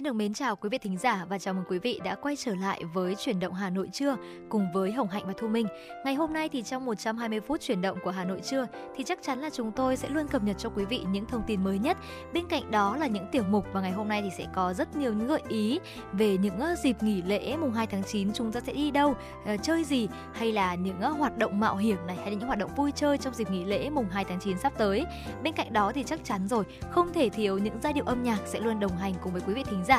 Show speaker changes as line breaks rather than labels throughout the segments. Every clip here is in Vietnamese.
Xin được mến chào quý vị thính giả và chào mừng quý vị đã quay trở lại với chuyển động Hà Nội trưa cùng với Hồng Hạnh và Thu Minh. Ngày hôm nay thì trong 120 phút chuyển động của Hà Nội trưa thì chắc chắn là chúng tôi sẽ luôn cập nhật cho quý vị những thông tin mới nhất. Bên cạnh đó là những tiểu mục và ngày hôm nay thì sẽ có rất nhiều những gợi ý về những dịp nghỉ lễ mùng 2 tháng 9 chúng ta sẽ đi đâu, ờ, chơi gì hay là những hoạt động mạo hiểm này hay là những hoạt động vui chơi trong dịp nghỉ lễ mùng 2 tháng 9 sắp tới. Bên cạnh đó thì chắc chắn rồi, không thể thiếu những giai điệu âm nhạc sẽ luôn đồng hành cùng với quý vị thính giả.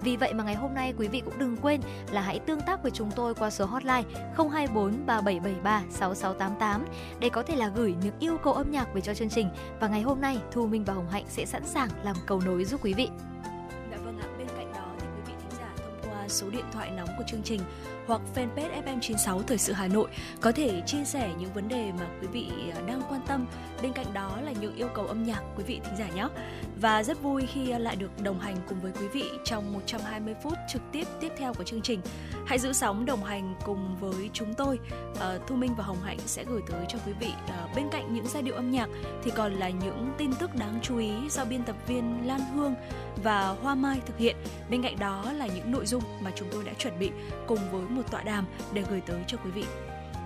Vì vậy mà ngày hôm nay quý vị cũng đừng quên là hãy tương tác với chúng tôi qua số hotline 024 3773 6688 để có thể là gửi những yêu cầu âm nhạc về cho chương trình và ngày hôm nay Thu Minh và Hồng Hạnh sẽ sẵn sàng làm cầu nối giúp quý vị.
Dạ vâng ạ, bên cạnh đó thì quý vị thính giả thông qua số điện thoại nóng của chương trình hoặc fanpage FM96 Thời sự Hà Nội có thể chia sẻ những vấn đề mà quý vị à, đang quan tâm. Bên cạnh đó là những yêu cầu âm nhạc quý vị thính giả nhé. Và rất vui khi lại được đồng hành cùng với quý vị trong 120 phút trực tiếp tiếp theo của chương trình. Hãy giữ sóng đồng hành cùng với chúng tôi. Ờ, Thu Minh và Hồng Hạnh sẽ gửi tới cho quý vị ờ, bên cạnh những giai điệu âm nhạc thì còn là những tin tức đáng chú ý do biên tập viên Lan Hương và Hoa Mai thực hiện. Bên cạnh đó là những nội dung mà chúng tôi đã chuẩn bị cùng với một tọa đàm để gửi tới cho quý vị.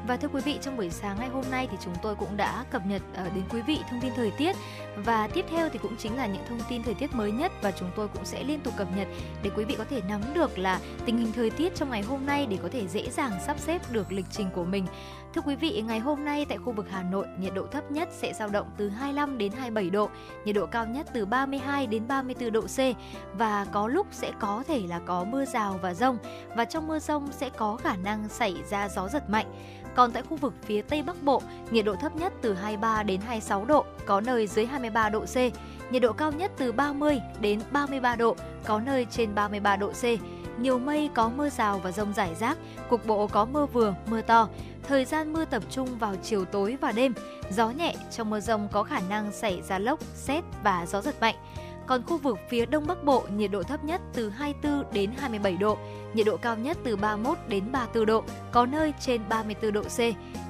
Và thưa quý vị, trong buổi sáng ngày hôm nay thì chúng tôi cũng đã cập nhật ờ, đến quý vị thông tin thời tiết và tiếp theo thì cũng chính là những thông tin thời tiết mới nhất và chúng tôi cũng sẽ liên tục cập nhật để quý vị có thể nắm được là tình hình thời tiết trong ngày hôm nay để có thể dễ dàng sắp xếp được lịch trình của mình. Thưa quý vị, ngày hôm nay tại khu vực Hà Nội, nhiệt độ thấp nhất sẽ dao động từ 25 đến 27 độ, nhiệt độ cao nhất từ 32 đến 34 độ C và có lúc sẽ có thể là có mưa rào và rông và trong mưa rông sẽ có khả năng xảy ra gió giật mạnh. Còn tại khu vực phía Tây Bắc Bộ, nhiệt độ thấp nhất từ 23 đến 26 độ, có nơi dưới 23 độ C. Nhiệt độ cao nhất từ 30 đến 33 độ, có nơi trên 33 độ C. Nhiều mây có mưa rào và rông rải rác, cục bộ có mưa vừa, mưa to. Thời gian mưa tập trung vào chiều tối và đêm. Gió nhẹ, trong mưa rông có khả năng xảy ra lốc, xét và gió giật mạnh. Còn khu vực phía Đông Bắc Bộ, nhiệt độ thấp nhất từ 24 đến 27 độ, nhiệt độ cao nhất từ 31 đến 34 độ, có nơi trên 34 độ C.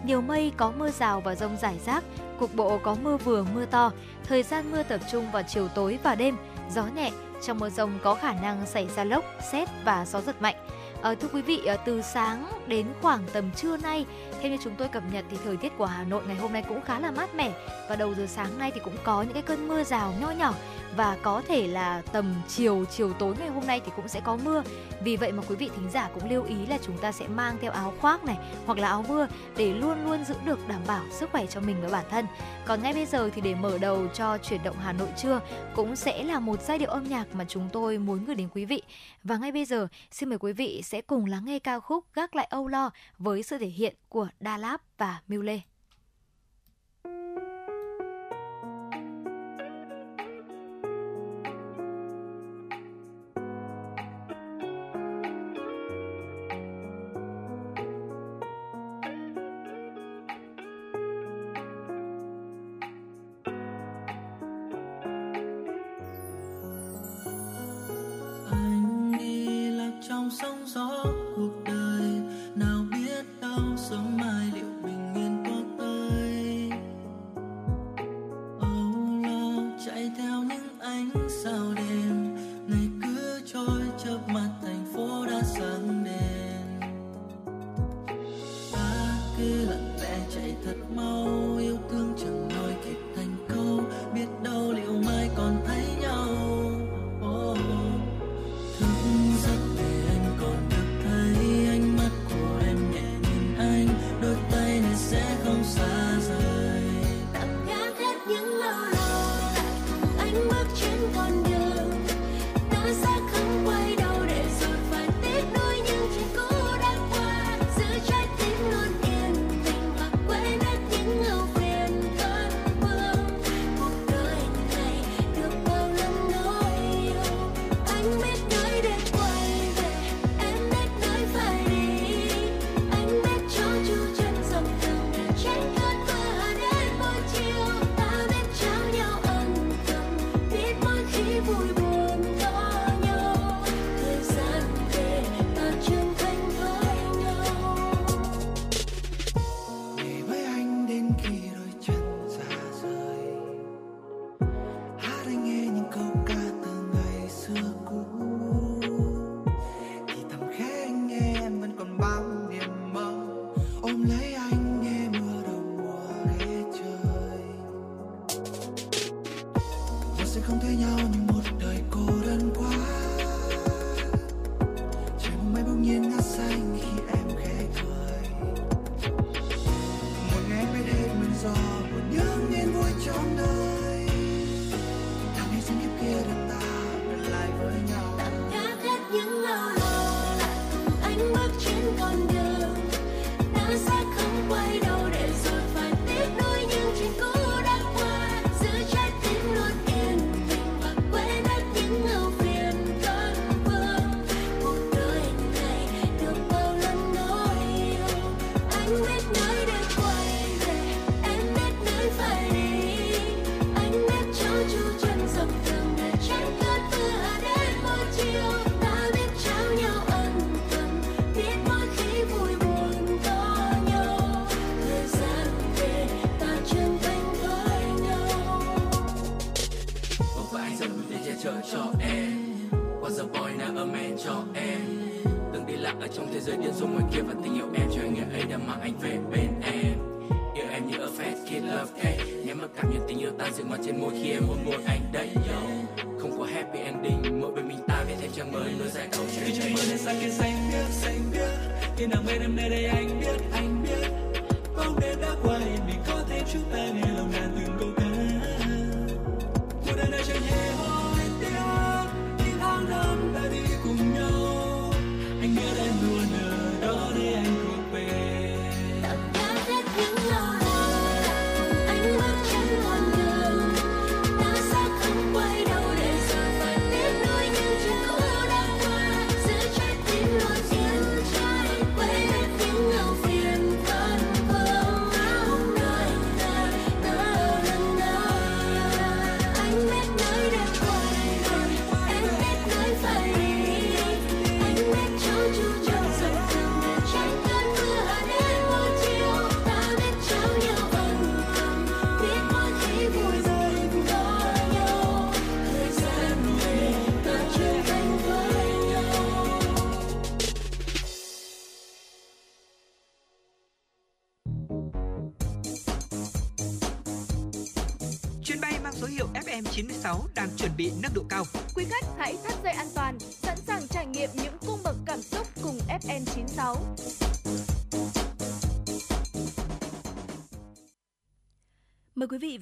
Nhiều mây có mưa rào và rông rải rác, cục bộ có mưa vừa mưa to. Thời gian mưa tập trung vào chiều tối và đêm, gió nhẹ, trong mưa rông có khả năng xảy ra lốc, xét và gió giật mạnh. À, thưa quý vị, ờ, từ sáng đến khoảng tầm trưa nay, theo như chúng tôi cập nhật thì thời tiết của Hà Nội ngày hôm nay cũng khá là mát mẻ và đầu giờ sáng nay thì cũng có những cái cơn mưa rào nho nhỏ và có thể là tầm chiều chiều tối ngày hôm nay thì cũng sẽ có mưa. Vì vậy mà quý vị thính giả cũng lưu ý là chúng ta sẽ mang theo áo khoác này, hoặc là áo mưa để luôn luôn giữ được đảm bảo sức khỏe cho mình và bản thân. Còn ngay bây giờ thì để mở đầu cho chuyển động Hà Nội trưa cũng sẽ là một giai điệu âm nhạc mà chúng tôi muốn gửi đến quý vị. Và ngay bây giờ, xin mời quý vị sẽ cùng lắng nghe ca khúc gác lại âu lo với sự thể hiện của Đa Láp và Miu Lê.
cho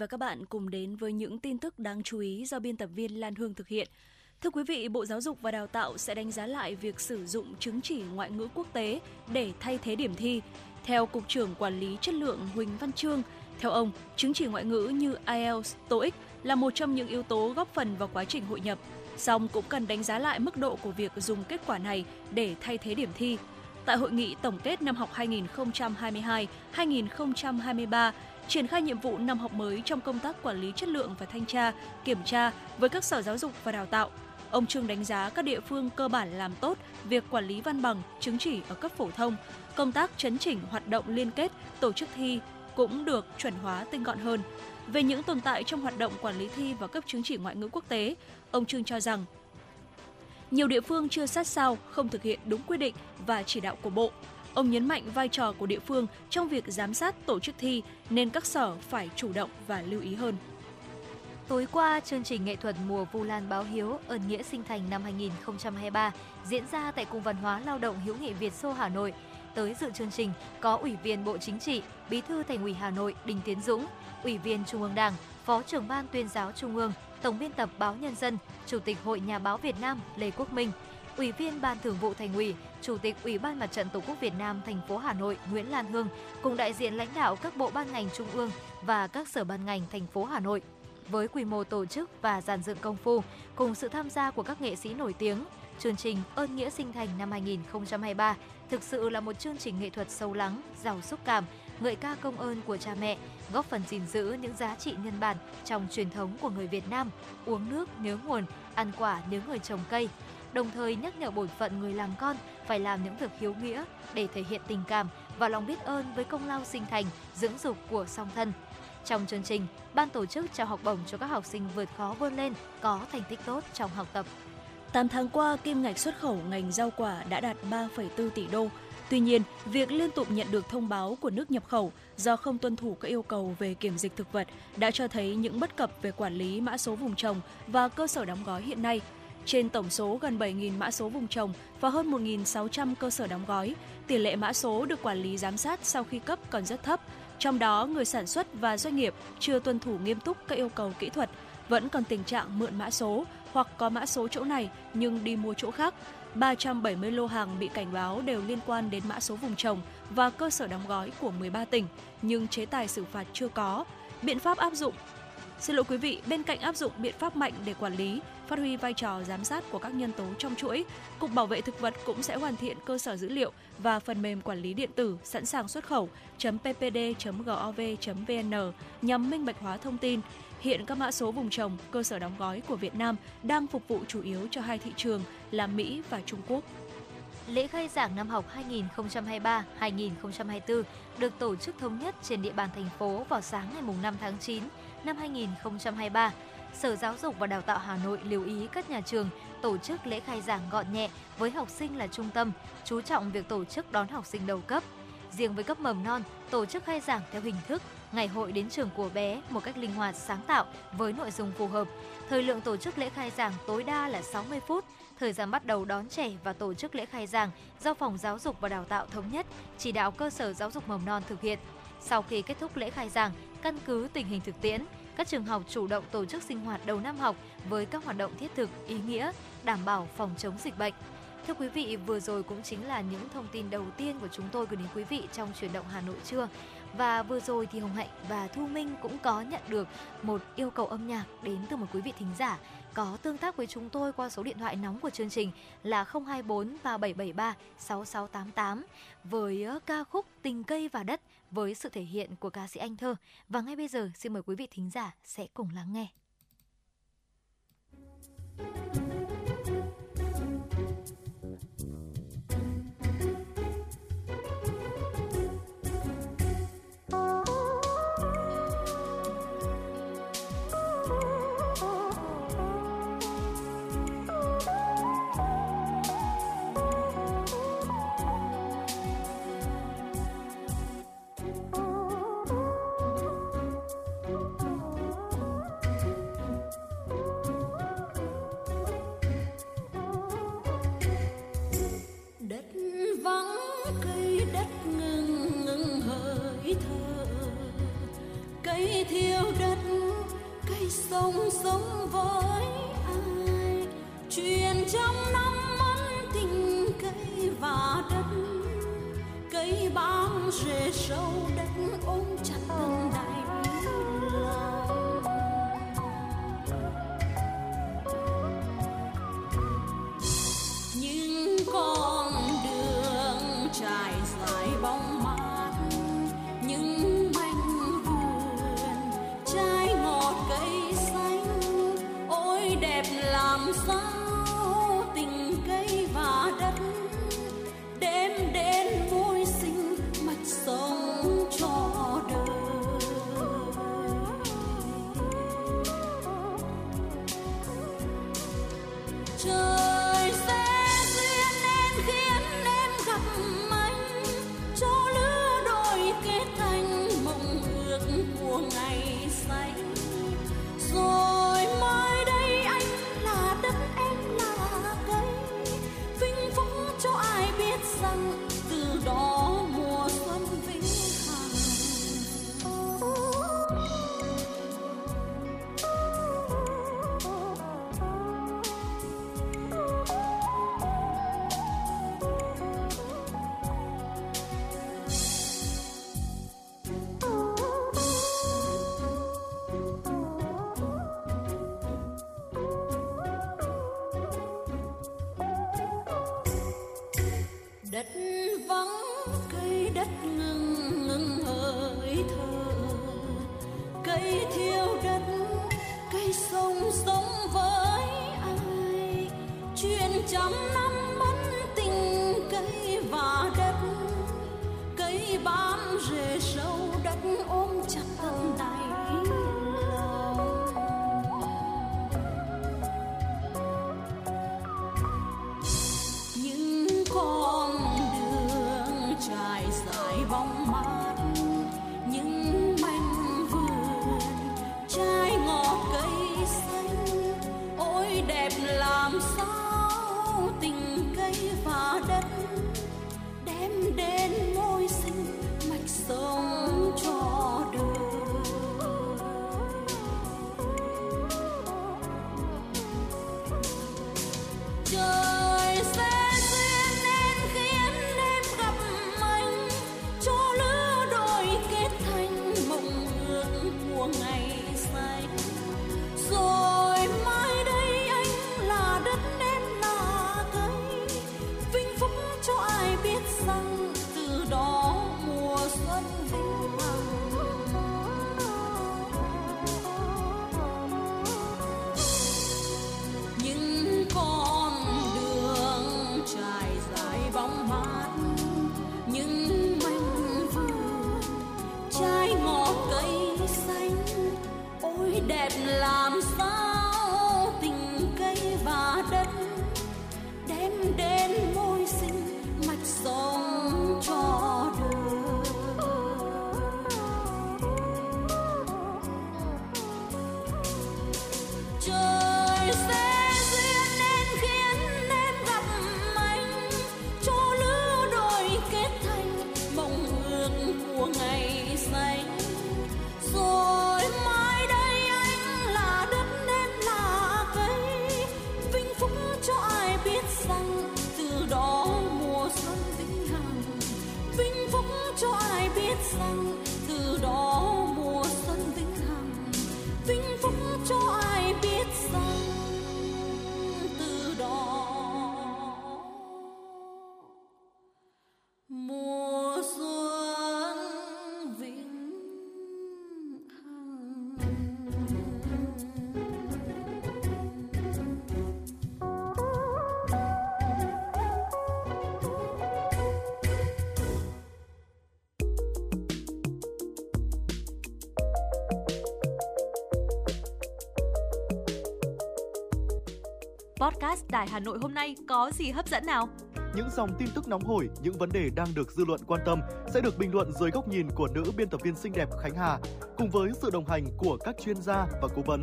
và
các bạn cùng đến với những tin tức đáng chú ý do biên tập viên Lan Hương thực hiện. Thưa quý vị, Bộ Giáo dục và Đào tạo sẽ đánh giá lại việc sử dụng chứng chỉ ngoại ngữ quốc tế để thay thế điểm thi. Theo Cục trưởng Quản lý Chất lượng Huỳnh Văn Trương, theo ông, chứng chỉ ngoại ngữ như IELTS, TOEIC là một trong những yếu tố góp phần vào quá trình hội nhập. Song cũng cần đánh giá lại mức độ của việc dùng kết quả này để thay thế điểm thi. Tại hội nghị tổng kết năm học 2022-2023, triển khai nhiệm vụ năm học mới trong công tác quản lý chất lượng và thanh tra, kiểm tra với các sở giáo dục và đào tạo. Ông Trương đánh giá các địa phương cơ bản làm tốt việc quản lý văn bằng, chứng chỉ ở cấp phổ thông, công tác chấn chỉnh hoạt động liên kết, tổ chức thi cũng được chuẩn hóa tinh gọn hơn. Về những tồn tại trong hoạt động quản lý thi và cấp chứng chỉ ngoại ngữ quốc tế, ông Trương cho rằng nhiều địa phương chưa sát sao, không thực hiện đúng quy định và chỉ đạo của Bộ. Ông nhấn mạnh vai trò của địa phương trong việc giám sát tổ chức thi nên các sở phải chủ động và lưu ý hơn.
Tối qua, chương trình nghệ thuật mùa Vu Lan báo hiếu ơn nghĩa sinh thành năm 2023 diễn ra tại Cung văn hóa lao động hữu nghị Việt Xô Hà Nội. Tới dự chương trình có Ủy viên Bộ Chính trị, Bí thư Thành ủy Hà Nội Đinh Tiến Dũng, Ủy viên Trung ương Đảng, Phó trưởng ban tuyên giáo Trung ương, Tổng biên tập báo Nhân dân, Chủ tịch Hội Nhà báo Việt Nam Lê Quốc Minh, Ủy viên Ban Thường vụ Thành ủy, Chủ tịch Ủy ban Mặt trận Tổ quốc Việt Nam thành phố Hà Nội Nguyễn Lan Hương cùng đại diện lãnh đạo các bộ ban ngành trung ương và các sở ban ngành thành phố Hà Nội. Với quy mô tổ chức và dàn dựng công phu, cùng sự tham gia của các nghệ sĩ nổi tiếng, chương trình Ơn Nghĩa Sinh Thành năm 2023 thực sự là một chương trình nghệ thuật sâu lắng, giàu xúc cảm, ngợi ca công ơn của cha mẹ, góp phần gìn giữ những giá trị nhân bản trong truyền thống của người Việt Nam, uống nước nhớ nguồn, ăn quả nhớ người trồng cây, đồng thời nhắc nhở bổn phận người làm con phải làm những việc hiếu nghĩa để thể hiện tình cảm và lòng biết ơn với công lao sinh thành, dưỡng dục của song thân. Trong chương trình, ban tổ chức trao học bổng cho các học sinh vượt khó vươn lên, có thành tích tốt trong học tập.
8 tháng qua, kim ngạch xuất khẩu ngành rau quả đã đạt 3,4 tỷ đô. Tuy nhiên, việc liên tục nhận được thông báo của nước nhập khẩu do không tuân thủ các yêu cầu về kiểm dịch thực vật đã cho thấy những bất cập về quản lý mã số vùng trồng và cơ sở đóng gói hiện nay. Trên tổng số gần 7.000 mã số vùng trồng và hơn 1.600 cơ sở đóng gói, tỷ lệ mã số được quản lý giám sát sau khi cấp còn rất thấp. Trong đó, người sản xuất và doanh nghiệp chưa tuân thủ nghiêm túc các yêu cầu kỹ thuật, vẫn còn tình trạng mượn mã số hoặc có mã số chỗ này nhưng đi mua chỗ khác. 370 lô hàng bị cảnh báo đều liên quan đến mã số vùng trồng và cơ sở đóng gói của 13 tỉnh, nhưng chế tài xử phạt chưa có. Biện pháp áp dụng Xin lỗi quý vị, bên cạnh áp dụng biện pháp mạnh để quản lý, phát huy vai trò giám sát của các nhân tố trong chuỗi, Cục Bảo vệ Thực vật cũng sẽ hoàn thiện cơ sở dữ liệu và phần mềm quản lý điện tử sẵn sàng xuất khẩu .ppd.gov.vn nhằm minh bạch hóa thông tin. Hiện các mã số vùng trồng, cơ sở đóng gói của Việt Nam đang phục vụ chủ yếu cho hai thị trường là Mỹ và Trung Quốc.
Lễ khai giảng năm học 2023-2024 được tổ chức thống nhất trên địa bàn thành phố vào sáng ngày 5 tháng 9 năm 2023. Sở Giáo dục và Đào tạo Hà Nội lưu ý các nhà trường tổ chức lễ khai giảng gọn nhẹ với học sinh là trung tâm, chú trọng việc tổ chức đón học sinh đầu cấp. Riêng với cấp mầm non, tổ chức khai giảng theo hình thức ngày hội đến trường của bé một cách linh hoạt sáng tạo với nội dung phù hợp. Thời lượng tổ chức lễ khai giảng tối đa là 60 phút. Thời gian bắt đầu đón trẻ và tổ chức lễ khai giảng do Phòng Giáo dục và Đào tạo thống nhất, chỉ đạo cơ sở giáo dục mầm non thực hiện. Sau khi kết thúc lễ khai giảng, căn cứ tình hình thực tiễn, các trường học chủ động tổ chức sinh hoạt đầu năm học với các hoạt động thiết thực, ý nghĩa, đảm bảo phòng chống dịch bệnh. Thưa quý vị, vừa rồi cũng chính là những thông tin đầu tiên của chúng tôi gửi đến quý vị trong chuyển động Hà Nội trưa. Và vừa rồi thì Hồng Hạnh và Thu Minh cũng có nhận được một yêu cầu âm nhạc đến từ một quý vị thính giả có tương tác với chúng tôi qua số điện thoại nóng của chương trình là 024 3773 6688 với ờ, ca khúc Tình cây và đất với sự thể hiện của ca sĩ Anh Thơ. Và ngay bây giờ, xin mời quý vị thính giả sẽ cùng lắng nghe.
Sống với ai truyền trong năm mẫn tình cây và đất, cây bám rễ sâu chuyện năm mất tình cây và đất cây bám rễ sâu đất ôm chặt
Đài Hà Nội hôm nay có gì hấp dẫn nào?
Những dòng tin tức nóng hổi, những vấn đề đang được dư luận quan tâm sẽ được bình luận dưới góc nhìn của nữ biên tập viên xinh đẹp Khánh Hà cùng với sự đồng hành của các chuyên gia và cố vấn.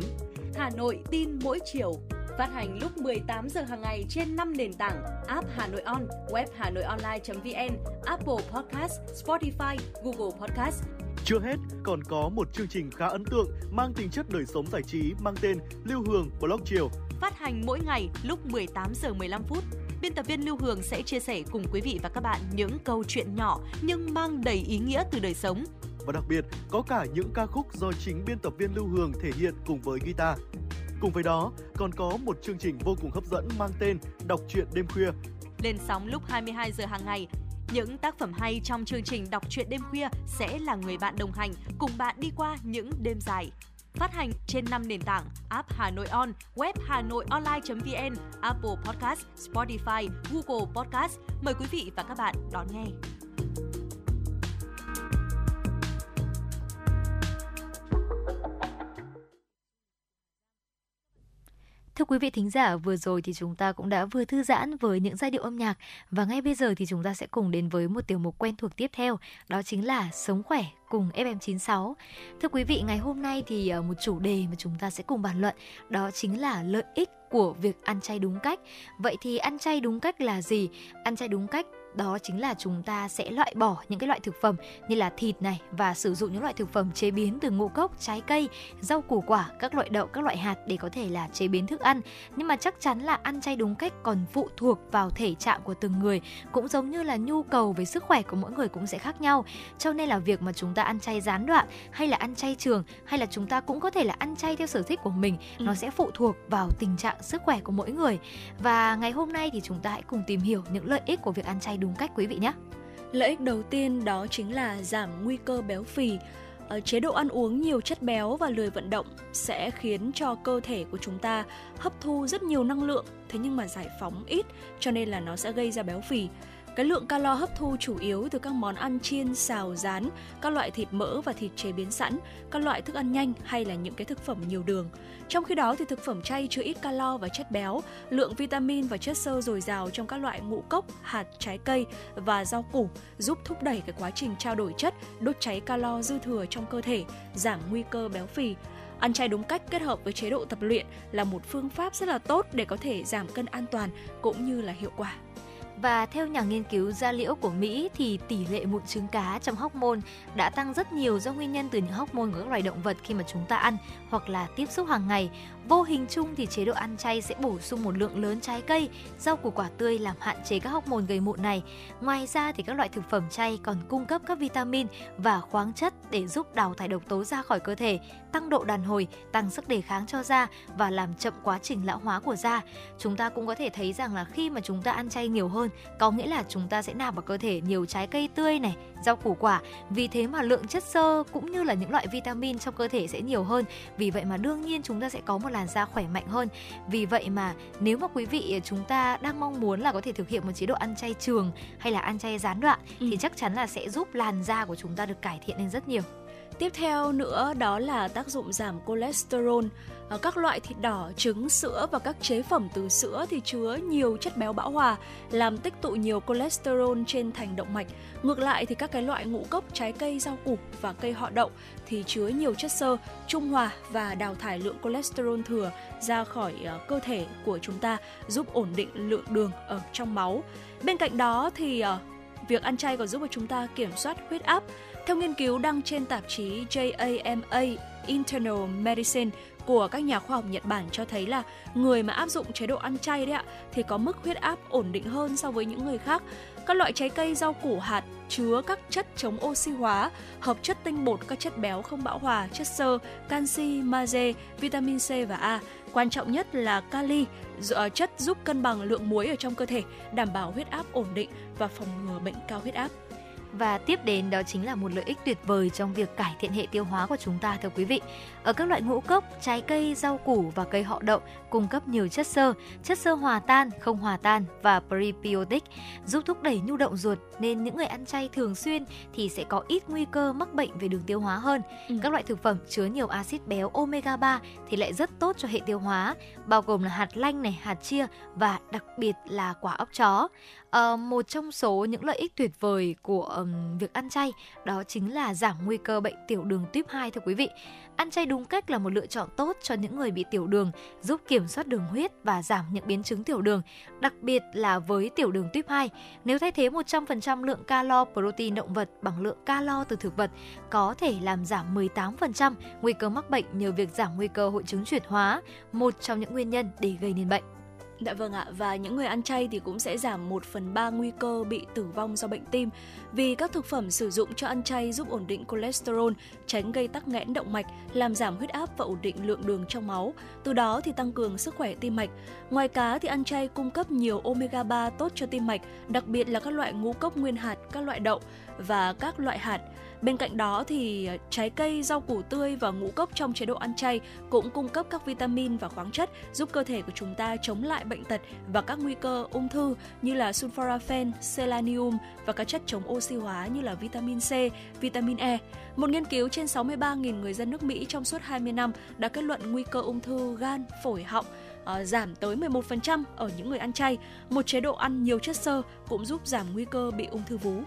Hà Nội tin mỗi chiều. Phát hành lúc 18 giờ hàng ngày trên 5 nền tảng: app Hà Nội On, web Hà Nội Online.vn, Apple Podcast, Spotify, Google Podcast.
Chưa hết, còn có một chương trình khá ấn tượng mang tính chất đời sống giải trí mang tên Lưu Hương Blog Chiều.
Phát hành mỗi ngày lúc 18 giờ 15 phút. Biên tập viên Lưu Hương sẽ chia sẻ cùng quý vị và các bạn những câu chuyện nhỏ nhưng mang đầy ý nghĩa từ đời sống.
Và đặc biệt, có cả những ca khúc do chính biên tập viên Lưu Hương thể hiện cùng với guitar. Cùng với đó, còn có một chương trình vô cùng hấp dẫn mang tên Đọc truyện đêm khuya.
Lên sóng lúc 22 giờ hàng ngày. Những tác phẩm hay trong chương trình Đọc truyện đêm khuya sẽ là người bạn đồng hành cùng bạn đi qua những đêm dài. Phát hành trên 5 nền tảng app Hà Nội On, web Hà Nội Online.vn, Apple Podcast, Spotify, Google Podcast. Mời quý vị và các bạn đón nghe.
Quý vị thính giả, vừa rồi thì chúng ta cũng đã vừa thư giãn với những giai điệu âm nhạc và ngay bây giờ thì chúng ta sẽ cùng đến với một tiểu mục quen thuộc tiếp theo, đó chính là Sống khỏe cùng FM96. Thưa quý vị, ngày hôm nay thì ờ, một chủ đề mà chúng ta sẽ cùng bàn luận đó chính là lợi ích của việc ăn chay đúng cách. Vậy thì ăn chay đúng cách là gì? Ăn chay đúng cách đó chính là chúng ta sẽ loại bỏ những cái loại thực phẩm như là thịt này và sử dụng những loại thực phẩm chế biến từ ngũ cốc, trái cây, rau củ quả, các loại đậu, các loại hạt để có thể là chế biến thức ăn. Nhưng mà chắc chắn là ăn chay đúng cách còn phụ thuộc vào thể trạng của từng người, cũng giống như là nhu cầu về sức khỏe của mỗi người cũng sẽ khác nhau. Cho nên là việc mà chúng ta ăn chay gián đoạn hay là ăn chay trường hay là chúng ta cũng có thể là ăn chay theo sở thích của mình,
Ừ.
nó sẽ phụ thuộc vào tình trạng sức khỏe của mỗi người. Và ngày hôm nay thì chúng ta hãy cùng tìm hiểu những lợi ích của việc ăn chay đúng cách quý vị nhé.
Lợi ích đầu tiên đó chính là giảm nguy cơ béo phì. ở chế độ ăn uống nhiều chất béo và lười vận động sẽ khiến cho cơ thể của chúng ta hấp thu rất nhiều năng lượng, thế nhưng mà giải phóng ít, cho nên là nó sẽ gây ra béo phì. Cái lượng calo hấp thu chủ yếu từ các món ăn chiên, xào, rán, các loại thịt mỡ và thịt chế biến sẵn, các loại thức ăn nhanh hay là những cái thực phẩm nhiều đường. Trong khi đó thì thực phẩm chay chứa ít calo và chất béo, lượng vitamin và chất xơ dồi dào trong các loại ngũ cốc, hạt, trái cây và rau củ giúp thúc đẩy cái quá trình trao đổi chất, đốt cháy calo dư thừa trong cơ thể, giảm nguy cơ béo phì. Ăn chay đúng cách kết hợp với chế độ tập luyện là một phương pháp rất là tốt để có thể giảm cân an toàn cũng như là hiệu quả.
Và theo nhà nghiên cứu da liễu của Mỹ thì tỷ lệ mụn trứng cá trong hóc môn đã tăng rất nhiều do nguyên nhân từ những hóc môn của các loài động vật khi mà chúng ta ăn hoặc là tiếp xúc hàng ngày. Vô hình chung thì chế độ ăn chay sẽ bổ sung một lượng lớn trái cây, rau củ quả tươi làm hạn chế các hormone gây mụn này. Ngoài ra thì các loại thực phẩm chay còn cung cấp các vitamin và khoáng chất để giúp đào thải độc tố ra khỏi cơ thể, tăng độ đàn hồi, tăng sức đề kháng cho da và làm chậm quá trình lão hóa của da. Chúng ta cũng có thể thấy rằng là khi mà chúng ta ăn chay nhiều hơn, có nghĩa là chúng ta sẽ nạp vào cơ thể nhiều trái cây tươi này, rau củ quả. Vì thế mà lượng chất xơ cũng như là những loại vitamin trong cơ thể sẽ nhiều hơn. Vì vậy mà đương nhiên chúng ta sẽ có một làn da khỏe mạnh hơn. Vì vậy mà nếu mà quý vị chúng ta đang mong muốn là có thể thực hiện một chế độ ăn chay trường hay là ăn chay gián đoạn
Ừ.
thì chắc chắn là sẽ giúp làn da của chúng ta được cải thiện lên rất nhiều.
Tiếp theo nữa đó là tác dụng giảm cholesterol. Ở các loại thịt đỏ, trứng, sữa và các chế phẩm từ sữa thì chứa nhiều chất béo bão hòa, làm tích tụ nhiều cholesterol trên thành động mạch. Ngược lại thì các cái loại ngũ cốc, trái cây, rau củ và cây họ đậu thì chứa nhiều chất xơ, trung hòa và đào thải lượng cholesterol thừa ra khỏi ờ, cơ thể của chúng ta, giúp ổn định lượng đường ở trong máu. Bên cạnh đó thì ờ, việc ăn chay còn giúp cho chúng ta kiểm soát huyết áp. Theo nghiên cứu đăng trên tạp chí JAMA Internal Medicine của các nhà khoa học Nhật Bản cho thấy là người mà áp dụng chế độ ăn chay đấy ạ thì có mức huyết áp ổn định hơn so với những người khác. Các loại trái cây, rau củ, hạt chứa các chất chống oxy hóa, hợp chất tinh bột, các chất béo không bão hòa, chất xơ, canxi, magie, vitamin C và A. Quan trọng nhất là kali, ờ, chất giúp cân bằng lượng muối ở trong cơ thể, đảm bảo huyết áp ổn định và phòng ngừa bệnh cao huyết áp.
Và tiếp đến đó chính là một lợi ích tuyệt vời trong việc cải thiện hệ tiêu hóa của chúng ta thưa quý vị. Ở các loại ngũ cốc, trái cây, rau củ và cây họ đậu cung cấp nhiều chất xơ, chất xơ hòa tan, không hòa tan và prebiotic giúp thúc đẩy nhu động ruột nên những người ăn chay thường xuyên thì sẽ có ít nguy cơ mắc bệnh về đường tiêu hóa hơn.
Ừ.
Các loại thực phẩm chứa nhiều axit béo omega 3 thì lại rất tốt cho hệ tiêu hóa, bao gồm là hạt lanh này, hạt chia và đặc biệt là quả óc chó. Ờ, một trong số những lợi ích tuyệt vời của um, việc ăn chay đó chính là giảm nguy cơ bệnh tiểu đường tuyếp 2 thưa quý vị. Ăn chay đúng cách là một lựa chọn tốt cho những người bị tiểu đường, giúp kiểm soát đường huyết và giảm những biến chứng tiểu đường, đặc biệt là với tiểu đường tuyếp 2. Nếu thay thế 100% lượng calo protein động vật bằng lượng calo từ thực vật, có thể làm giảm 18% nguy cơ mắc bệnh nhờ việc giảm nguy cơ hội chứng chuyển hóa, một trong những nguyên nhân để gây nên bệnh.
Dạ vâng ạ, và những người ăn chay thì cũng sẽ giảm 1 phần 3 nguy cơ bị tử vong do bệnh tim vì các thực phẩm sử dụng cho ăn chay giúp ổn định cholesterol, tránh gây tắc nghẽn động mạch, làm giảm huyết áp và ổn định lượng đường trong máu, từ đó thì tăng cường sức khỏe tim mạch. Ngoài cá thì ăn chay cung cấp nhiều omega 3 tốt cho tim mạch, đặc biệt là các loại ngũ cốc nguyên hạt, các loại đậu và các loại hạt. Bên cạnh đó thì ờ, trái cây, rau củ tươi và ngũ cốc trong chế độ ăn chay cũng cung cấp các vitamin và khoáng chất giúp cơ thể của chúng ta chống lại bệnh tật và các nguy cơ ung thư như là sulforaphane, selenium và các chất chống oxy hóa như là vitamin C, vitamin E. Một nghiên cứu trên 63.000 người dân nước Mỹ trong suốt 20 năm đã kết luận nguy cơ ung thư gan, phổi, họng À, giảm tới 11% ở những người ăn chay. Một chế độ ăn nhiều chất xơ cũng giúp giảm nguy cơ bị ung thư vú.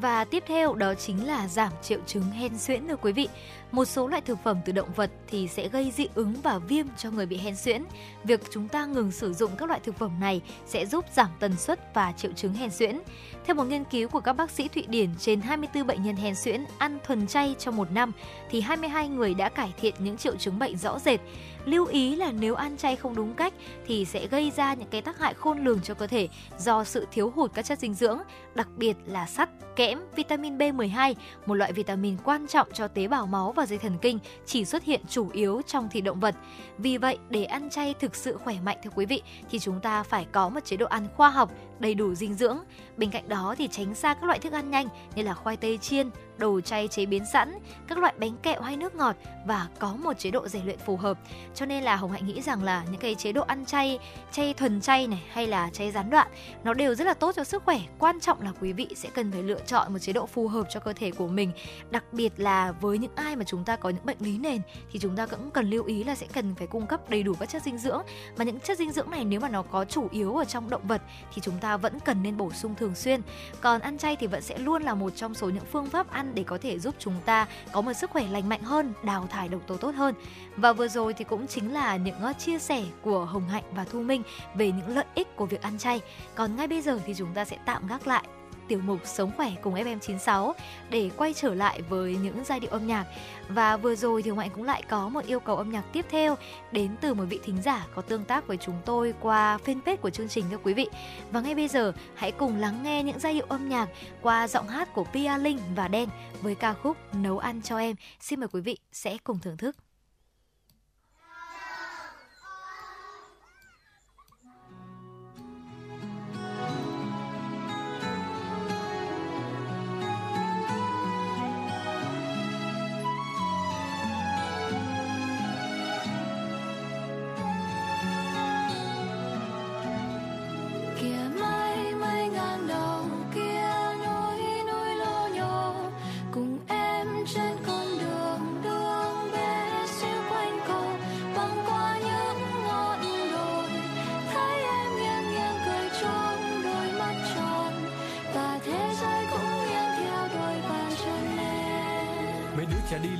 Và tiếp theo đó chính là giảm triệu chứng hen suyễn thưa quý vị. Một số loại thực phẩm từ động vật thì sẽ gây dị ứng và viêm cho người bị hen suyễn. Việc chúng ta ngừng sử dụng các loại thực phẩm này sẽ giúp giảm tần suất và triệu chứng hen suyễn. Theo một nghiên cứu của các bác sĩ Thụy Điển trên 24 bệnh nhân hen suyễn ăn thuần chay trong một năm thì 22 người đã cải thiện những triệu chứng bệnh rõ rệt. Lưu ý là nếu ăn chay không đúng cách thì sẽ gây ra những cái tác hại khôn lường cho cơ thể do sự thiếu hụt các chất dinh dưỡng, đặc biệt là sắt, kẽm, vitamin B12, một loại vitamin quan trọng cho tế bào máu và dây thần kinh chỉ xuất hiện chủ yếu trong thịt động vật. Vì vậy, để ăn chay thực sự khỏe mạnh thưa quý vị thì chúng ta phải có một chế độ ăn khoa học, đầy đủ dinh dưỡng. Bên cạnh đó thì tránh xa các loại thức ăn nhanh như là khoai tây chiên, đồ chay chế biến sẵn, các loại bánh kẹo hay nước ngọt và có một chế độ rèn luyện phù hợp. Cho nên là Hồng Hạnh nghĩ rằng là những cái chế độ ăn chay, chay thuần chay này hay là chay gián đoạn nó đều rất là tốt cho sức khỏe. Quan trọng là quý vị sẽ cần phải lựa chọn một chế độ phù hợp cho cơ thể của mình. Đặc biệt là với những ai mà chúng ta có những bệnh lý nền thì chúng ta cũng cần lưu ý là sẽ cần phải cung cấp đầy đủ các chất dinh dưỡng. Mà những chất dinh dưỡng này nếu mà nó có chủ yếu ở trong động vật thì chúng ta vẫn cần nên bổ sung thường xuyên. Còn ăn chay thì vẫn sẽ luôn là một trong số những phương pháp ăn để có thể giúp chúng ta có một sức khỏe lành mạnh hơn, đào thải độc tố tốt hơn. Và vừa rồi thì cũng chính là những ờ, chia sẻ của Hồng Hạnh và Thu Minh về những lợi ích của việc ăn chay. Còn ngay bây giờ thì chúng ta sẽ tạm gác lại tiểu mục Sống khỏe cùng FM96 để quay trở lại với những giai điệu âm nhạc. Và vừa rồi thì Hồng cũng lại có một yêu cầu âm nhạc tiếp theo đến từ một vị thính giả có tương tác với chúng tôi qua fanpage của chương trình các quý vị. Và ngay bây giờ, hãy cùng lắng nghe những giai điệu âm nhạc qua giọng hát của Pia Linh và Đen với ca khúc Nấu ăn cho em. Xin mời quý vị sẽ cùng thưởng thức.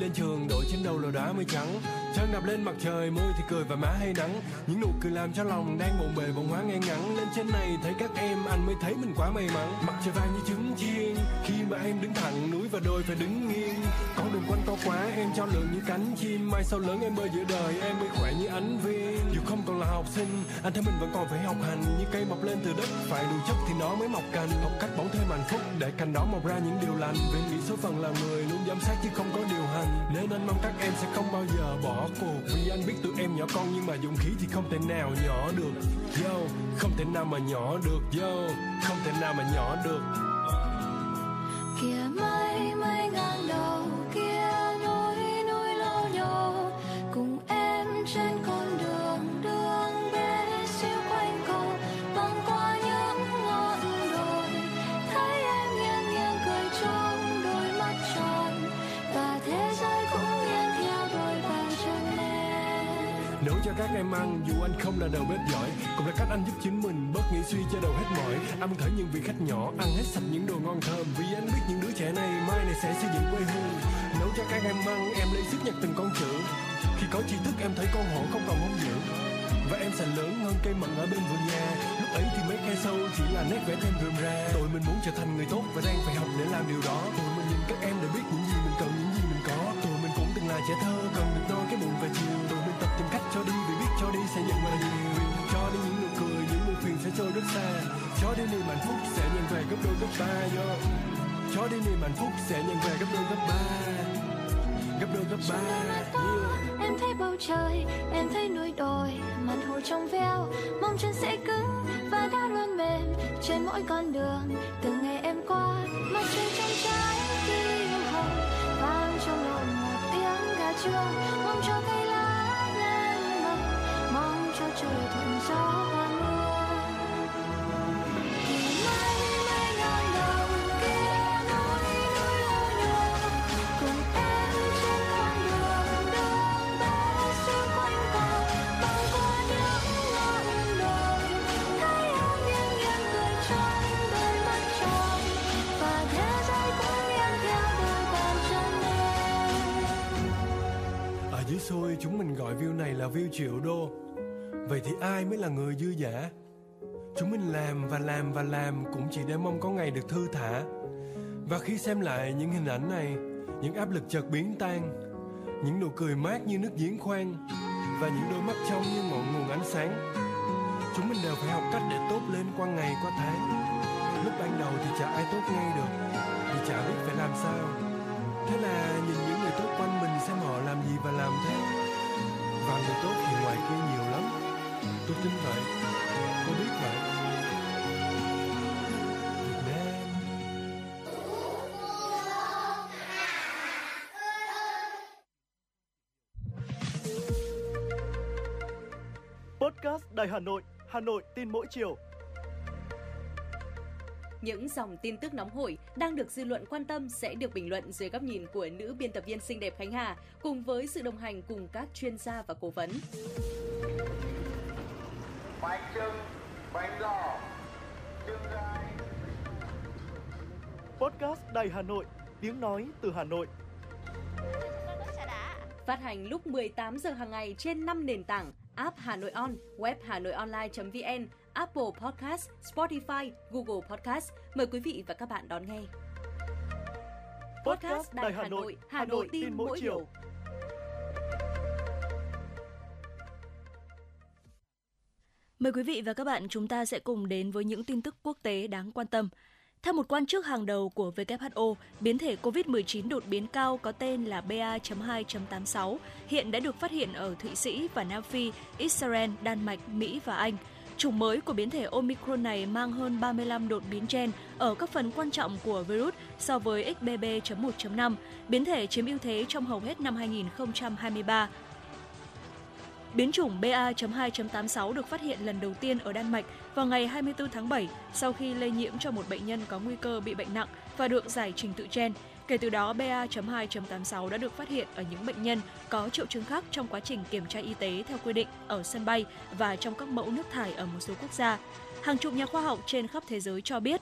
Lên trường đội trên đầu là đá mây trắng. Trăng đạp lên mặt trời mưa thì cười và má hay nắng. Những nụ cười làm cho lòng đang bồn bề bồng hóa ngay ngắn. Lên trên này thấy các em, anh mới thấy mình quá may mắn. Mặt trời vàng như trứng chiên, khi mà em đứng thẳng, núi và đôi phải đứng nghiêng. Con đường quanh co quá, em cho lượng như cánh chim. Mai sau lớn em bơi giữa đời, em mới khỏe như ánh viên. Dù không còn là học sinh, anh thấy mình vẫn còn phải học hành. Như cây mọc lên từ đất, phải đủ chất thì nó mới mọc cành. Học cách bỗng thêm hạnh phúc, để cành đó mọc ra những điều lành. Vì nghĩ số phận là người luôn giám sát chứ không có điều hành. Nên anh mong các em sẽ không bao giờ bỏ cuộc. Vì anh biết tụi em nhỏ con nhưng mà dũng khí thì không thể nào nhỏ được. Yo, không thể nào mà nhỏ được. Yo, không thể nào mà nhỏ được.
Em
ăn dù anh không là đầu bếp giỏi, cũng là cách anh giúp chính mình, bớt nghĩ suy cho đầu hết mỏi. Ăn thử thấy những vị khách nhỏ, ăn hết sạch những đồ ngon thơm. Vì anh biết những đứa trẻ này mai này sẽ xây dựng quê hương. Nấu cho các em ăn, em lấy sức nhặt từng con chữ. Khi có tri thức, em thấy con hổ không còn hung dữ. Và em sẽ lớn hơn cây mận ở bên vườn nhà. Lúc ấy thì mấy khe sâu chỉ là nét vẽ thêm rườm ra tụi mình muốn trở thành người tốt và đang phải học để làm điều đó. Tụi mình nhìn các em để biết những gì mình cần, những gì mình có. Tụi mình cũng từng là trẻ thơ, cần được no cái bụng và chiều. Tụi mình tìm cách cho đi vì biết cho đi sẽ nhận lại nhiều cho đi những nụ cười những buồn phiền sẽ trôi rất xa. Cho đi niềm hạnh phúc sẽ nhận về gấp đôi gấp ba yo. Cho đi niềm hạnh phúc sẽ nhận về gấp đôi gấp ba gấp đôi gấp ba yeah.
Em thấy bầu trời, em thấy núi đồi. Mặt hồ trong veo, mong chân sẽ cứng Và đã luôn mềm trên mỗi con đường. Từng ngày em qua, mặt trời trong trái yêu hồng, vang trong lòng một tiếng gà trưa Mong cho cây lá cho trời thuận gió và mưa
Ở dưới xuôi chúng mình gọi view này là view triệu đô. Vậy thì ai mới là người dư giả Chúng mình làm và làm và làm Cũng chỉ để mong có ngày được thư thả. Và khi xem lại những hình ảnh này, Những áp lực chợt biến tan, Những nụ cười mát như nước giếng khoan, Và những đôi mắt trong như ngọn nguồn ánh sáng, Chúng mình đều phải học cách để tốt lên qua ngày, qua tháng. Lúc ban đầu thì chả ai tốt ngay được Vì chả biết phải làm sao. Thế là nhìn những người tốt quanh mình xem họ làm gì và làm thế. Và người tốt thì ngoài kia nhiều lắm. Tôi tin vậy Tôi biết vậy Việt Nam
Podcast Đài Hà Nội, Hà Nội tin mỗi chiều.
Những dòng tin tức nóng hổi đang được dư luận quan tâm sẽ được bình luận dưới góc nhìn của nữ biên tập viên xinh đẹp Khánh Hà cùng với sự đồng hành cùng các chuyên gia và cố vấn.
Bánh trưng bánh giò trưng gai
Podcast Đài Hà Nội, tiếng nói từ Hà Nội.
Phát hành lúc 18 giờ hàng ngày trên 5 nền tảng app Hà Nội On, web Hà Nội Online.vn, Apple Podcast, Spotify, Google Podcast. Mời quý vị và các bạn đón nghe. Podcast Đài Hà Nội, Hà Nội tin mỗi chiều.
Mời quý vị và các bạn chúng ta sẽ cùng đến với những tin tức quốc tế đáng quan tâm. Theo một quan chức hàng đầu của WHO, biến thể COVID-19 đột biến cao có tên là BA.2.86 hiện đã được phát hiện ở Thụy Sĩ và Nam Phi, Israel, Đan Mạch, Mỹ và Anh. Chủng mới của biến thể Omicron này mang hơn 35 đột biến gen ở các phần quan trọng của virus so với XBB.1.5, biến thể chiếm ưu thế trong hầu hết năm 2023 Biến chủng BA.2.86 được phát hiện lần đầu tiên ở Đan Mạch vào ngày 24 tháng 7 sau khi lây nhiễm cho một bệnh nhân có nguy cơ bị bệnh nặng và được giải trình tự gen. Kể từ đó, BA.2.86 đã được phát hiện ở những bệnh nhân có triệu chứng khác trong quá trình kiểm tra y tế theo quy định ở sân bay và trong các mẫu nước thải ở một số quốc gia. Hàng chục nhà khoa học trên khắp thế giới cho biết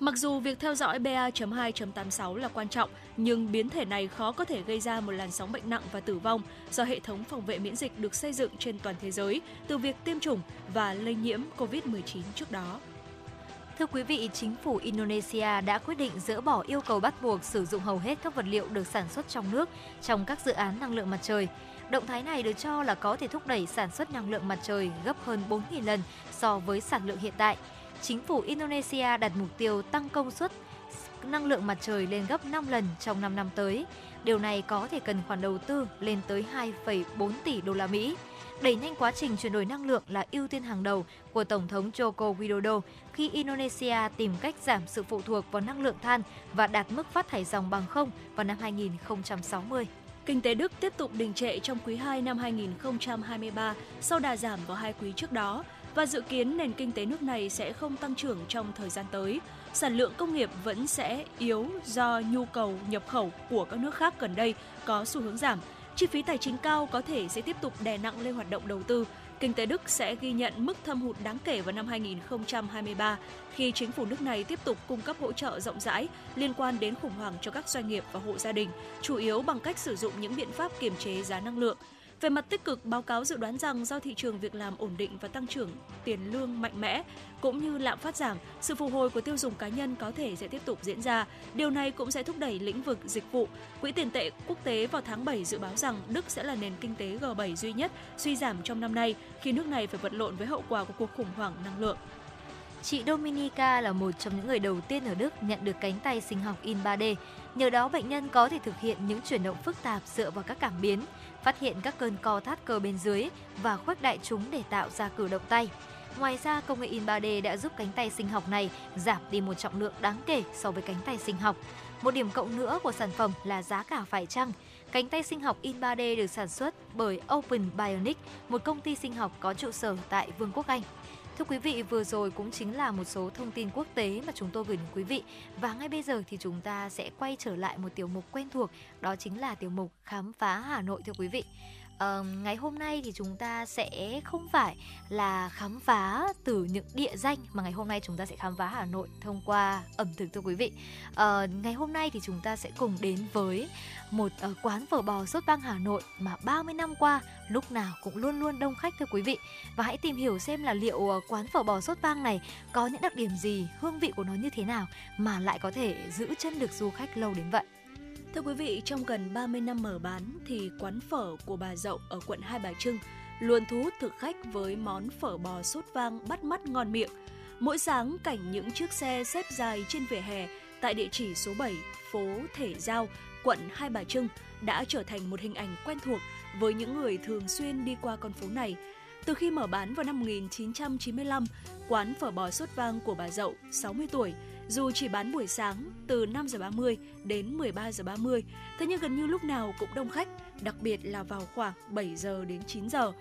Mặc dù việc theo dõi BA.2.86 là quan trọng, nhưng biến thể này khó có thể gây ra một làn sóng bệnh nặng và tử vong do hệ thống phòng vệ miễn dịch được xây dựng trên toàn thế giới từ việc tiêm chủng và lây nhiễm COVID-19 trước đó.
Thưa quý vị, chính phủ Indonesia đã quyết định dỡ bỏ yêu cầu bắt buộc sử dụng hầu hết các vật liệu được sản xuất trong nước trong các dự án năng lượng mặt trời. Động thái này được cho là có thể thúc đẩy sản xuất năng lượng mặt trời gấp hơn 4.000 lần so với sản lượng hiện tại. Chính phủ Indonesia đặt mục tiêu tăng công suất năng lượng mặt trời lên gấp 5 lần trong 5 năm tới. Điều này có thể cần khoản đầu tư lên tới 2,4 tỷ đô la Mỹ. Đẩy nhanh quá trình chuyển đổi năng lượng là ưu tiên hàng đầu của Tổng thống Joko Widodo khi Indonesia tìm cách giảm sự phụ thuộc vào năng lượng than và đạt mức phát thải dòng bằng không vào năm 2060.
Kinh tế Đức tiếp tục đình trệ trong quý 2 năm 2023 sau đà giảm vào hai quý trước đó và dự kiến nền kinh tế nước này sẽ không tăng trưởng trong thời gian tới. Sản lượng công nghiệp vẫn sẽ yếu do nhu cầu nhập khẩu của các nước khác gần đây có xu hướng giảm. Chi phí tài chính cao có thể sẽ tiếp tục đè nặng lên hoạt động đầu tư. Kinh tế Đức sẽ ghi nhận mức thâm hụt đáng kể vào năm 2023 khi chính phủ nước này tiếp tục cung cấp hỗ trợ rộng rãi liên quan đến khủng hoảng cho các doanh nghiệp và hộ gia đình, chủ yếu bằng cách sử dụng những biện pháp kiềm chế giá năng lượng. Về mặt tích cực, báo cáo dự đoán rằng do thị trường việc làm ổn định và tăng trưởng tiền lương mạnh mẽ, cũng như lạm phát giảm, sự phục hồi của tiêu dùng cá nhân có thể sẽ tiếp tục diễn ra. Điều này cũng sẽ thúc đẩy lĩnh vực dịch vụ. Quỹ tiền tệ quốc tế vào tháng 7 dự báo rằng Đức sẽ là nền kinh tế G7 duy nhất suy giảm trong năm nay khi nước này phải vật lộn với hậu quả của cuộc khủng hoảng năng lượng.
Chị Dominica là một trong những người đầu tiên ở Đức nhận được cánh tay sinh học in 3D. Nhờ đó bệnh nhân có thể thực hiện những chuyển động phức tạp dựa vào các cảm biến, phát hiện các cơn co thắt cơ bên dưới và khuếch đại chúng để tạo ra cử động tay. Ngoài ra, công nghệ in 3D đã giúp cánh tay sinh học này giảm đi một trọng lượng đáng kể so với cánh tay sinh học. Một điểm cộng nữa của sản phẩm là giá cả phải chăng. Cánh tay sinh học in 3D được sản xuất bởi Open Bionic, một công ty sinh học có trụ sở tại Vương quốc Anh. Thưa quý vị, vừa rồi cũng chính là một số thông tin quốc tế mà chúng tôi gửi đến quý vị. Và ngay bây giờ thì chúng ta sẽ quay trở lại một tiểu mục quen thuộc, đó chính là tiểu mục Khám phá Hà Nội thưa quý vị. Uh, ngày hôm nay thì chúng ta sẽ không phải là khám phá từ những địa danh mà ngày hôm nay chúng ta sẽ khám phá Hà Nội thông qua ẩm thực thưa quý vị. Uh, ngày hôm nay thì chúng ta sẽ cùng đến với một uh, quán phở bò sốt vang Hà Nội mà 30 năm qua lúc nào cũng luôn luôn đông khách thưa quý vị. Và hãy tìm hiểu xem là liệu uh, quán phở bò sốt vang này có những đặc điểm gì, hương vị của nó như thế nào mà lại có thể giữ chân được du khách lâu đến vậy.
Thưa quý vị, trong gần 30 năm mở bán thì quán phở của bà Dậu ở quận Hai Bà Trưng luôn thu hút thực khách với món phở bò sốt vang bắt mắt ngon miệng. Mỗi sáng cảnh những chiếc xe xếp dài trên vỉa hè tại địa chỉ số 7 phố Thể Giao, quận Hai Bà Trưng đã trở thành một hình ảnh quen thuộc với những người thường xuyên đi qua con phố này. Từ khi mở bán vào năm 1995, quán phở bò sốt vang của bà Dậu, 60 tuổi, dù chỉ bán buổi sáng từ 5 giờ 30 đến 13 giờ 30, thế nhưng gần như lúc nào cũng đông khách, đặc biệt là vào khoảng 7 giờ đến 9 giờ.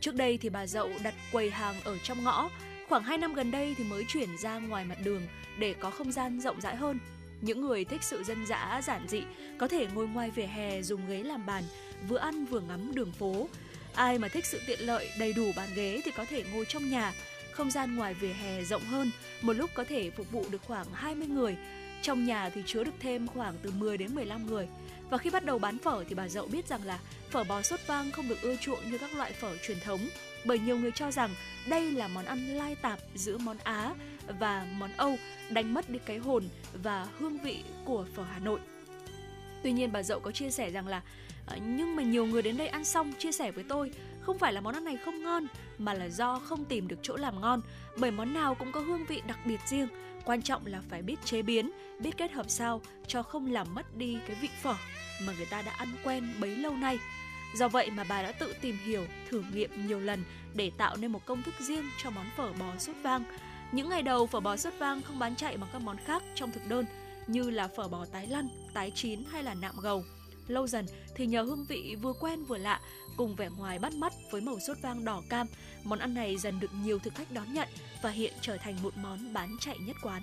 Trước đây thì bà Dậu đặt quầy hàng ở trong ngõ, khoảng 2 năm gần đây thì mới chuyển ra ngoài mặt đường để có không gian rộng rãi hơn. Những người thích sự dân dã giản dị có thể ngồi ngoài vỉa hè dùng ghế làm bàn, vừa ăn vừa ngắm đường phố. Ai mà thích sự tiện lợi đầy đủ bàn ghế thì có thể ngồi trong nhà, không gian ngoài vỉa hè rộng hơn, một lúc có thể phục vụ được khoảng 20 người. Trong nhà thì chứa được thêm khoảng từ 10 đến 15 người. Và khi bắt đầu bán phở thì bà Dậu biết rằng là phở bò sốt vang không được ưa chuộng như các loại phở truyền thống bởi nhiều người cho rằng đây là món ăn lai tạp giữa món Á và món Âu, đánh mất đi cái hồn và hương vị của phở Hà Nội. Tuy nhiên bà Dậu có chia sẻ rằng là ờ, nhưng mà nhiều người đến đây ăn xong chia sẻ với tôi không phải là món ăn này không ngon, mà là do không tìm được chỗ làm ngon, bởi món nào cũng có hương vị đặc biệt riêng. Quan trọng là phải biết chế biến, biết kết hợp sao cho không làm mất đi cái vị phở mà người ta đã ăn quen bấy lâu nay. Do vậy mà bà đã tự tìm hiểu, thử nghiệm nhiều lần để tạo nên một công thức riêng cho món phở bò sốt vang. Những ngày đầu, phở bò sốt vang không bán chạy bằng các món khác trong thực đơn, như là phở bò tái lăn, tái chín hay là nạm gầu. Lâu dần thì nhờ hương vị vừa quen vừa lạ cùng vẻ ngoài bắt mắt với màu sốt vang đỏ cam, món ăn này dần được nhiều thực khách đón nhận và hiện trở thành một món bán chạy nhất quán.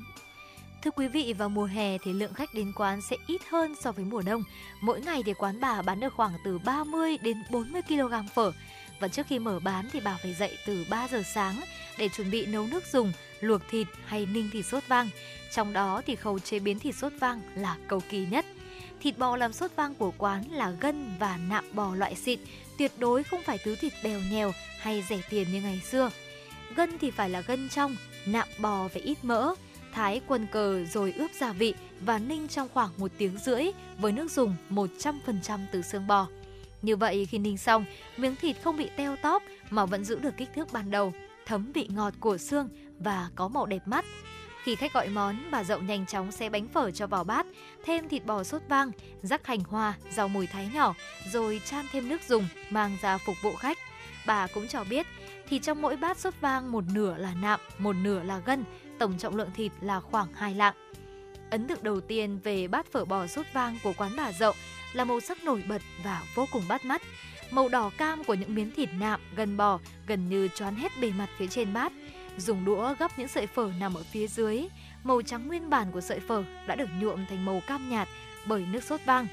Thưa quý vị, vào mùa hè thì lượng khách đến quán sẽ ít hơn so với mùa đông. Mỗi ngày thì quán bà bán được khoảng từ 30 đến 40 kg phở. Và trước khi mở bán thì bà phải dậy từ 3 giờ sáng để chuẩn bị nấu nước dùng, luộc thịt hay ninh thịt sốt vang. Trong đó thì khâu chế biến thịt sốt vang là cầu kỳ nhất. Thịt bò làm sốt vang của quán là gân và nạm bò loại xịn, tuyệt đối không phải thứ thịt bèo nhèo hay rẻ tiền như ngày xưa. Gân thì phải là gân trong, nạm bò phải ít mỡ, thái quần cờ rồi ướp gia vị và ninh trong khoảng một tiếng rưỡi với nước dùng 100% từ xương bò. Như vậy khi ninh xong, miếng thịt không bị teo tóp mà vẫn giữ được kích thước ban đầu, thấm vị ngọt của xương và có màu đẹp mắt. Khi khách gọi món, bà dậu nhanh chóng xé bánh phở cho vào bát, thêm thịt bò sốt vang, rắc hành hoa, rau mùi thái nhỏ, rồi chan thêm nước dùng, mang ra phục vụ khách. Bà cũng cho biết, thì trong mỗi bát sốt vang một nửa là nạm, một nửa là gân, tổng trọng lượng thịt là khoảng 2 lạng. Ấn tượng đầu tiên về bát phở bò sốt vang của quán bà dậu là màu sắc nổi bật và vô cùng bắt mắt. Màu đỏ cam của những miếng thịt nạm, gân bò gần như choán hết bề mặt phía trên bát. Dùng đũa gấp những sợi phở nằm ở phía dưới. Màu trắng nguyên bản của sợi phở đã được nhuộm thành màu cam nhạt bởi nước sốt vang.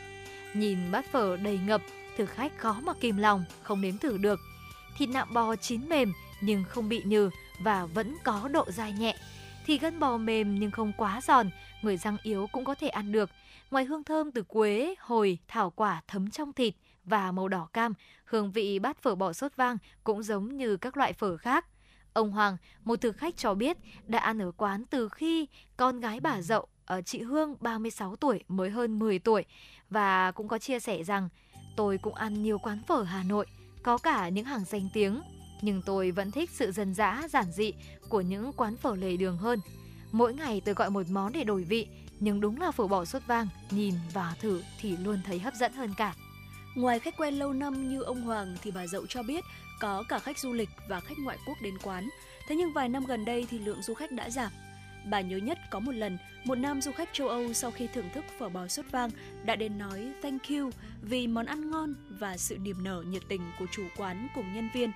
Nhìn bát phở đầy ngập, thực khách khó mà kìm lòng, không nếm thử được. Thịt nạm bò chín mềm nhưng không bị nhừ và vẫn có độ dai nhẹ. Thì gân bò mềm nhưng không quá giòn, người răng yếu cũng có thể ăn được. Ngoài hương thơm từ quế, hồi, thảo quả thấm trong thịt và màu đỏ cam, hương vị bát phở bò sốt vang cũng giống như các loại phở khác. Ông Hoàng, một thực khách cho biết, đã ăn ở quán từ khi con gái bà dậu ở chị Hương 36 tuổi mới hơn 10 tuổi và cũng có chia sẻ rằng tôi cũng ăn nhiều quán phở Hà Nội, có cả những hàng danh tiếng, nhưng tôi vẫn thích sự dân dã giản dị của những quán phở lề đường hơn. Mỗi ngày tôi gọi một món để đổi vị, nhưng đúng là phở bò sốt vang, nhìn và thử thì luôn thấy hấp dẫn hơn cả.
Ngoài khách quen lâu năm như ông Hoàng thì bà Dậu cho biết có cả khách du lịch và khách ngoại quốc đến quán. Thế nhưng vài năm gần đây thì lượng du khách đã giảm. Bà nhớ nhất có một lần, một nam du khách châu Âu sau khi thưởng thức phở bò sốt vang đã đến nói thank you vì món ăn ngon và sự niềm nở nhiệt tình của chủ quán cùng nhân viên.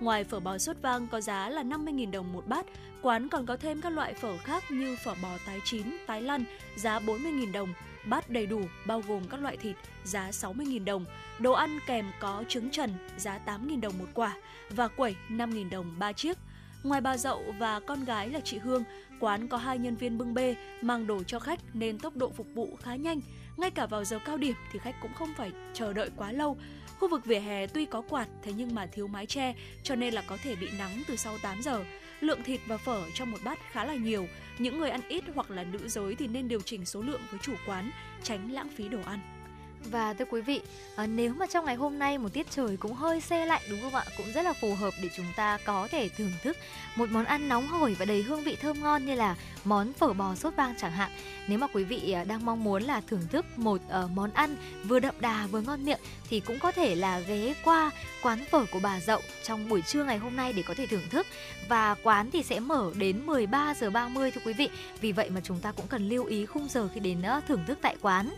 Ngoài phở bò sốt vang có giá là 50.000 đồng một bát, quán còn có thêm các loại phở khác như phở bò tái chín, tái lăn giá 40.000 đồng, bát đầy đủ bao gồm các loại thịt giá 60.000 đồng, đồ ăn kèm có trứng trần giá 8.000 đồng một quả và quẩy 5.000 đồng ba chiếc. Ngoài bà Dậu và con gái là chị Hương, quán có hai nhân viên bưng bê mang đồ cho khách nên tốc độ phục vụ khá nhanh. Ngay cả vào giờ cao điểm thì khách cũng không phải chờ đợi quá lâu. Khu vực vỉa hè tuy có quạt thế nhưng mà thiếu mái che cho nên là có thể bị nắng từ sau 8 giờ. Lượng thịt và phở trong một bát khá là nhiều. Những người ăn ít hoặc là nữ giới thì nên điều chỉnh số lượng với chủ quán, tránh lãng phí đồ ăn.
Và thưa quý vị, à, nếu mà trong ngày hôm nay một tiết trời cũng hơi xe lạnh đúng không ạ? Cũng rất là phù hợp để chúng ta có thể thưởng thức một món ăn nóng hổi và đầy hương vị thơm ngon như là món phở bò sốt vang chẳng hạn. Nếu mà quý vị ờ, đang mong muốn là thưởng thức một uh, món ăn vừa đậm đà vừa ngon miệng thì cũng có thể là ghé qua quán phở của bà Dậu trong buổi trưa ngày hôm nay để có thể thưởng thức. Và quán thì sẽ mở đến 13 giờ 30 thưa quý vị. Vì vậy mà chúng ta cũng cần lưu ý khung giờ khi đến uh, thưởng thức tại quán.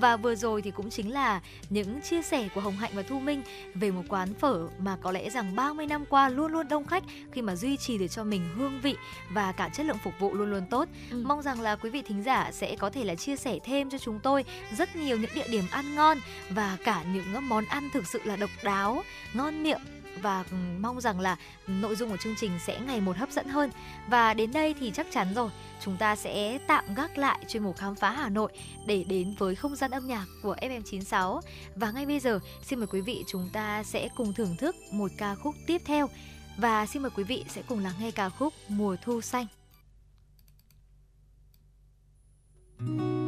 Và vừa rồi thì cũng chính là những chia sẻ của Hồng Hạnh và Thu Minh về một quán phở mà có lẽ rằng 30 năm qua luôn luôn đông khách khi mà duy trì được cho mình hương vị và cả chất lượng phục vụ luôn luôn tốt. Ừ. Mong rằng là quý vị thính giả sẽ có thể là chia sẻ thêm cho chúng tôi rất nhiều những địa điểm ăn ngon và cả những món ăn thực sự là độc đáo, ngon miệng và mong rằng là nội dung của chương trình sẽ ngày một hấp dẫn hơn. Và đến đây thì chắc chắn rồi, chúng ta sẽ tạm gác lại chuyên mục khám phá Hà Nội để đến với không gian âm nhạc của FM96. Và ngay bây giờ, xin mời quý vị chúng ta sẽ cùng thưởng thức một ca khúc tiếp theo. Và xin mời quý vị sẽ cùng lắng nghe ca khúc Mùa thu xanh. thank you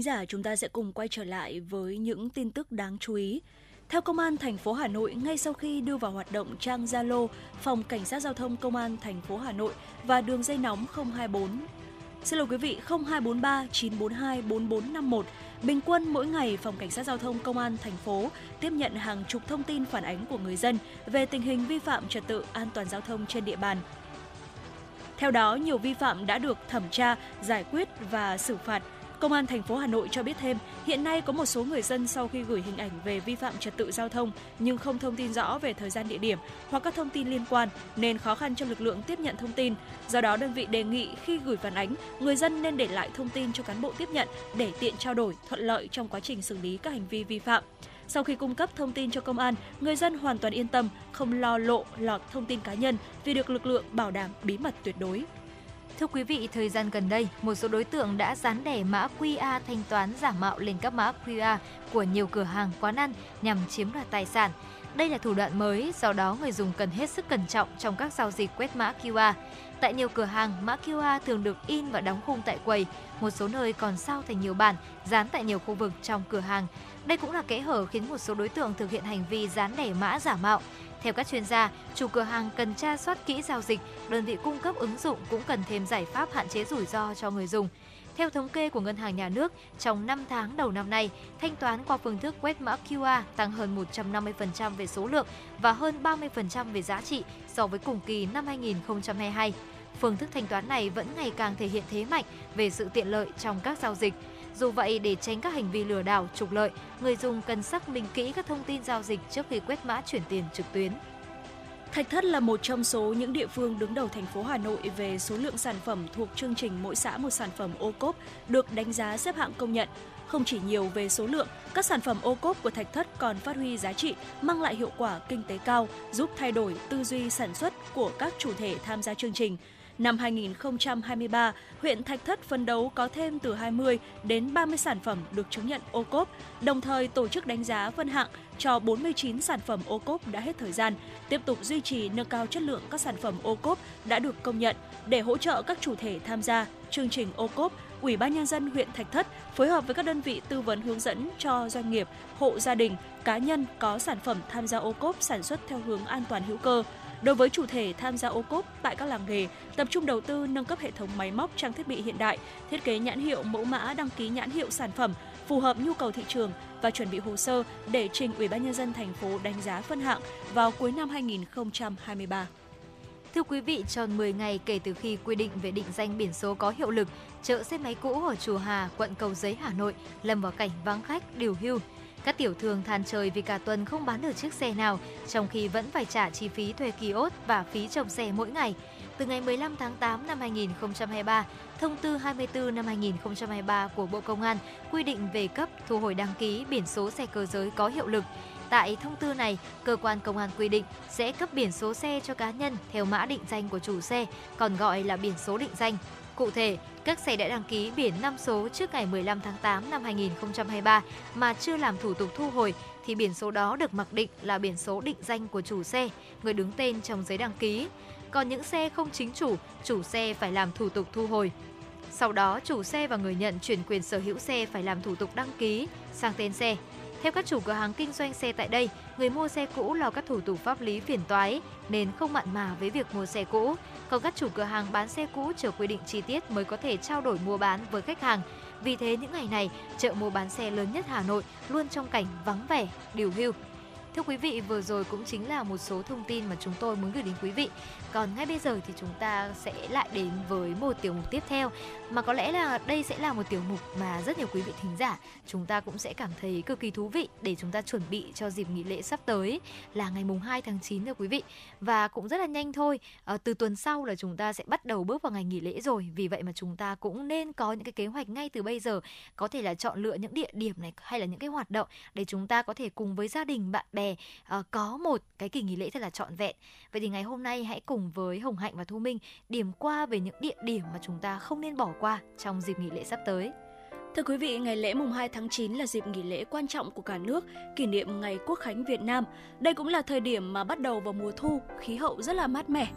Thính giả chúng ta sẽ cùng quay trở lại với những tin tức đáng chú ý. Theo Công an thành phố Hà Nội, ngay sau khi đưa vào hoạt động trang Zalo, Phòng Cảnh sát Giao thông Công an thành phố Hà Nội và đường dây nóng 024 Xin lỗi quý vị 0243 942 4451 Bình quân mỗi ngày Phòng Cảnh sát Giao thông Công an thành phố tiếp nhận hàng chục thông tin phản ánh của người dân về tình hình vi phạm trật tự an toàn giao thông trên địa bàn. Theo đó, nhiều vi phạm đã được thẩm tra, giải quyết và xử phạt. Công an thành phố Hà Nội cho biết thêm, hiện nay có một số người dân sau khi gửi hình ảnh về vi phạm trật tự giao thông nhưng không thông tin rõ về thời gian địa điểm hoặc các thông tin liên quan nên khó khăn cho lực lượng tiếp nhận thông tin. Do đó đơn vị đề nghị khi gửi phản ánh, người dân nên để lại thông tin cho cán bộ tiếp nhận để tiện trao đổi, thuận lợi trong quá trình xử lý các hành vi vi phạm. Sau khi cung cấp thông tin cho công an, người dân hoàn toàn yên tâm, không lo lộ lọt thông tin cá nhân vì được lực lượng bảo đảm bí mật tuyệt đối.
Thưa quý vị, thời gian gần đây, một số đối tượng đã dán đẻ mã QR thanh toán giả mạo lên các mã QR của nhiều cửa hàng quán ăn nhằm chiếm đoạt tài sản. Đây là thủ đoạn mới, do đó người dùng cần hết sức cẩn trọng trong các giao dịch quét mã QR. Tại nhiều cửa hàng, mã QR thường được in và đóng khung tại quầy, một số nơi còn sao thành nhiều bản, dán tại nhiều khu vực trong cửa hàng. Đây cũng là kẽ hở khiến một số đối tượng thực hiện hành vi dán đẻ mã giả mạo. Theo các chuyên gia, chủ cửa hàng cần tra soát kỹ giao dịch, đơn vị cung cấp ứng dụng cũng cần thêm giải pháp hạn chế rủi ro cho người dùng. Theo thống kê của Ngân hàng Nhà nước, trong 5 tháng đầu năm nay, thanh toán qua phương thức quét mã QR tăng hơn 150% về số lượng và hơn 30% về giá trị so với cùng kỳ năm 2022. Phương thức thanh toán này vẫn ngày càng thể hiện thế mạnh về sự tiện lợi trong các giao dịch. Dù vậy, để tránh các hành vi lừa đảo, trục lợi, người dùng cần xác minh kỹ các thông tin giao dịch trước khi quét mã chuyển tiền trực tuyến.
Thạch Thất là một trong số những địa phương đứng đầu thành phố Hà Nội về số lượng sản phẩm thuộc chương trình mỗi xã một sản phẩm ô cốp được đánh giá xếp hạng công nhận. Không chỉ nhiều về số lượng, các sản phẩm ô cốp của Thạch Thất còn phát huy giá trị, mang lại hiệu quả kinh tế cao, giúp thay đổi tư duy sản xuất của các chủ thể tham gia chương trình. Năm 2023, huyện Thạch Thất phấn đấu có thêm từ 20 đến 30 sản phẩm được chứng nhận ô cốp, đồng thời tổ chức đánh giá phân hạng cho 49 sản phẩm ô cốp đã hết thời gian, tiếp tục duy trì nâng cao chất lượng các sản phẩm ô cốp đã được công nhận để hỗ trợ các chủ thể tham gia chương trình ô cốp. Ủy ban nhân dân huyện Thạch Thất phối hợp với các đơn vị tư vấn hướng dẫn cho doanh nghiệp, hộ gia đình, cá nhân có sản phẩm tham gia ô cốp sản xuất theo hướng an toàn hữu cơ, Đối với chủ thể tham gia ô cốp tại các làng nghề, tập trung đầu tư nâng cấp hệ thống máy móc trang thiết bị hiện đại, thiết kế nhãn hiệu mẫu mã đăng ký nhãn hiệu sản phẩm phù hợp nhu cầu thị trường và chuẩn bị hồ sơ để trình Ủy ban nhân dân thành phố đánh giá phân hạng vào cuối năm 2023.
Thưa quý vị, tròn 10 ngày kể từ khi quy định về định danh biển số có hiệu lực, chợ xe máy cũ ở Chùa Hà, quận Cầu Giấy, Hà Nội lâm vào cảnh vắng khách, điều hưu. Các tiểu thương than trời vì cả tuần không bán được chiếc xe nào, trong khi vẫn phải trả chi phí thuê kiosk và phí trồng xe mỗi ngày. Từ ngày 15 tháng 8 năm 2023, Thông tư 24 năm 2023 của Bộ Công an quy định về cấp thu hồi đăng ký biển số xe cơ giới có hiệu lực. Tại thông tư này, cơ quan công an quy định sẽ cấp biển số xe cho cá nhân theo mã định danh của chủ xe, còn gọi là biển số định danh. Cụ thể, các xe đã đăng ký biển 5 số trước ngày 15 tháng 8 năm 2023 mà chưa làm thủ tục thu hồi thì biển số đó được mặc định là biển số định danh của chủ xe, người đứng tên trong giấy đăng ký. Còn những xe không chính chủ, chủ xe phải làm thủ tục thu hồi. Sau đó, chủ xe và người nhận chuyển quyền sở hữu xe phải làm thủ tục đăng ký sang tên xe. Theo các chủ cửa hàng kinh doanh xe tại đây, người mua xe cũ lo các thủ tục pháp lý phiền toái nên không mặn mà với việc mua xe cũ. Còn các chủ cửa hàng bán xe cũ chờ quy định chi tiết mới có thể trao đổi mua bán với khách hàng. Vì thế những ngày này, chợ mua bán xe lớn nhất Hà Nội luôn trong cảnh vắng vẻ, điều hưu. Thưa quý vị, vừa rồi cũng chính là một số thông tin mà chúng tôi muốn gửi đến quý vị. Còn ngay bây giờ thì chúng ta sẽ lại đến với một tiểu mục tiếp theo mà có lẽ là đây sẽ là một tiểu mục mà rất nhiều quý vị thính giả chúng ta cũng sẽ cảm thấy cực kỳ thú vị để chúng ta chuẩn bị cho dịp nghỉ lễ sắp tới là ngày mùng 2 tháng 9 thưa quý vị. Và cũng rất là nhanh thôi, à, từ tuần sau là chúng ta sẽ bắt đầu bước vào ngày nghỉ lễ rồi. Vì vậy mà chúng ta cũng nên có những cái kế hoạch ngay từ bây giờ, có thể là chọn lựa những địa điểm này hay là những cái hoạt động để chúng ta có thể cùng với gia đình, bạn bè à, có một cái kỳ nghỉ lễ thật là trọn vẹn. Vậy thì ngày hôm nay hãy cùng với Hồng Hạnh và Thu Minh điểm qua về những địa điểm mà chúng ta không nên bỏ qua trong dịp nghỉ lễ sắp tới.
Thưa quý vị, ngày lễ mùng 2 tháng 9 là dịp nghỉ lễ quan trọng của cả nước, kỷ niệm ngày Quốc khánh Việt Nam. Đây cũng là thời điểm mà bắt đầu vào mùa thu, khí hậu rất là mát mẻ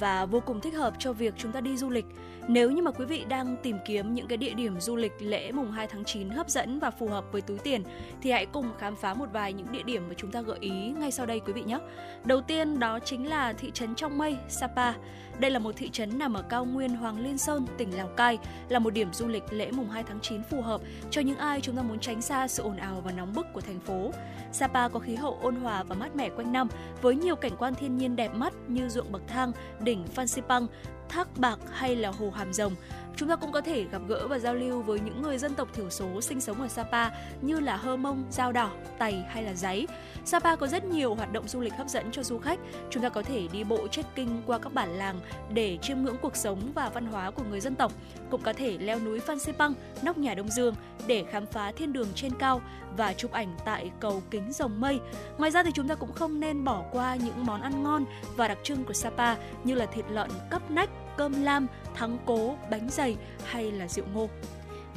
và vô cùng thích hợp cho việc chúng ta đi du lịch. Nếu như mà quý vị đang tìm kiếm những cái địa điểm du lịch lễ mùng 2 tháng 9 hấp dẫn và phù hợp với túi tiền thì hãy cùng khám phá một vài những địa điểm mà chúng ta gợi ý ngay sau đây quý vị nhé. Đầu tiên đó chính là thị trấn Trong Mây, Sapa. Đây là một thị trấn nằm ở cao nguyên Hoàng Liên Sơn, tỉnh Lào Cai, là một điểm du lịch lễ mùng 2 tháng 9 phù hợp cho những ai chúng ta muốn tránh xa sự ồn ào và nóng bức của thành phố. Sapa có khí hậu ôn hòa và mát mẻ quanh năm với nhiều cảnh quan thiên nhiên đẹp mắt như ruộng bậc thang, đỉnh Fansipan thác bạc hay là hồ Hàm Rồng. Chúng ta cũng có thể gặp gỡ và giao lưu với những người dân tộc thiểu số sinh sống ở Sapa như là Hơ Mông, Dao Đỏ, Tày hay là Giấy. Sapa có rất nhiều hoạt động du lịch hấp dẫn cho du khách. Chúng ta có thể đi bộ trekking qua các bản làng để chiêm ngưỡng cuộc sống và văn hóa của người dân tộc. Cũng có thể leo núi Phan Xipang, nóc nhà Đông Dương để khám phá thiên đường trên cao và chụp ảnh tại cầu kính rồng mây. Ngoài ra thì chúng ta cũng không nên bỏ qua những món ăn ngon và đặc trưng của Sapa như là thịt lợn cấp nách, cơm lam, thắng cố, bánh dày hay là rượu ngô.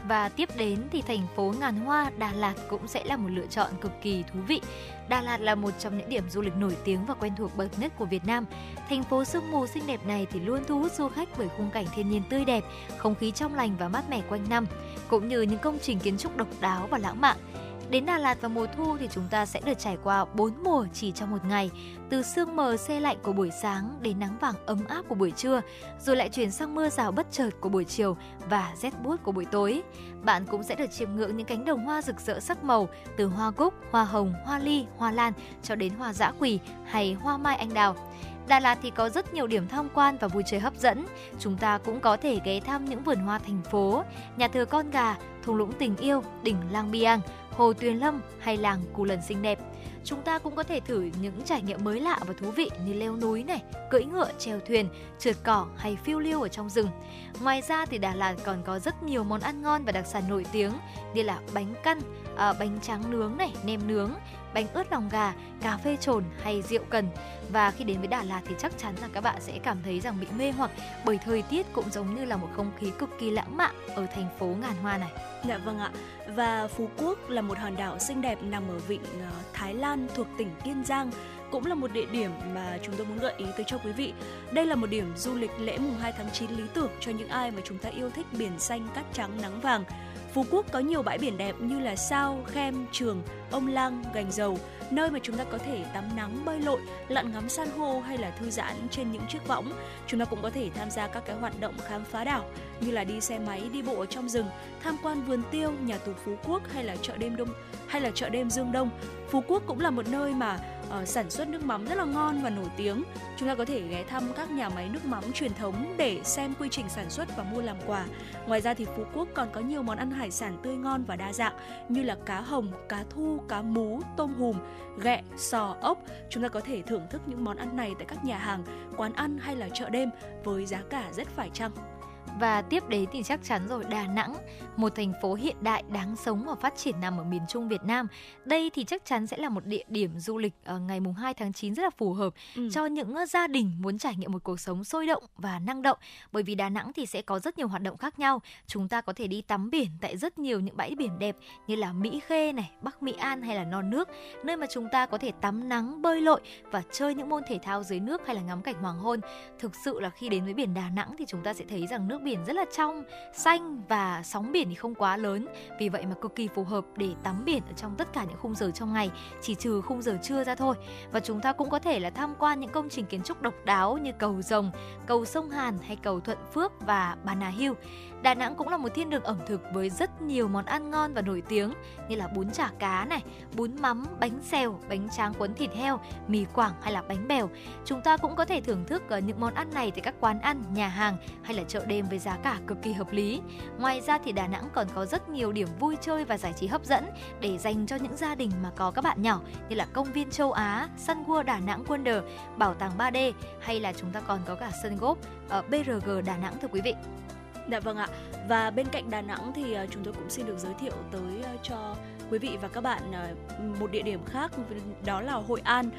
Và tiếp đến thì thành phố ngàn hoa Đà Lạt cũng sẽ là một lựa chọn cực kỳ thú vị. Đà Lạt là một trong những điểm du lịch nổi tiếng và quen thuộc bậc nhất của Việt Nam. Thành phố sương mù xinh đẹp này thì luôn thu hút du khách bởi khung cảnh thiên nhiên tươi đẹp, không khí trong lành và mát mẻ quanh năm, cũng như những công trình kiến trúc độc đáo và lãng mạn. Đến Đà Lạt vào mùa thu thì chúng ta sẽ được trải qua 4 mùa chỉ trong một ngày, từ sương mờ se lạnh của buổi sáng đến nắng vàng ấm áp của buổi trưa, rồi lại chuyển sang mưa rào bất chợt của buổi chiều và rét buốt của buổi tối. Bạn cũng sẽ được chiêm ngưỡng những cánh đồng hoa rực rỡ sắc màu từ hoa cúc, hoa hồng, hoa ly, hoa lan cho đến hoa dã quỳ hay hoa mai anh đào. Đà Lạt thì có rất nhiều điểm tham quan và vui chơi hấp dẫn. Chúng ta cũng có thể ghé thăm những vườn hoa thành phố, nhà thờ Con Gà, thung lũng tình yêu, đỉnh Lang Biang, hồ Tuyền Lâm hay làng Cù Lần xinh đẹp. Chúng ta cũng có thể thử những trải nghiệm mới lạ và thú vị như leo núi này, cưỡi ngựa, chèo thuyền, trượt cỏ hay phiêu lưu ở trong rừng. Ngoài ra thì Đà Lạt còn có rất nhiều món ăn ngon và đặc sản nổi tiếng như là bánh căn, à, bánh tráng nướng này, nem nướng, bánh ướt lòng gà, cà phê trồn hay rượu cần. Và khi đến với Đà Lạt thì chắc chắn là các bạn sẽ cảm thấy rằng bị mê hoặc bởi thời tiết cũng giống như là một không khí cực kỳ lãng mạn ở thành phố ngàn hoa này.
Dạ vâng ạ. Và Phú Quốc là một hòn đảo xinh đẹp nằm ở vịnh ờ, Thái Lan thuộc tỉnh Kiên Giang cũng là một địa điểm mà chúng tôi muốn gợi ý tới cho quý vị. Đây là một điểm du lịch lễ mùng 2 tháng 9 lý tưởng cho những ai mà chúng ta yêu thích biển xanh, cát trắng, nắng vàng. Phú Quốc có nhiều bãi biển đẹp như là Sao, Khem, Trường, Ông Lang, Gành Dầu, nơi mà chúng ta có thể tắm nắng, bơi lội, lặn ngắm san hô hay là thư giãn trên những chiếc võng. Chúng ta cũng có thể tham gia các cái hoạt động khám phá đảo như là đi xe máy, đi bộ ở trong rừng, tham quan vườn tiêu, nhà tù Phú Quốc hay là chợ đêm Đông hay là chợ đêm Dương Đông. Phú Quốc cũng là một nơi mà uh, sản xuất nước mắm rất là ngon và nổi tiếng. Chúng ta có thể ghé thăm các nhà máy nước mắm truyền thống để xem quy trình sản xuất và mua làm quà. Ngoài ra thì Phú Quốc còn có nhiều món ăn hải sản tươi ngon và đa dạng như là cá hồng, cá thu, cá mú, tôm hùm, ghẹ, sò, ốc. Chúng ta có thể thưởng thức những món ăn này tại các nhà hàng, quán ăn hay là chợ đêm với giá cả rất phải chăng.
Và tiếp đến thì chắc chắn rồi Đà Nẵng, một thành phố hiện đại đáng sống và phát triển nằm ở miền Trung Việt Nam. Đây thì chắc chắn sẽ là một địa điểm du lịch ở ngày mùng 2 tháng 9 rất là phù hợp ừ. cho những gia đình muốn trải nghiệm một cuộc sống sôi động và năng động. Bởi vì Đà Nẵng thì sẽ có rất nhiều hoạt động khác nhau. Chúng ta có thể đi tắm biển tại rất nhiều những bãi biển đẹp như là Mỹ Khê này, Bắc Mỹ An hay là Non Nước, nơi mà chúng ta có thể tắm nắng, bơi lội và chơi những môn thể thao dưới nước hay là ngắm cảnh hoàng hôn. Thực sự là khi đến với biển Đà Nẵng thì chúng ta sẽ thấy rằng nước biển rất là trong, xanh và sóng biển thì không quá lớn. Vì vậy mà cực kỳ phù hợp để tắm biển ở trong tất cả những khung giờ trong ngày, chỉ trừ khung giờ trưa ra thôi. Và chúng ta cũng có thể là tham quan những công trình kiến trúc độc đáo như cầu Rồng, cầu sông Hàn hay cầu Thuận Phước và Bà Nà Hill. Đà Nẵng cũng là một thiên đường ẩm thực với rất nhiều món ăn ngon và nổi tiếng như là bún chả cá này, bún mắm, bánh xèo, bánh tráng cuốn thịt heo, mì quảng hay là bánh bèo. Chúng ta cũng có thể thưởng thức ờ, những món ăn này tại các quán ăn, nhà hàng hay là chợ đêm với giá cả cực kỳ hợp lý. Ngoài ra thì Đà Nẵng còn có rất nhiều điểm vui chơi và giải trí hấp dẫn để dành cho những gia đình mà có các bạn nhỏ như là công viên châu Á, Sun World Đà Nẵng Wonder, bảo tàng 3D hay là chúng ta còn có cả sân golf ở ờ, BRG Đà Nẵng thưa quý vị.
Dạ vâng ạ. Và bên cạnh Đà Nẵng thì ờ, chúng tôi cũng xin được giới thiệu tới ờ, cho quý vị và các bạn ờ, một địa điểm khác đó là Hội An.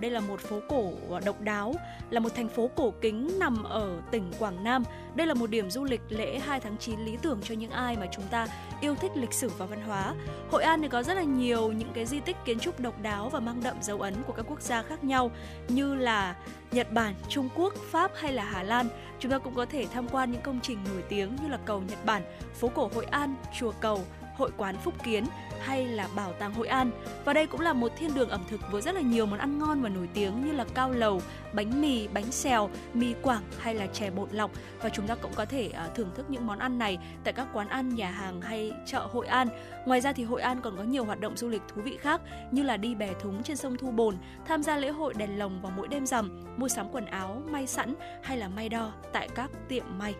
Đây là một phố cổ độc đáo, là một thành phố cổ kính nằm ở tỉnh Quảng Nam. Đây là một điểm du lịch lễ 2 tháng 9 lý tưởng cho những ai mà chúng ta yêu thích lịch sử và văn hóa. Hội An thì có rất là nhiều những cái di tích kiến trúc độc đáo và mang đậm dấu ấn của các quốc gia khác nhau như là Nhật Bản, Trung Quốc, Pháp hay là Hà Lan. Chúng ta cũng có thể tham quan những công trình nổi tiếng như là cầu Nhật Bản, phố cổ Hội An, chùa cầu, hội quán Phúc Kiến hay là bảo tàng Hội An. Và đây cũng là một thiên đường ẩm thực với rất là nhiều món ăn ngon và nổi tiếng như là cao lầu, bánh mì, bánh xèo, mì quảng hay là chè bột lọc và chúng ta cũng có thể à, thưởng thức những món ăn này tại các quán ăn, nhà hàng hay chợ Hội An. Ngoài ra thì Hội An còn có nhiều hoạt động du lịch thú vị khác như là đi bè thúng trên sông Thu Bồn, tham gia lễ hội đèn lồng vào mỗi đêm rằm, mua sắm quần áo, may sẵn hay là may đo tại các tiệm may.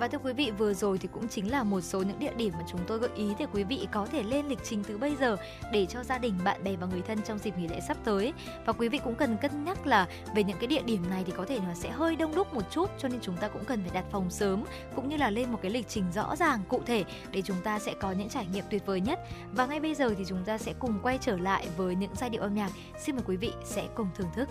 Và thưa quý vị, vừa rồi thì cũng chính là một số những địa điểm mà chúng tôi gợi ý để quý vị có thể lên lịch trình từ bây giờ để cho gia đình, bạn bè và người thân trong dịp nghỉ lễ sắp tới. Và quý vị cũng cần cân nhắc là về những cái địa điểm này thì có thể nó sẽ hơi đông đúc một chút cho nên chúng ta cũng cần phải đặt phòng sớm cũng như là lên một cái lịch trình rõ ràng, cụ thể để chúng ta sẽ có những trải nghiệm tuyệt vời nhất. Và ngay bây giờ thì chúng ta sẽ cùng quay trở lại với những giai điệu âm nhạc. Xin mời quý vị sẽ cùng thưởng thức.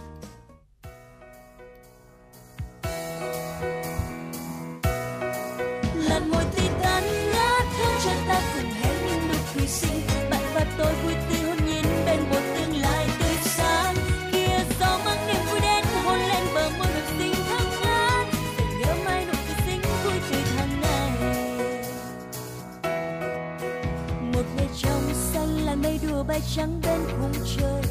Mây trắng bên khung trời,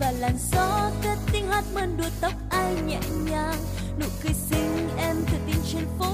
và làn gió cất tiếng hát mơn đùa tóc ai nhẹ nhàng. Nụ cười xinh em tự tin trên phố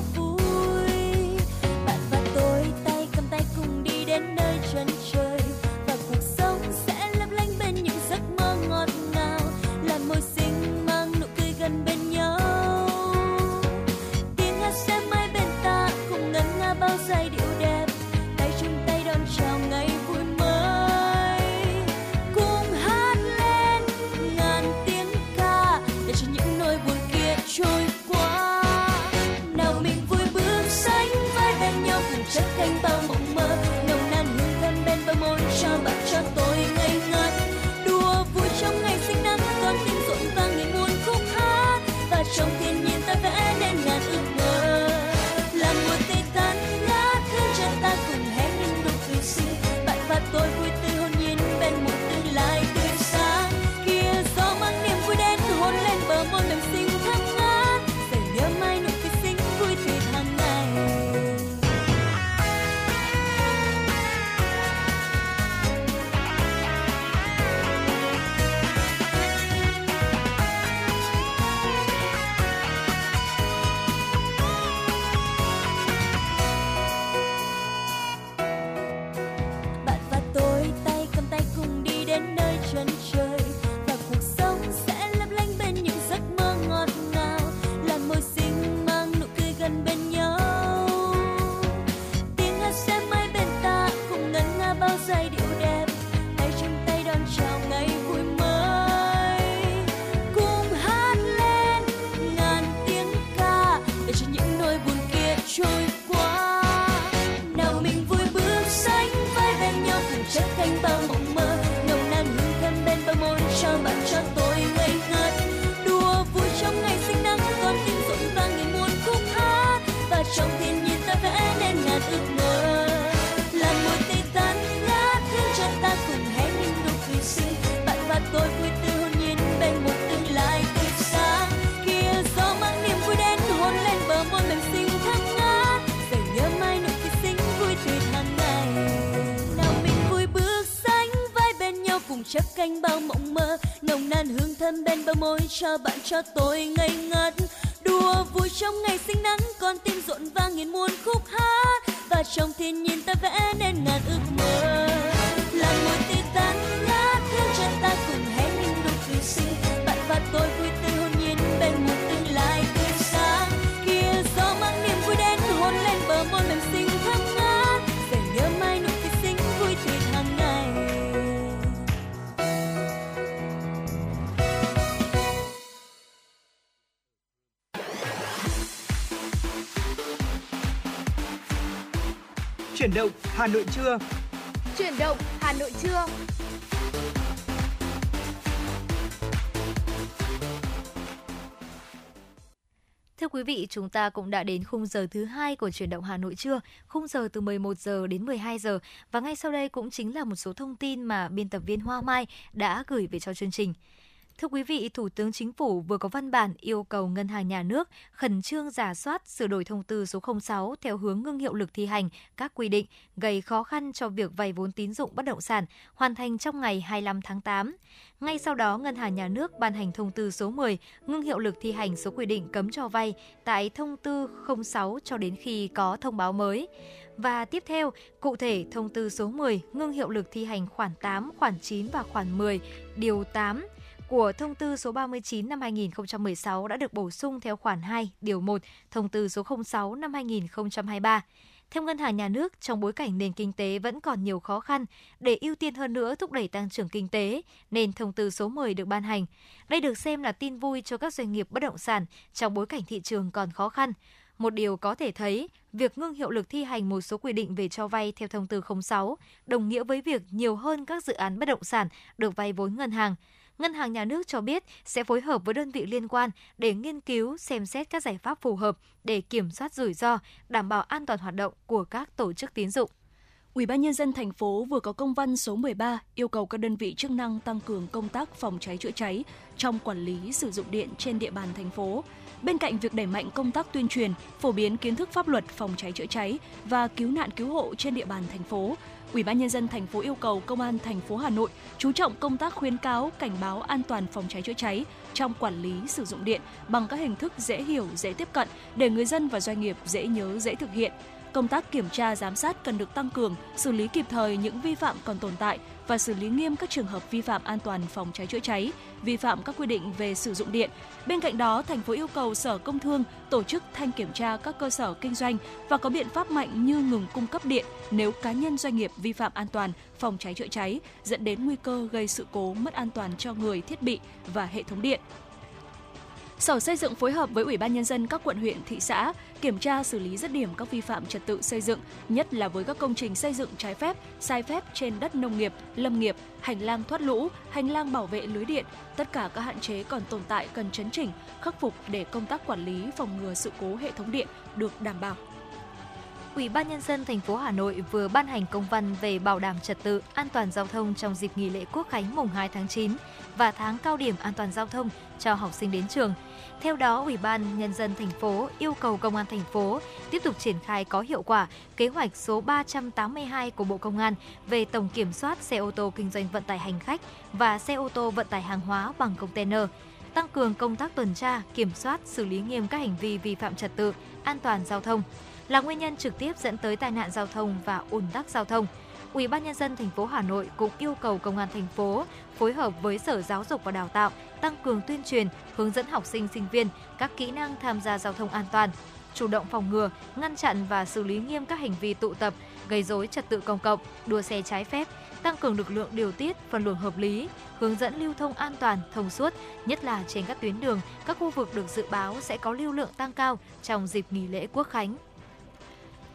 bờ môi cho bạn cho tôi ngây ngất. Đùa vui trong ngày sinh nắng, con tim rộn vang nghìn muôn khúc hát. Và trong thiên nhiên ta vẽ nên
Hà Nội trưa.
Chuyển động Hà Nội trưa.
Thưa Thưa quý vị, chúng ta cũng đã đến khung giờ thứ hai của chuyển động Hà Nội trưa, khung giờ từ 11 giờ đến 12 giờ và ngay sau đây cũng chính là một số thông tin mà biên tập viên Hoa Mai đã gửi về cho chương trình. Thưa quý vị, Thủ tướng Chính phủ vừa có văn bản yêu cầu Ngân hàng Nhà nước khẩn trương giả soát sửa đổi thông tư số 06 theo hướng ngưng hiệu lực thi hành các quy định gây khó khăn cho việc vay vốn tín dụng bất động sản hoàn thành trong ngày 25 tháng 8. Ngay sau đó, Ngân hàng Nhà nước ban hành thông tư số 10 ngưng hiệu lực thi hành số quy định cấm cho vay tại thông tư 06 cho đến khi có thông báo mới. Và tiếp theo, cụ thể thông tư số 10 ngưng hiệu lực thi hành khoản 8, khoản 9 và khoản 10, điều 8 của thông tư số 39 năm 2016 đã được bổ sung theo khoản 2, điều 1, thông tư số 06 năm 2023. Theo Ngân hàng Nhà nước, trong bối cảnh nền kinh tế vẫn còn nhiều khó khăn, để ưu tiên hơn nữa thúc đẩy tăng trưởng kinh tế, nên thông tư số 10 được ban hành. Đây được xem là tin vui cho các doanh nghiệp bất động sản trong bối cảnh thị trường còn khó khăn. Một điều có thể thấy, việc ngưng hiệu lực thi hành một số quy định về cho vay theo thông tư 06 đồng nghĩa với việc nhiều hơn các dự án bất động sản được vay vốn ngân hàng. Ngân hàng Nhà nước cho biết sẽ phối hợp với đơn vị liên quan để nghiên cứu, xem xét các giải pháp phù hợp để kiểm soát rủi ro, đảm bảo an toàn hoạt động của các tổ chức tín dụng.
Ủy ban nhân dân thành phố vừa có công văn số 13 yêu cầu các đơn vị chức năng tăng cường công tác phòng cháy chữa cháy trong quản lý sử dụng điện trên địa bàn thành phố. Bên cạnh việc đẩy mạnh công tác tuyên truyền, phổ biến kiến thức pháp luật phòng cháy chữa cháy và cứu nạn cứu hộ trên địa bàn thành phố, Ủy ban nhân dân thành phố yêu cầu Công an thành phố Hà Nội chú trọng công tác khuyến cáo, cảnh báo an toàn phòng cháy chữa cháy trong quản lý sử dụng điện bằng các hình thức dễ hiểu, dễ tiếp cận để người dân và doanh nghiệp dễ nhớ, dễ thực hiện. Công tác kiểm tra giám sát cần được tăng cường, xử lý kịp thời những vi phạm còn tồn tại và xử lý nghiêm các trường hợp vi phạm an toàn phòng cháy chữa cháy, vi phạm các quy định về sử dụng điện. Bên cạnh đó, thành phố yêu cầu Sở Công Thương tổ chức thanh kiểm tra các cơ sở kinh doanh và có biện pháp mạnh như ngừng cung cấp điện nếu cá nhân doanh nghiệp vi phạm an toàn phòng cháy chữa cháy dẫn đến nguy cơ gây sự cố mất an toàn cho người, thiết bị và hệ thống điện. Sở Xây dựng phối hợp với Ủy ban nhân dân các quận huyện, thị xã kiểm tra xử lý dứt điểm các vi phạm trật tự xây dựng, nhất là với các công trình xây dựng trái phép, sai phép trên đất nông nghiệp, lâm nghiệp, hành lang thoát lũ, hành lang bảo vệ lưới điện, tất cả các hạn chế còn tồn tại cần chấn chỉnh, khắc phục để công tác quản lý phòng ngừa sự cố hệ thống điện được đảm bảo.
Ủy ban nhân dân thành phố Hà Nội vừa ban hành công văn về bảo đảm trật tự an toàn giao thông trong dịp nghỉ lễ Quốc khánh mùng 2 tháng 9 và tháng cao điểm an toàn giao thông cho học sinh đến trường. Theo đó, Ủy ban nhân dân thành phố yêu cầu công an thành phố tiếp tục triển khai có hiệu quả kế hoạch số 382 của Bộ Công an về tổng kiểm soát xe ô tô kinh doanh vận tải hành khách và xe ô tô vận tải hàng hóa bằng container tăng cường công tác tuần tra, kiểm soát, xử lý nghiêm các hành vi vi phạm trật tự, an toàn giao thông là nguyên nhân trực tiếp dẫn tới tai nạn giao thông và ùn tắc giao thông. Ủy ban nhân dân thành phố Hà Nội cũng yêu cầu công an thành phố phối hợp với Sở Giáo dục và Đào tạo tăng cường tuyên truyền, hướng dẫn học sinh sinh viên các kỹ năng tham gia giao thông an toàn, chủ động phòng ngừa, ngăn chặn và xử lý nghiêm các hành vi tụ tập, gây rối trật tự công cộng, đua xe trái phép, tăng cường lực lượng điều tiết, phân luồng hợp lý, hướng dẫn lưu thông an toàn, thông suốt, nhất là trên các tuyến đường, các khu vực được dự báo sẽ có lưu lượng tăng cao trong dịp nghỉ lễ Quốc khánh.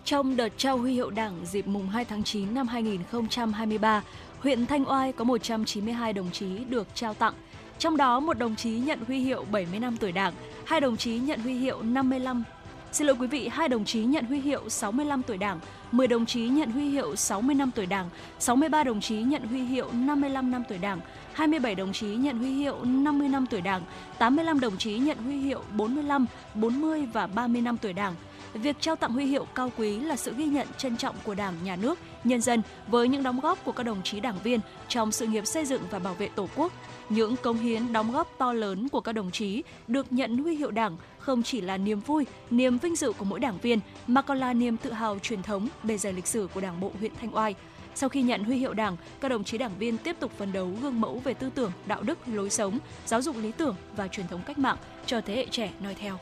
Trong đợt trao huy hiệu Đảng dịp mùng 2 tháng 9 năm 2023, huyện Thanh Oai có 192 đồng chí được trao tặng. Trong đó, một đồng chí nhận huy hiệu 70 năm tuổi Đảng, hai đồng chí nhận huy hiệu 55 Xin lỗi quý vị, hai đồng chí nhận huy hiệu 65 tuổi Đảng, 10 đồng chí nhận huy hiệu 60 năm tuổi Đảng, 63 đồng chí nhận huy hiệu 55 năm tuổi Đảng, 27 đồng chí nhận huy hiệu 50 năm tuổi Đảng, 85 đồng chí nhận huy hiệu 45, 40 và 30 năm tuổi Đảng. Việc trao tặng huy hiệu cao quý là sự ghi nhận trân trọng của Đảng, Nhà nước, nhân dân với những đóng góp của các đồng chí đảng viên trong sự nghiệp xây dựng và bảo vệ Tổ quốc. Những công hiến đóng góp to lớn của các đồng chí được nhận huy hiệu Đảng không chỉ là niềm vui, niềm vinh dự của mỗi đảng viên mà còn là niềm tự hào truyền thống, bề dày lịch sử của Đảng bộ huyện Thanh Oai. Sau khi nhận huy hiệu Đảng, các đồng chí đảng viên tiếp tục phấn đấu gương mẫu về tư tưởng, đạo đức, lối sống, giáo dục lý tưởng và truyền thống cách mạng cho thế hệ trẻ noi theo.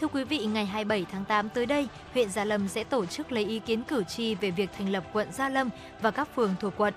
Thưa quý vị, ngày 27 tháng 8 tới đây, huyện Gia Lâm sẽ tổ chức lấy ý kiến cử tri về việc thành lập quận Gia Lâm và các phường thuộc quận.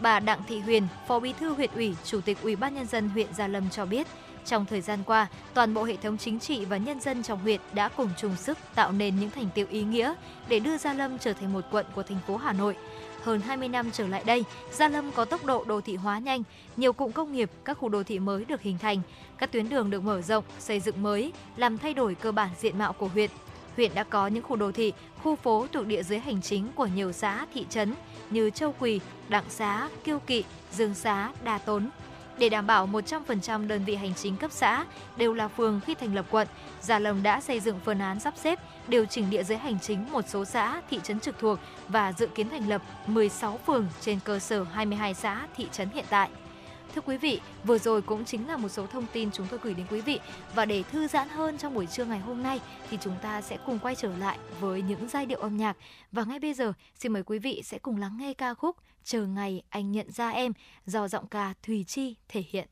Bà Đặng Thị Huyền, Phó Bí thư huyện ủy, Chủ tịch Ủy ban nhân dân huyện Gia Lâm cho biết, Trong thời gian qua, toàn bộ hệ thống chính trị và nhân dân trong huyện đã cùng chung sức tạo nên những thành tiệu ý nghĩa để đưa Gia Lâm trở thành một quận của thành phố Hà Nội. Hơn 20 năm trở lại đây, Gia Lâm có tốc độ đô thị hóa nhanh, nhiều cụm công nghiệp, các khu đô thị mới được hình thành, các tuyến đường được mở rộng, xây dựng mới, làm thay đổi cơ bản diện mạo của huyện. Huyện đã có những khu đô thị, khu phố thuộc địa dưới hành chính của nhiều xã, thị trấn như Châu Quỳ, Đặng Xá, Kiêu Kỵ, Dương Xá, Đa Tốn, để đảm bảo 100% đơn vị hành chính cấp xã đều là phường khi thành lập quận, Gia Lâm đã xây dựng phương án sắp xếp, điều chỉnh địa giới hành chính một số xã, thị trấn trực thuộc và dự kiến thành lập 16 phường trên cơ sở 22 xã, thị trấn hiện tại. Thưa quý vị, vừa rồi cũng chính là một số thông tin chúng tôi gửi đến quý vị và để thư giãn hơn trong buổi trưa ngày hôm nay thì chúng ta sẽ cùng quay trở lại với những giai điệu âm nhạc và ngay bây giờ xin mời quý vị sẽ cùng lắng nghe ca khúc Chờ ngày anh nhận ra em do giọng ca Thùy Chi thể hiện.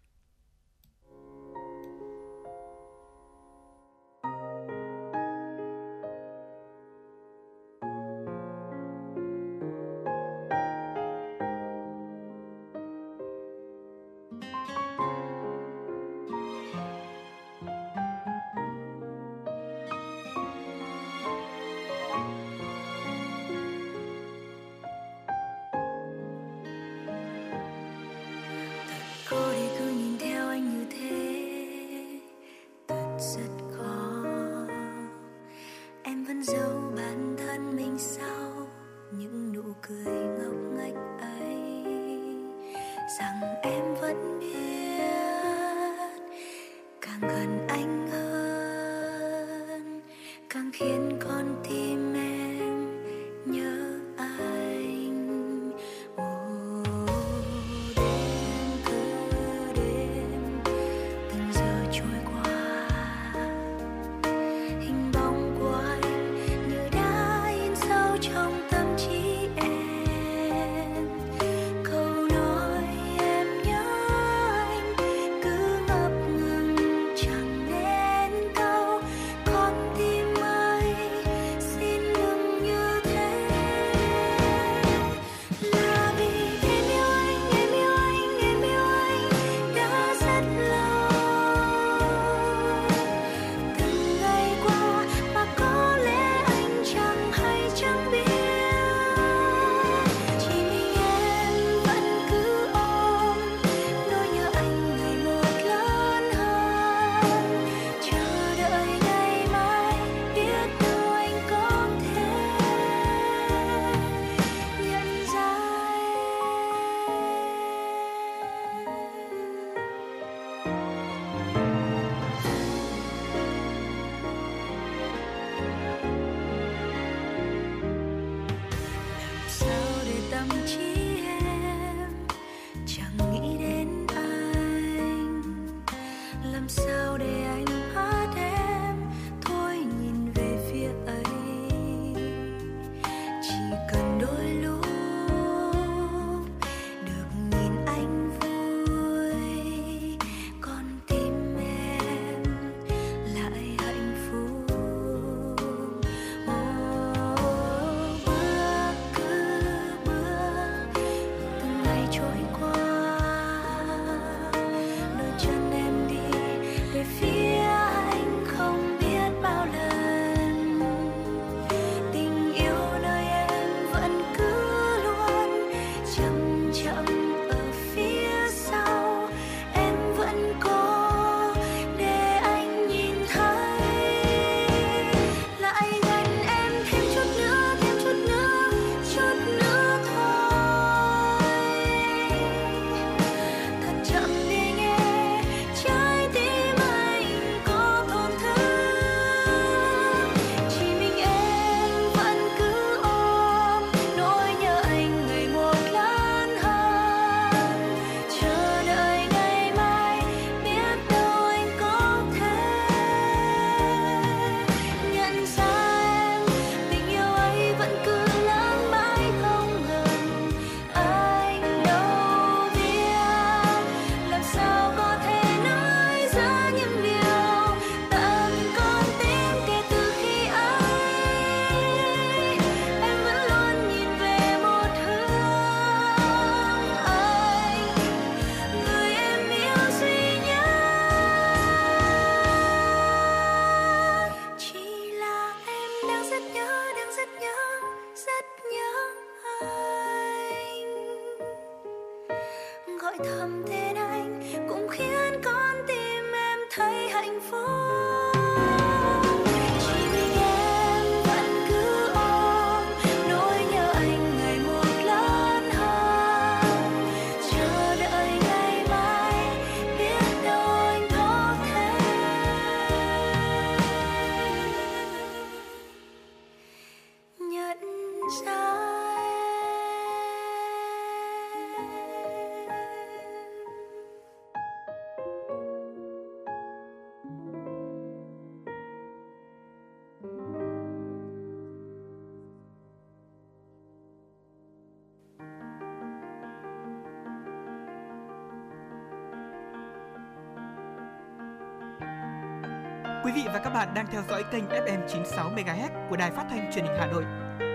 Quý vị và các bạn đang theo dõi kênh FM 96 MHz của Đài Phát thanh Truyền hình Hà Nội.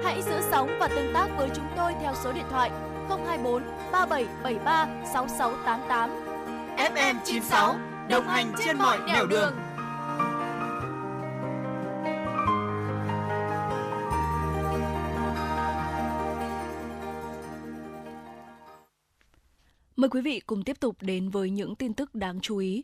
Hãy giữ sóng và tương tác với chúng tôi theo số điện thoại 024 3773 6688.
FM 96 đồng hành trên mọi nẻo đường.
Mời quý vị cùng tiếp tục đến với những tin tức đáng chú ý.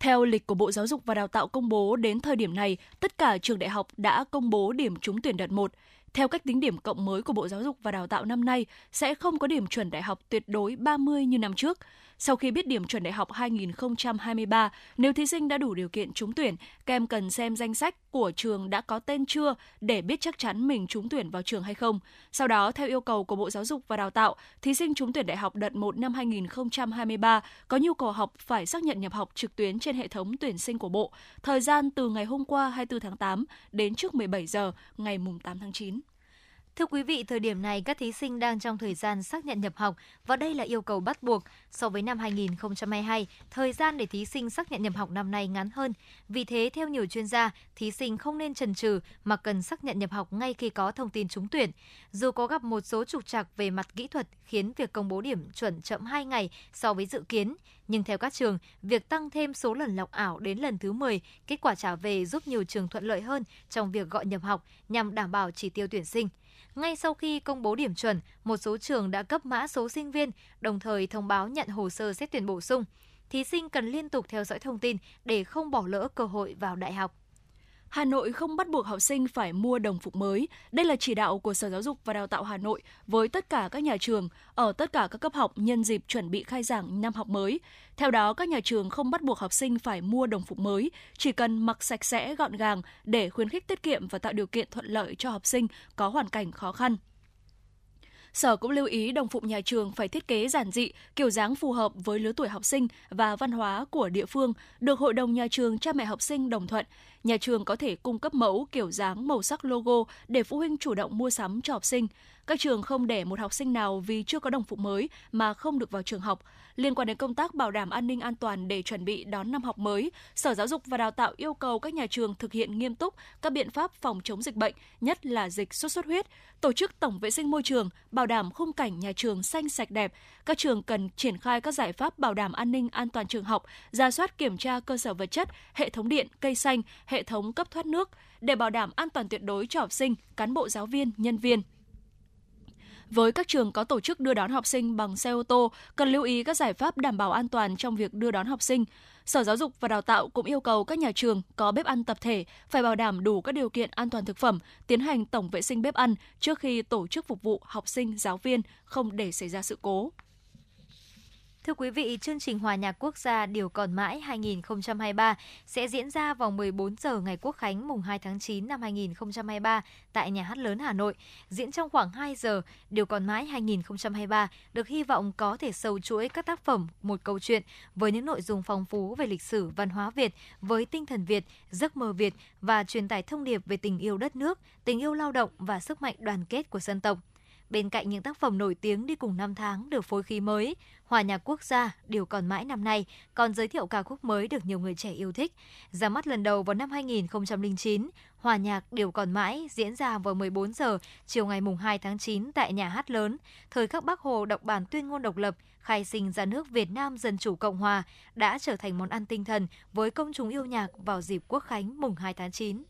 Theo lịch của Bộ Giáo dục và Đào tạo công bố đến thời điểm này, tất cả trường đại học đã công bố điểm trúng tuyển đợt 1. Theo cách tính điểm cộng mới của Bộ Giáo dục và Đào tạo năm nay, sẽ không có điểm chuẩn đại học tuyệt đối 30 như năm trước. Sau khi biết điểm chuẩn đại học 2023, nếu thí sinh đã đủ điều kiện trúng tuyển, các em cần xem danh sách của trường đã có tên chưa để biết chắc chắn mình trúng tuyển vào trường hay không. Sau đó, theo yêu cầu của Bộ Giáo dục và Đào tạo, thí sinh trúng tuyển đại học đợt 1 năm 2023 có nhu cầu học phải xác nhận nhập học trực tuyến trên hệ thống tuyển sinh của Bộ, thời gian từ ngày hôm qua 24 tháng 8 đến trước 17 giờ ngày 8 tháng 9.
Thưa quý vị, thời điểm này các thí sinh đang trong thời gian xác nhận nhập học và đây là yêu cầu bắt buộc. So với năm 2022, thời gian để thí sinh xác nhận nhập học năm nay ngắn hơn. Vì thế, theo nhiều chuyên gia, thí sinh không nên chần chừ mà cần xác nhận nhập học ngay khi có thông tin trúng tuyển. Dù có gặp một số trục trặc về mặt kỹ thuật khiến việc công bố điểm chuẩn chậm 2 ngày so với dự kiến, nhưng theo các trường, việc tăng thêm số lần lọc ảo đến lần thứ 10, kết quả trả về giúp nhiều trường thuận lợi hơn trong việc gọi nhập học nhằm đảm bảo chỉ tiêu tuyển sinh. Ngay sau khi công bố điểm chuẩn, một số trường đã cấp mã số sinh viên, đồng thời thông báo nhận hồ sơ xét tuyển bổ sung. Thí sinh cần liên tục theo dõi thông tin để không bỏ lỡ cơ hội vào đại học.
Hà Nội không bắt buộc học sinh phải mua đồng phục mới. Đây là chỉ đạo của Sở Giáo dục và Đào tạo Hà Nội với tất cả các nhà trường ở tất cả các cấp học nhân dịp chuẩn bị khai giảng năm học mới. Theo đó, các nhà trường không bắt buộc học sinh phải mua đồng phục mới, chỉ cần mặc sạch sẽ, gọn gàng để khuyến khích tiết kiệm và tạo điều kiện thuận lợi cho học sinh có hoàn cảnh khó khăn. Sở cũng lưu ý đồng phục nhà trường phải thiết kế giản dị, kiểu dáng phù hợp với lứa tuổi học sinh và văn hóa của địa phương, được hội đồng nhà trường cha mẹ học sinh đồng thuận. Nhà trường có thể cung cấp mẫu, kiểu dáng, màu sắc logo để phụ huynh chủ động mua sắm cho học sinh. Các trường không để một học sinh nào vì chưa có đồng phục mới mà không được vào trường học. Liên quan đến công tác bảo đảm an ninh an toàn để chuẩn bị đón năm học mới, Sở Giáo dục và Đào tạo yêu cầu các nhà trường thực hiện nghiêm túc các biện pháp phòng chống dịch bệnh, nhất là dịch sốt xuất huyết, tổ chức tổng vệ sinh môi trường, bảo đảm khung cảnh nhà trường xanh sạch đẹp. Các trường cần triển khai các giải pháp bảo đảm an ninh an toàn trường học, ra soát kiểm tra cơ sở vật chất, hệ thống điện, cây xanh, hệ thống cấp thoát nước để bảo đảm an toàn tuyệt đối cho học sinh, cán bộ giáo viên, nhân viên. Với các trường có tổ chức đưa đón học sinh bằng xe ô tô, cần lưu ý các giải pháp đảm bảo an toàn trong việc đưa đón học sinh. Sở Giáo dục và Đào tạo cũng yêu cầu các nhà trường có bếp ăn tập thể phải bảo đảm đủ các điều kiện an toàn thực phẩm, tiến hành tổng vệ sinh bếp ăn trước khi tổ chức phục vụ học sinh, giáo viên, không để xảy ra sự cố.
Thưa quý vị, chương trình Hòa nhạc quốc gia Điều còn mãi 2023 sẽ diễn ra vào 14 giờ ngày Quốc khánh mùng 2 tháng 9 năm 2023 tại Nhà hát lớn Hà Nội. Diễn trong khoảng 2 giờ, Điều còn mãi 2023 được hy vọng có thể sâu chuỗi các tác phẩm, một câu chuyện với những nội dung phong phú về lịch sử văn hóa Việt, với tinh thần Việt, giấc mơ Việt và truyền tải thông điệp về tình yêu đất nước, tình yêu lao động và sức mạnh đoàn kết của dân tộc. Bên cạnh những tác phẩm nổi tiếng đi cùng năm tháng được phối khí mới, Hòa nhạc quốc gia Điều còn mãi năm nay còn giới thiệu ca khúc mới được nhiều người trẻ yêu thích. Ra mắt lần đầu vào năm 2009, Hòa nhạc Điều còn mãi diễn ra vào 14 giờ chiều ngày mùng 2 tháng 9 tại nhà hát lớn. Thời khắc Bác Hồ đọc bản tuyên ngôn độc lập, khai sinh ra nước Việt Nam Dân Chủ Cộng Hòa đã trở thành món ăn tinh thần với công chúng yêu nhạc vào dịp Quốc khánh mùng 2 tháng 9.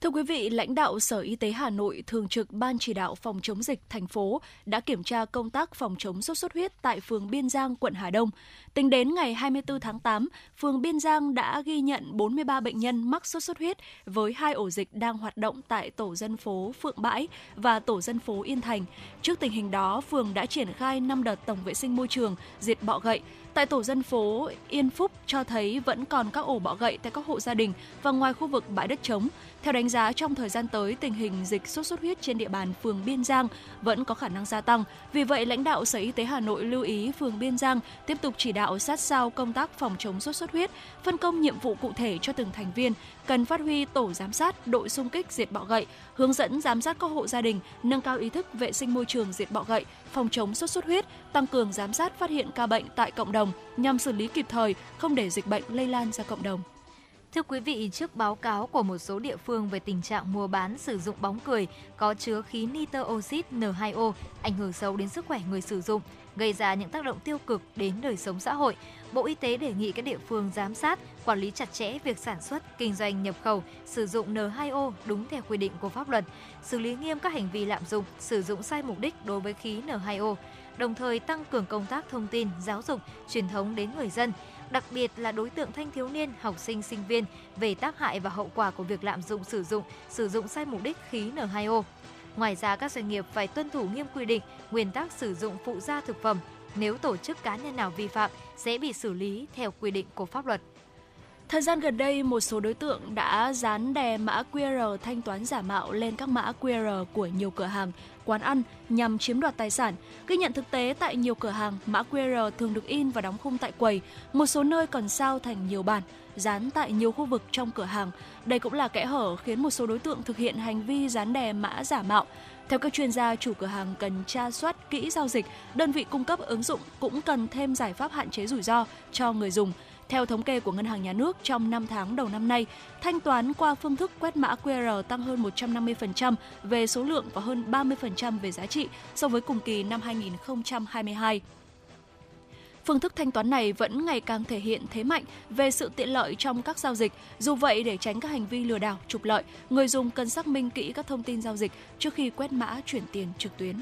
Thưa quý vị, lãnh đạo Sở Y tế Hà Nội thường trực Ban chỉ đạo phòng chống dịch thành phố đã kiểm tra công tác phòng chống sốt xuất huyết tại phường Biên Giang, quận Hà Đông. Tính đến ngày 24 tháng 8, phường Biên Giang đã ghi nhận 43 bệnh nhân mắc sốt xuất huyết với hai ổ dịch đang hoạt động tại tổ dân phố Phượng Bãi và tổ dân phố Yên Thành. Trước tình hình đó, phường đã triển khai 5 đợt tổng vệ sinh môi trường, diệt bọ gậy, Tại tổ dân phố Yên Phúc cho thấy vẫn còn các ổ bọ gậy tại các hộ gia đình và ngoài khu vực bãi đất trống. Theo đánh giá, trong thời gian tới, tình hình dịch sốt xuất huyết trên địa bàn phường Biên Giang vẫn có khả năng gia tăng. Vì vậy, lãnh đạo Sở Y tế Hà Nội lưu ý phường Biên Giang tiếp tục chỉ đạo sát sao công tác phòng chống sốt xuất huyết, phân công nhiệm vụ cụ thể cho từng thành viên, cần phát huy tổ giám sát, đội xung kích diệt bọ gậy, hướng dẫn giám sát các hộ gia đình, nâng cao ý thức vệ sinh môi trường diệt bọ gậy, phòng chống sốt xuất huyết, tăng cường giám sát phát hiện ca bệnh tại cộng đồng nhằm xử lý kịp thời, không để dịch bệnh lây lan ra cộng đồng.
Thưa quý vị, trước báo cáo của một số địa phương về tình trạng mua bán sử dụng bóng cười có chứa khí nitơ oxit N2O ảnh hưởng sâu đến sức khỏe người sử dụng, gây ra những tác động tiêu cực đến đời sống xã hội, Bộ Y tế đề nghị các địa phương giám sát, quản lý chặt chẽ việc sản xuất, kinh doanh nhập khẩu, sử dụng N2O đúng theo quy định của pháp luật, xử lý nghiêm các hành vi lạm dụng, sử dụng sai mục đích đối với khí N2O, đồng thời tăng cường công tác thông tin, giáo dục, truyền thống đến người dân, đặc biệt là đối tượng thanh thiếu niên, học sinh, sinh viên về tác hại và hậu quả của việc lạm dụng sử dụng, sử dụng sai mục đích khí N2O. Ngoài ra, các doanh nghiệp phải tuân thủ nghiêm quy định, nguyên tắc sử dụng phụ gia thực phẩm. Nếu tổ chức cá nhân nào vi phạm sẽ bị xử lý theo quy định của pháp luật.
Thời gian gần đây, một số đối tượng đã dán đè mã QR thanh toán giả mạo lên các mã QR của nhiều cửa hàng, quán ăn nhằm chiếm đoạt tài sản. Ghi nhận thực tế tại nhiều cửa hàng, mã QR thường được in và đóng khung tại quầy, một số nơi còn sao thành nhiều bản, dán tại nhiều khu vực trong cửa hàng. Đây cũng là kẽ hở khiến một số đối tượng thực hiện hành vi dán đè mã giả mạo. Theo các chuyên gia, chủ cửa hàng cần tra soát kỹ giao dịch, đơn vị cung cấp ứng dụng cũng cần thêm giải pháp hạn chế rủi ro cho người dùng. Theo thống kê của Ngân hàng Nhà nước, trong 5 tháng đầu năm nay, thanh toán qua phương thức quét mã QR tăng hơn 150% về số lượng và hơn 30% về giá trị so với cùng kỳ năm 2022. Phương thức thanh toán này vẫn ngày càng thể hiện thế mạnh về sự tiện lợi trong các giao dịch. Dù vậy, để tránh các hành vi lừa đảo, trục lợi, người dùng cần xác minh kỹ các thông tin giao dịch trước khi quét mã chuyển tiền trực tuyến.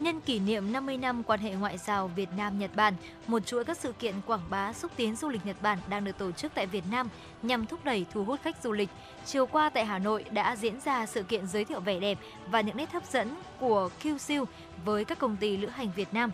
Nhân kỷ niệm 50 năm quan hệ ngoại giao Việt Nam-Nhật Bản, một chuỗi các sự kiện quảng bá xúc tiến du lịch Nhật Bản đang được tổ chức tại Việt Nam nhằm thúc đẩy thu hút khách du lịch. Chiều qua tại Hà Nội đã diễn ra sự kiện giới thiệu vẻ đẹp và những nét hấp dẫn của Kyushu với các công ty lữ hành Việt Nam.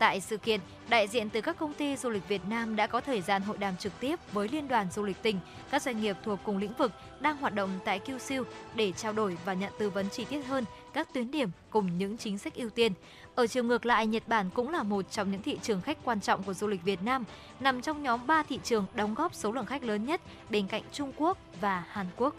Tại sự kiện, đại diện từ các công ty du lịch Việt Nam đã có thời gian hội đàm trực tiếp với Liên đoàn Du lịch tỉnh, các doanh nghiệp thuộc cùng lĩnh vực đang hoạt động tại Kyushu để trao đổi và nhận tư vấn chi tiết hơn các tuyến điểm cùng những chính sách ưu tiên. Ở chiều ngược lại, Nhật Bản cũng là một trong những thị trường khách quan trọng của du lịch Việt Nam, nằm trong nhóm 3 thị trường đóng góp số lượng khách lớn nhất bên cạnh Trung Quốc và Hàn Quốc.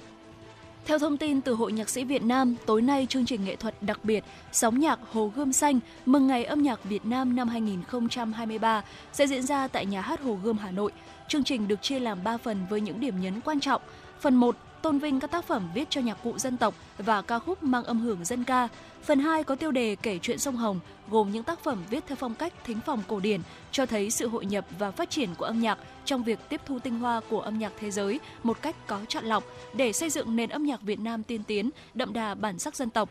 Theo thông tin từ Hội Nhạc sĩ Việt Nam, tối nay chương trình nghệ thuật đặc biệt Sóng nhạc Hồ Gươm Xanh mừng ngày âm nhạc Việt Nam năm 2023 sẽ diễn ra tại nhà hát Hồ Gươm Hà Nội. Chương trình được chia làm 3 phần với những điểm nhấn quan trọng. Phần 1 tôn vinh các tác phẩm viết cho nhạc cụ dân tộc và ca khúc mang âm hưởng dân ca. Phần 2 có tiêu đề kể chuyện sông Hồng, gồm những tác phẩm viết theo phong cách thính phòng cổ điển, cho thấy sự hội nhập và phát triển của âm nhạc trong việc tiếp thu tinh hoa của âm nhạc thế giới một cách có chọn lọc để xây dựng nền âm nhạc Việt Nam tiên tiến, đậm đà bản sắc dân tộc.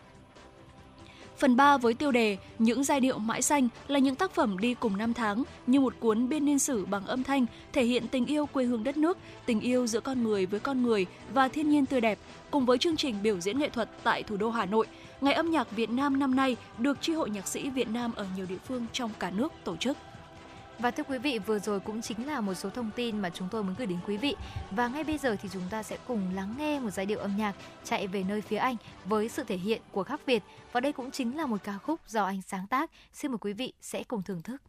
Phần 3 với tiêu đề Những giai điệu mãi xanh là những tác phẩm đi cùng năm tháng như một cuốn biên niên sử bằng âm thanh thể hiện tình yêu quê hương đất nước, tình yêu giữa con người với con người và thiên nhiên tươi đẹp cùng với chương trình biểu diễn nghệ thuật tại thủ đô Hà Nội. Ngày âm nhạc Việt Nam năm nay được Tri hội Nhạc sĩ Việt Nam ở nhiều địa phương trong cả nước tổ chức.
Và thưa quý vị, vừa rồi cũng chính là một số thông tin mà chúng tôi muốn gửi đến quý vị. Và ngay bây giờ thì chúng ta sẽ cùng lắng nghe một giai điệu âm nhạc chạy về nơi phía Anh với sự thể hiện của khắc Việt. Và đây cũng chính là một ca khúc do anh sáng tác. Xin mời quý vị sẽ cùng thưởng thức.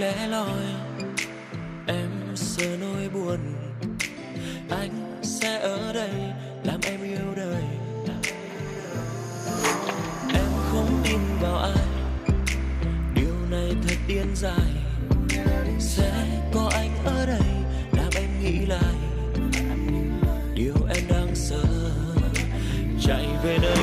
lẻ loi. Em sợ nỗi buồn, anh sẽ ở đây làm em yêu đời. Em không tin vào ai, điều này thật điên dài sẽ có anh ở đây làm em nghĩ lại. Điều em đang sợ, chạy về nơi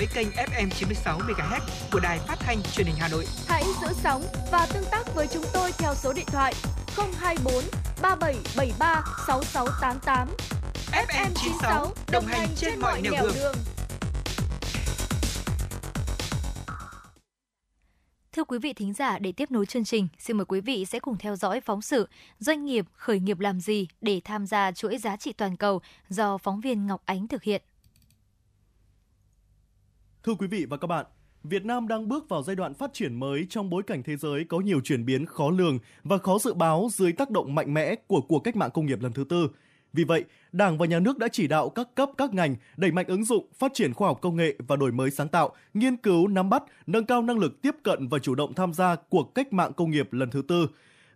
dõi kênh FM 96 MHz của đài phát thanh truyền hình Hà Nội.
Hãy giữ sóng và tương tác với chúng tôi theo số điện thoại 024 3773 6688.
FM 96 đồng hành trên mọi nẻo đường.
Thưa quý vị thính giả, để tiếp nối chương trình, xin mời quý vị sẽ cùng theo dõi phóng sự Doanh nghiệp khởi nghiệp làm gì để tham gia chuỗi giá trị toàn cầu do phóng viên Ngọc Ánh thực hiện.
Thưa quý vị và các bạn, Việt Nam đang bước vào giai đoạn phát triển mới trong bối cảnh thế giới có nhiều chuyển biến khó lường và khó dự báo dưới tác động mạnh mẽ của cuộc cách mạng công nghiệp lần thứ tư. Vì vậy, Đảng và Nhà nước đã chỉ đạo các cấp các ngành đẩy mạnh ứng dụng, phát triển khoa học công nghệ và đổi mới sáng tạo, nghiên cứu, nắm bắt, nâng cao năng lực tiếp cận và chủ động tham gia cuộc cách mạng công nghiệp lần thứ tư.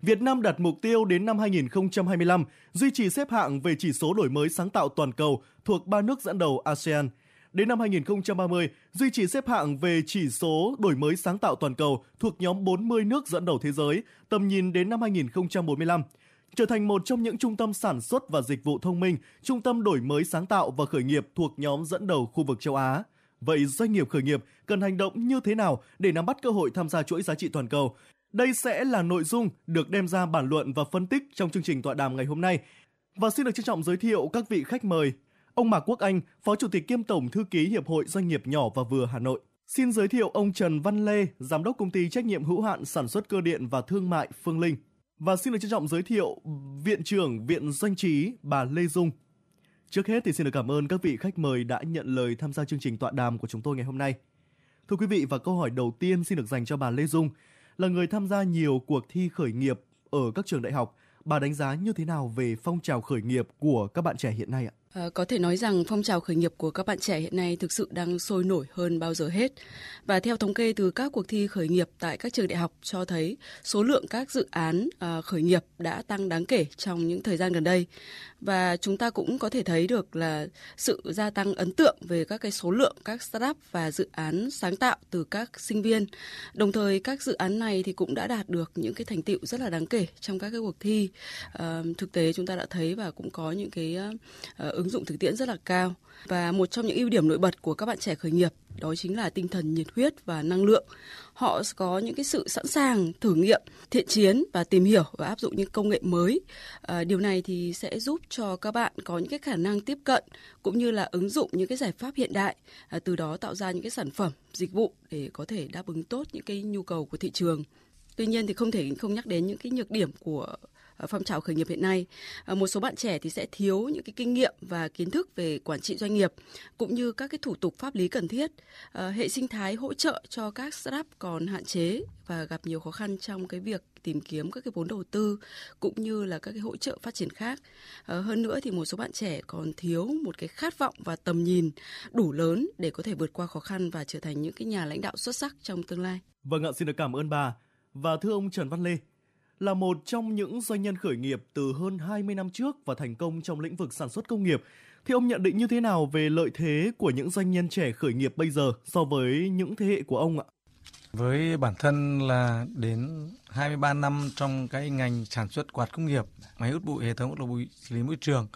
Việt Nam đặt mục tiêu đến năm 2025 duy trì xếp hạng về chỉ số đổi mới sáng tạo toàn cầu thuộc ba nước dẫn đầu ASEAN. Đến năm 2030, duy trì xếp hạng về chỉ số đổi mới sáng tạo toàn cầu thuộc nhóm 40 nước dẫn đầu thế giới, tầm nhìn đến năm 2045 trở thành một trong những trung tâm sản xuất và dịch vụ thông minh, trung tâm đổi mới sáng tạo và khởi nghiệp thuộc nhóm dẫn đầu khu vực châu Á. Vậy doanh nghiệp khởi nghiệp cần hành động như thế nào để nắm bắt cơ hội tham gia chuỗi giá trị toàn cầu? Đây sẽ là nội dung được đem ra bàn luận và phân tích trong chương trình tọa đàm ngày hôm nay. Và xin được trân trọng giới thiệu các vị khách mời. Ông Mạc Quốc Anh, Phó Chủ tịch kiêm Tổng Thư ký Hiệp hội Doanh nghiệp nhỏ và vừa Hà Nội. Xin giới thiệu ông Trần Văn Lê, Giám đốc Công ty Trách nhiệm hữu hạn Sản xuất Cơ điện và Thương mại Phương Linh. Và xin được trân trọng giới thiệu Viện trưởng Viện Doanh trí bà Lê Dung. Trước hết thì xin được cảm ơn các vị khách mời đã nhận lời tham gia chương trình tọa đàm của chúng tôi ngày hôm nay. Thưa quý vị và câu hỏi đầu tiên xin được dành cho bà Lê Dung. Là người tham gia nhiều cuộc thi khởi nghiệp ở các trường đại học, bà đánh giá như thế nào về phong trào khởi nghiệp của các bạn trẻ hiện nay ạ?
À, có thể nói rằng phong trào khởi nghiệp của các bạn trẻ hiện nay thực sự đang sôi nổi hơn bao giờ hết. Và theo thống kê từ các cuộc thi khởi nghiệp tại các trường đại học cho thấy số lượng các dự án à, khởi nghiệp đã tăng đáng kể trong những thời gian gần đây. Và chúng ta cũng có thể thấy được là sự gia tăng ấn tượng về các cái số lượng các startup và dự án sáng tạo từ các sinh viên. Đồng thời các dự án này thì cũng đã đạt được những cái thành tựu rất là đáng kể trong các cái cuộc thi. À, thực tế chúng ta đã thấy và cũng có những cái uh, ứng dụng thực tiễn rất là cao. Và một trong những ưu điểm nổi bật của các bạn trẻ khởi nghiệp đó chính là tinh thần nhiệt huyết và năng lượng. Họ có những cái sự sẵn sàng thử nghiệm, thiện chiến và tìm hiểu và áp dụng những công nghệ mới. À, điều này thì sẽ giúp cho các bạn có những cái khả năng tiếp cận cũng như là ứng dụng những cái giải pháp hiện đại, à, từ đó tạo ra những cái sản phẩm, dịch vụ để có thể đáp ứng tốt những cái nhu cầu của thị trường. Tuy nhiên thì không thể không nhắc đến những cái nhược điểm của phong trào khởi nghiệp hiện nay. Ờ, một số bạn trẻ thì sẽ thiếu những cái kinh nghiệm và kiến thức về quản trị doanh nghiệp cũng như các cái thủ tục pháp lý cần thiết. Ờ, hệ sinh thái hỗ trợ cho các startup còn hạn chế và gặp nhiều khó khăn trong cái việc tìm kiếm các cái vốn đầu tư cũng như là các cái hỗ trợ phát triển khác. Ờ, hơn nữa thì một số bạn trẻ còn thiếu một cái khát vọng và tầm nhìn đủ lớn để có thể vượt qua khó khăn và trở thành những cái nhà lãnh đạo xuất sắc trong tương lai.
Vâng ạ, xin được cảm ơn bà. Và thưa ông Trần Văn Lê, là một trong những doanh nhân khởi nghiệp từ hơn 20 năm trước và thành công trong lĩnh vực sản xuất công nghiệp, thì ông nhận định như thế nào về lợi thế của những doanh nhân trẻ khởi nghiệp bây giờ so với những thế hệ của ông ạ?
Với bản thân là đến 23 năm trong cái ngành sản xuất quạt công nghiệp, máy hút bụi, hệ thống hút bụi xử lý môi trường,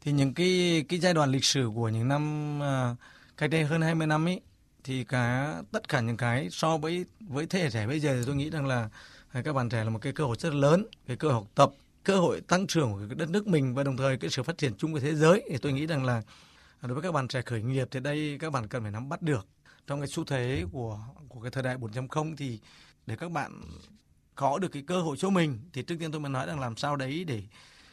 thì những cái cái giai đoạn lịch sử của những năm uh, cách đây hơn 20 năm ấy thì cả tất cả những cái so với với thế hệ trẻ bây giờ thì tôi nghĩ rằng là à, các bạn trẻ là một cái cơ hội rất lớn về cơ hội học tập cơ hội tăng trưởng của đất nước mình và đồng thời cái sự phát triển chung của thế giới. Thì tôi nghĩ rằng là à, đối với các bạn trẻ khởi nghiệp thì đây các bạn cần phải nắm bắt được. Trong cái xu thế của của cái thời đại 4.0 thì để các bạn có được cái cơ hội cho mình thì trước tiên tôi mới nói rằng làm sao đấy để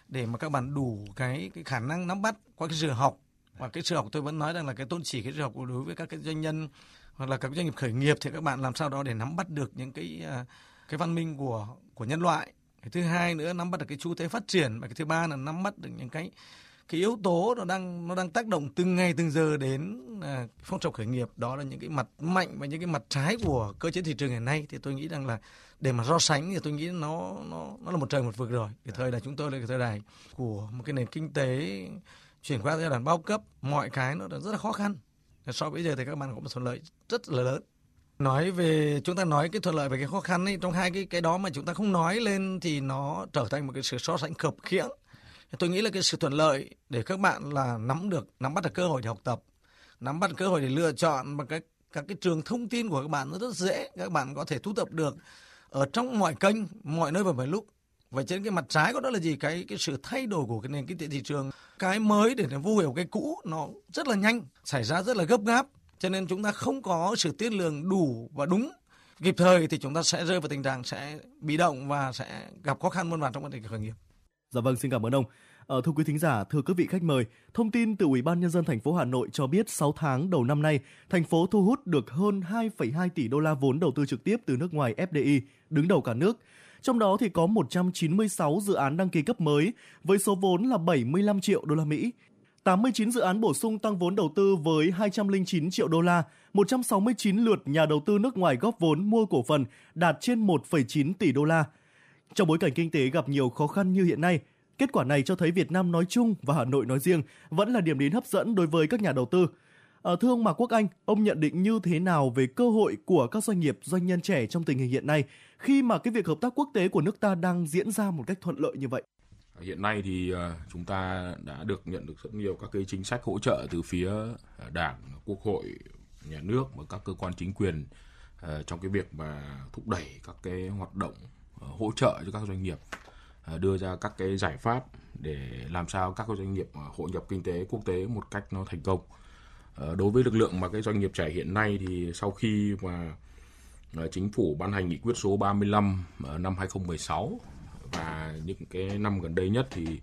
để mà các bạn đủ cái cái khả năng nắm bắt qua cái sự học. Và cái sự học tôi vẫn nói rằng là cái tôn chỉ cái sự học đối với các cái doanh nhân hoặc là các doanh nghiệp khởi nghiệp thì các bạn làm sao đó để nắm bắt được những cái uh, cái văn minh của của nhân loại. Cái thứ hai nữa nắm bắt được cái xu thế phát triển. Và cái thứ ba là nắm bắt được những cái cái yếu tố nó đang nó đang tác động từng ngày từng giờ đến à, phong trào khởi nghiệp. Đó là những cái mặt mạnh và những cái mặt trái của cơ chế thị trường hiện nay. Thì tôi nghĩ rằng là để mà so sánh thì tôi nghĩ nó nó nó là một trời một vực rồi. Cái thời đại chúng tôi là cái thời đại của một cái nền kinh tế chuyển qua giai đoạn bao cấp. Mọi cái nó rất là khó khăn. So với bây giờ thì các bạn có một thuận lợi rất là lớn nói về, chúng ta nói cái thuận lợi và cái khó khăn ấy, trong hai cái cái đó mà chúng ta không nói lên thì nó trở thành một cái sự so sánh khập khiễng. Tôi nghĩ là cái sự thuận lợi để các bạn là nắm được, nắm bắt được cơ hội để học tập, nắm bắt cơ hội để lựa chọn và cái, các cái trường thông tin của các bạn nó rất dễ, các bạn có thể thu thập được ở trong mọi kênh, mọi nơi và mọi lúc. Và trên cái mặt trái của đó là gì? Cái cái sự thay đổi của cái nền kinh tế thị trường. Cái mới để nó vô hiểu cái cũ nó rất là nhanh, xảy ra rất là gấp gáp cho nên chúng ta không có sự tiết lượng đủ và đúng kịp thời thì chúng ta sẽ rơi vào tình trạng sẽ bị động và sẽ gặp khó khăn muôn vàn trong vấn đề khởi nghiệp
Dạ vâng, xin cảm ơn ông. Ờ, thưa quý thính giả, thưa quý vị khách mời, thông tin từ Ủy ban nhân dân thành phố Hà Nội cho biết 6 tháng đầu năm nay, thành phố thu hút được hơn 2,2 tỷ đô la vốn đầu tư trực tiếp từ nước ngoài FDI, đứng đầu cả nước. Trong đó thì có 196 dự án đăng ký cấp mới với số vốn là 75 triệu đô la Mỹ. 89 dự án bổ sung tăng vốn đầu tư với 209 triệu đô la, 169 lượt nhà đầu tư nước ngoài góp vốn mua cổ phần đạt trên 1,9 tỷ đô la. Trong bối cảnh kinh tế gặp nhiều khó khăn như hiện nay, kết quả này cho thấy Việt Nam nói chung và Hà Nội nói riêng vẫn là điểm đến hấp dẫn đối với các nhà đầu tư. À, thưa ông Mạc Quốc Anh, ông nhận định như thế nào về cơ hội của các doanh nghiệp doanh nhân trẻ trong tình hình hiện nay khi mà cái việc hợp tác quốc tế của nước ta đang diễn ra một cách thuận lợi như vậy?
Hiện nay thì ờ, chúng ta đã được nhận được rất nhiều các cái chính sách hỗ trợ từ phía ờ, Đảng, Quốc hội, nhà nước và các cơ quan chính quyền ờ, trong cái việc mà thúc đẩy các cái hoạt động hỗ trợ cho các doanh nghiệp đưa ra các cái giải pháp để làm sao các doanh nghiệp hội nhập kinh tế quốc tế một cách nó thành công. Đối với lực lượng mà cái doanh nghiệp trẻ hiện nay thì sau khi mà chính phủ ban hành nghị quyết số 35 năm 2016 và những cái năm gần đây nhất thì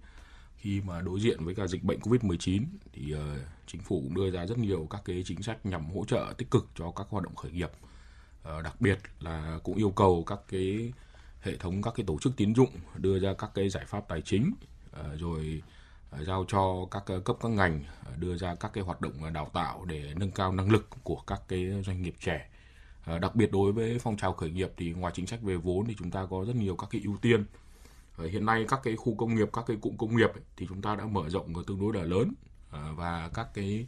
khi mà đối diện với cả dịch bệnh Covid-19 thì uh, chính phủ cũng đưa ra rất nhiều các cái chính sách nhằm hỗ trợ tích cực cho các hoạt động khởi nghiệp. Uh, đặc biệt là cũng yêu cầu các cái hệ thống các cái tổ chức tín dụng đưa ra các cái giải pháp tài chính uh, rồi uh, giao cho các uh, cấp các ngành uh, đưa ra các cái hoạt động đào tạo để nâng cao năng lực của các cái doanh nghiệp trẻ. Uh, đặc biệt đối với phong trào khởi nghiệp thì ngoài chính sách về vốn thì chúng ta có rất nhiều các cái ưu tiên. Hiện nay các cái khu công nghiệp, các cái cụm công nghiệp ấy, thì chúng ta đã mở rộng tương đối là lớn. Ờ, và các cái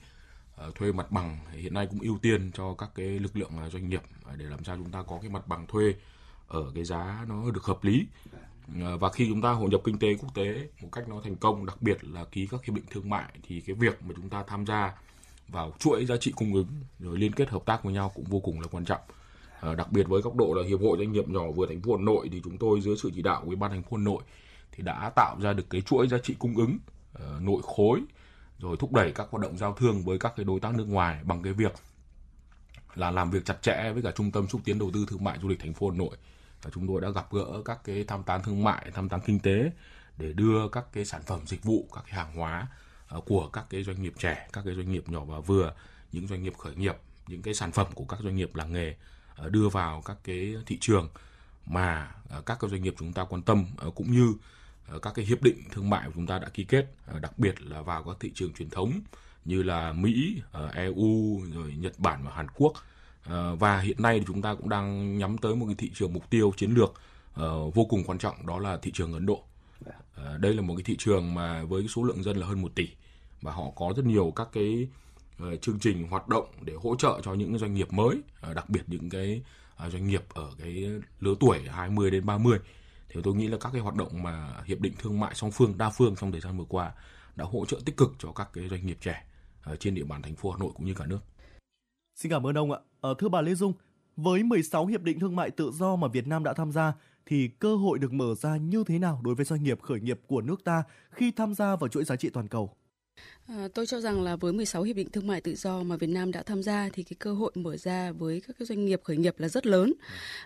ờ, thuê mặt bằng hiện nay cũng ưu tiên cho các cái lực lượng doanh nghiệp ờ, để làm sao chúng ta có cái mặt bằng thuê ở cái giá nó được hợp lý. Và khi chúng ta hội nhập kinh tế quốc tế một cách nó thành công đặc biệt là ký các hiệp định thương mại thì cái việc mà chúng ta tham gia vào chuỗi giá trị cung ứng rồi liên kết hợp tác với nhau cũng vô cùng là quan trọng. Ờ, đặc biệt với góc độ là hiệp hội doanh nghiệp nhỏ vừa thành phố Hà Nội thì chúng tôi dưới sự chỉ đạo của ủy ban thành phố Hà Nội thì đã tạo ra được cái chuỗi giá trị cung ứng ờ, nội khối rồi thúc đẩy các hoạt động giao thương với các cái đối tác nước ngoài bằng cái việc là làm việc chặt chẽ với cả trung tâm xúc tiến đầu tư thương mại du lịch thành phố Hà Nội. Và chúng tôi đã gặp gỡ các cái tham tán thương mại, tham tán kinh tế để đưa các cái sản phẩm dịch vụ, các cái hàng hóa ờ, của các cái doanh nghiệp trẻ, các cái doanh nghiệp nhỏ và vừa, những doanh nghiệp khởi nghiệp, những cái sản phẩm của các doanh nghiệp làng nghề À, đưa vào các cái thị trường mà à, các cái doanh nghiệp chúng ta quan tâm à, cũng như các cái hiệp định thương mại của chúng ta đã ký kết, đặc biệt là vào các thị trường truyền thống như là Mỹ, EU, rồi Nhật Bản và Hàn Quốc. Và hiện nay thì chúng ta cũng đang nhắm tới một cái thị trường mục tiêu chiến lược vô cùng quan trọng đó là thị trường Ấn Độ. Đây là một cái thị trường mà với số lượng dân là hơn 1 tỷ và họ có rất nhiều các cái Ờ, chương trình hoạt động để hỗ trợ cho những doanh nghiệp mới, ờ, đặc biệt những cái ờ, doanh nghiệp ở cái lứa tuổi 20 đến 30 thì tôi nghĩ là các cái hoạt động mà hiệp định thương mại song phương đa phương trong thời gian vừa qua đã hỗ trợ tích cực cho các cái doanh nghiệp trẻ ở trên địa bàn thành phố Hà Nội cũng như cả nước.
Xin cảm ơn ông ạ. Thưa bà Lê Dung, với 16 hiệp định thương mại tự do mà Việt Nam đã tham gia thì cơ hội được mở ra như thế nào đối với doanh nghiệp khởi nghiệp của nước ta khi tham gia vào chuỗi giá trị toàn cầu?
À, tôi cho rằng là với 16 hiệp định thương mại tự do mà Việt Nam đã tham gia thì cái cơ hội mở ra với các cái doanh nghiệp khởi nghiệp là rất lớn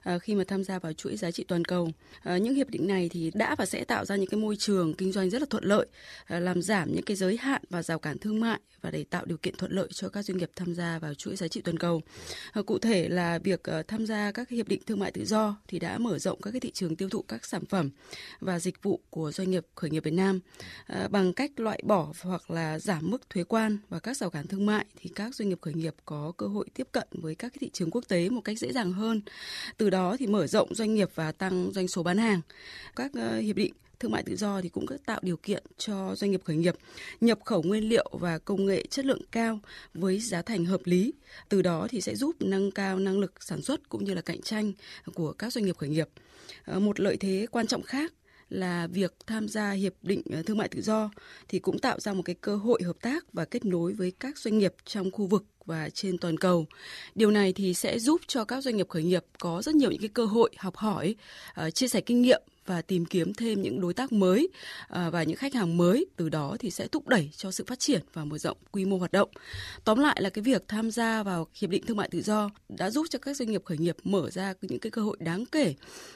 à, khi mà tham gia vào chuỗi giá trị toàn cầu. À, những hiệp định này thì đã và sẽ tạo ra những cái môi trường kinh doanh rất là thuận lợi, à, làm giảm những cái giới hạn và rào cản thương mại và để tạo điều kiện thuận lợi cho các doanh nghiệp tham gia vào chuỗi giá trị toàn cầu. À, cụ thể là việc à, tham gia các hiệp định thương mại tự do thì đã mở rộng các cái thị trường tiêu thụ các sản phẩm và dịch vụ của doanh nghiệp khởi nghiệp Việt Nam à, bằng cách loại bỏ hoặc là giảm giảm mức thuế quan và các rào cản thương mại thì các doanh nghiệp khởi nghiệp có cơ hội tiếp cận với các thị trường quốc tế một cách dễ dàng hơn. Từ đó thì mở rộng doanh nghiệp và tăng doanh số bán hàng. Các ờ, hiệp định thương mại tự do thì cũng tạo điều kiện cho doanh nghiệp khởi nghiệp nhập khẩu nguyên liệu và công nghệ chất lượng cao với giá thành hợp lý. Từ đó thì sẽ giúp nâng cao năng lực sản xuất cũng như là cạnh tranh của các doanh nghiệp khởi nghiệp. Ờ, một lợi thế quan trọng khác là việc tham gia hiệp định ờ, thương mại tự do thì cũng tạo ra một cái cơ hội hợp tác và kết nối với các doanh nghiệp trong khu vực và trên toàn cầu. Điều này thì sẽ giúp cho các doanh nghiệp khởi nghiệp có rất nhiều những cái cơ hội học hỏi, ờ, chia sẻ kinh nghiệm và tìm kiếm thêm những đối tác mới à, và những khách hàng mới từ đó thì sẽ thúc đẩy cho sự phát triển và mở rộng quy mô hoạt động. Tóm lại là cái việc tham gia vào hiệp định thương mại tự do đã giúp cho các doanh nghiệp khởi nghiệp mở ra những cái cơ hội đáng kể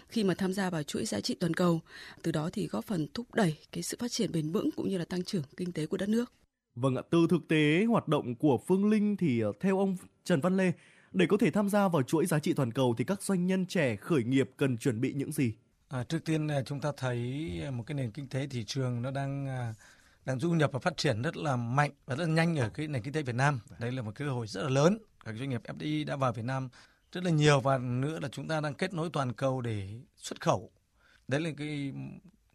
khi mà tham gia vào chuỗi giá trị toàn cầu. Từ đó thì góp phần thúc đẩy cái sự phát triển bền vững cũng như là tăng trưởng kinh tế của đất nước.
Vâng ạ, từ thực tế hoạt động của Phương Linh thì ờ, theo ông Trần Văn Lê, để có thể tham gia vào chuỗi giá trị toàn cầu thì các doanh nhân trẻ khởi nghiệp cần chuẩn bị những gì?
À, trước tiên là chúng ta thấy một cái nền kinh tế thị trường nó đang à, đang du nhập và phát triển rất là mạnh và rất là nhanh ở cái nền kinh tế Việt Nam. Đây là một cơ hội rất là lớn. Các doanh nghiệp FDI đã vào Việt Nam rất là nhiều và nữa là chúng ta đang kết nối toàn cầu để xuất khẩu. Đấy là cái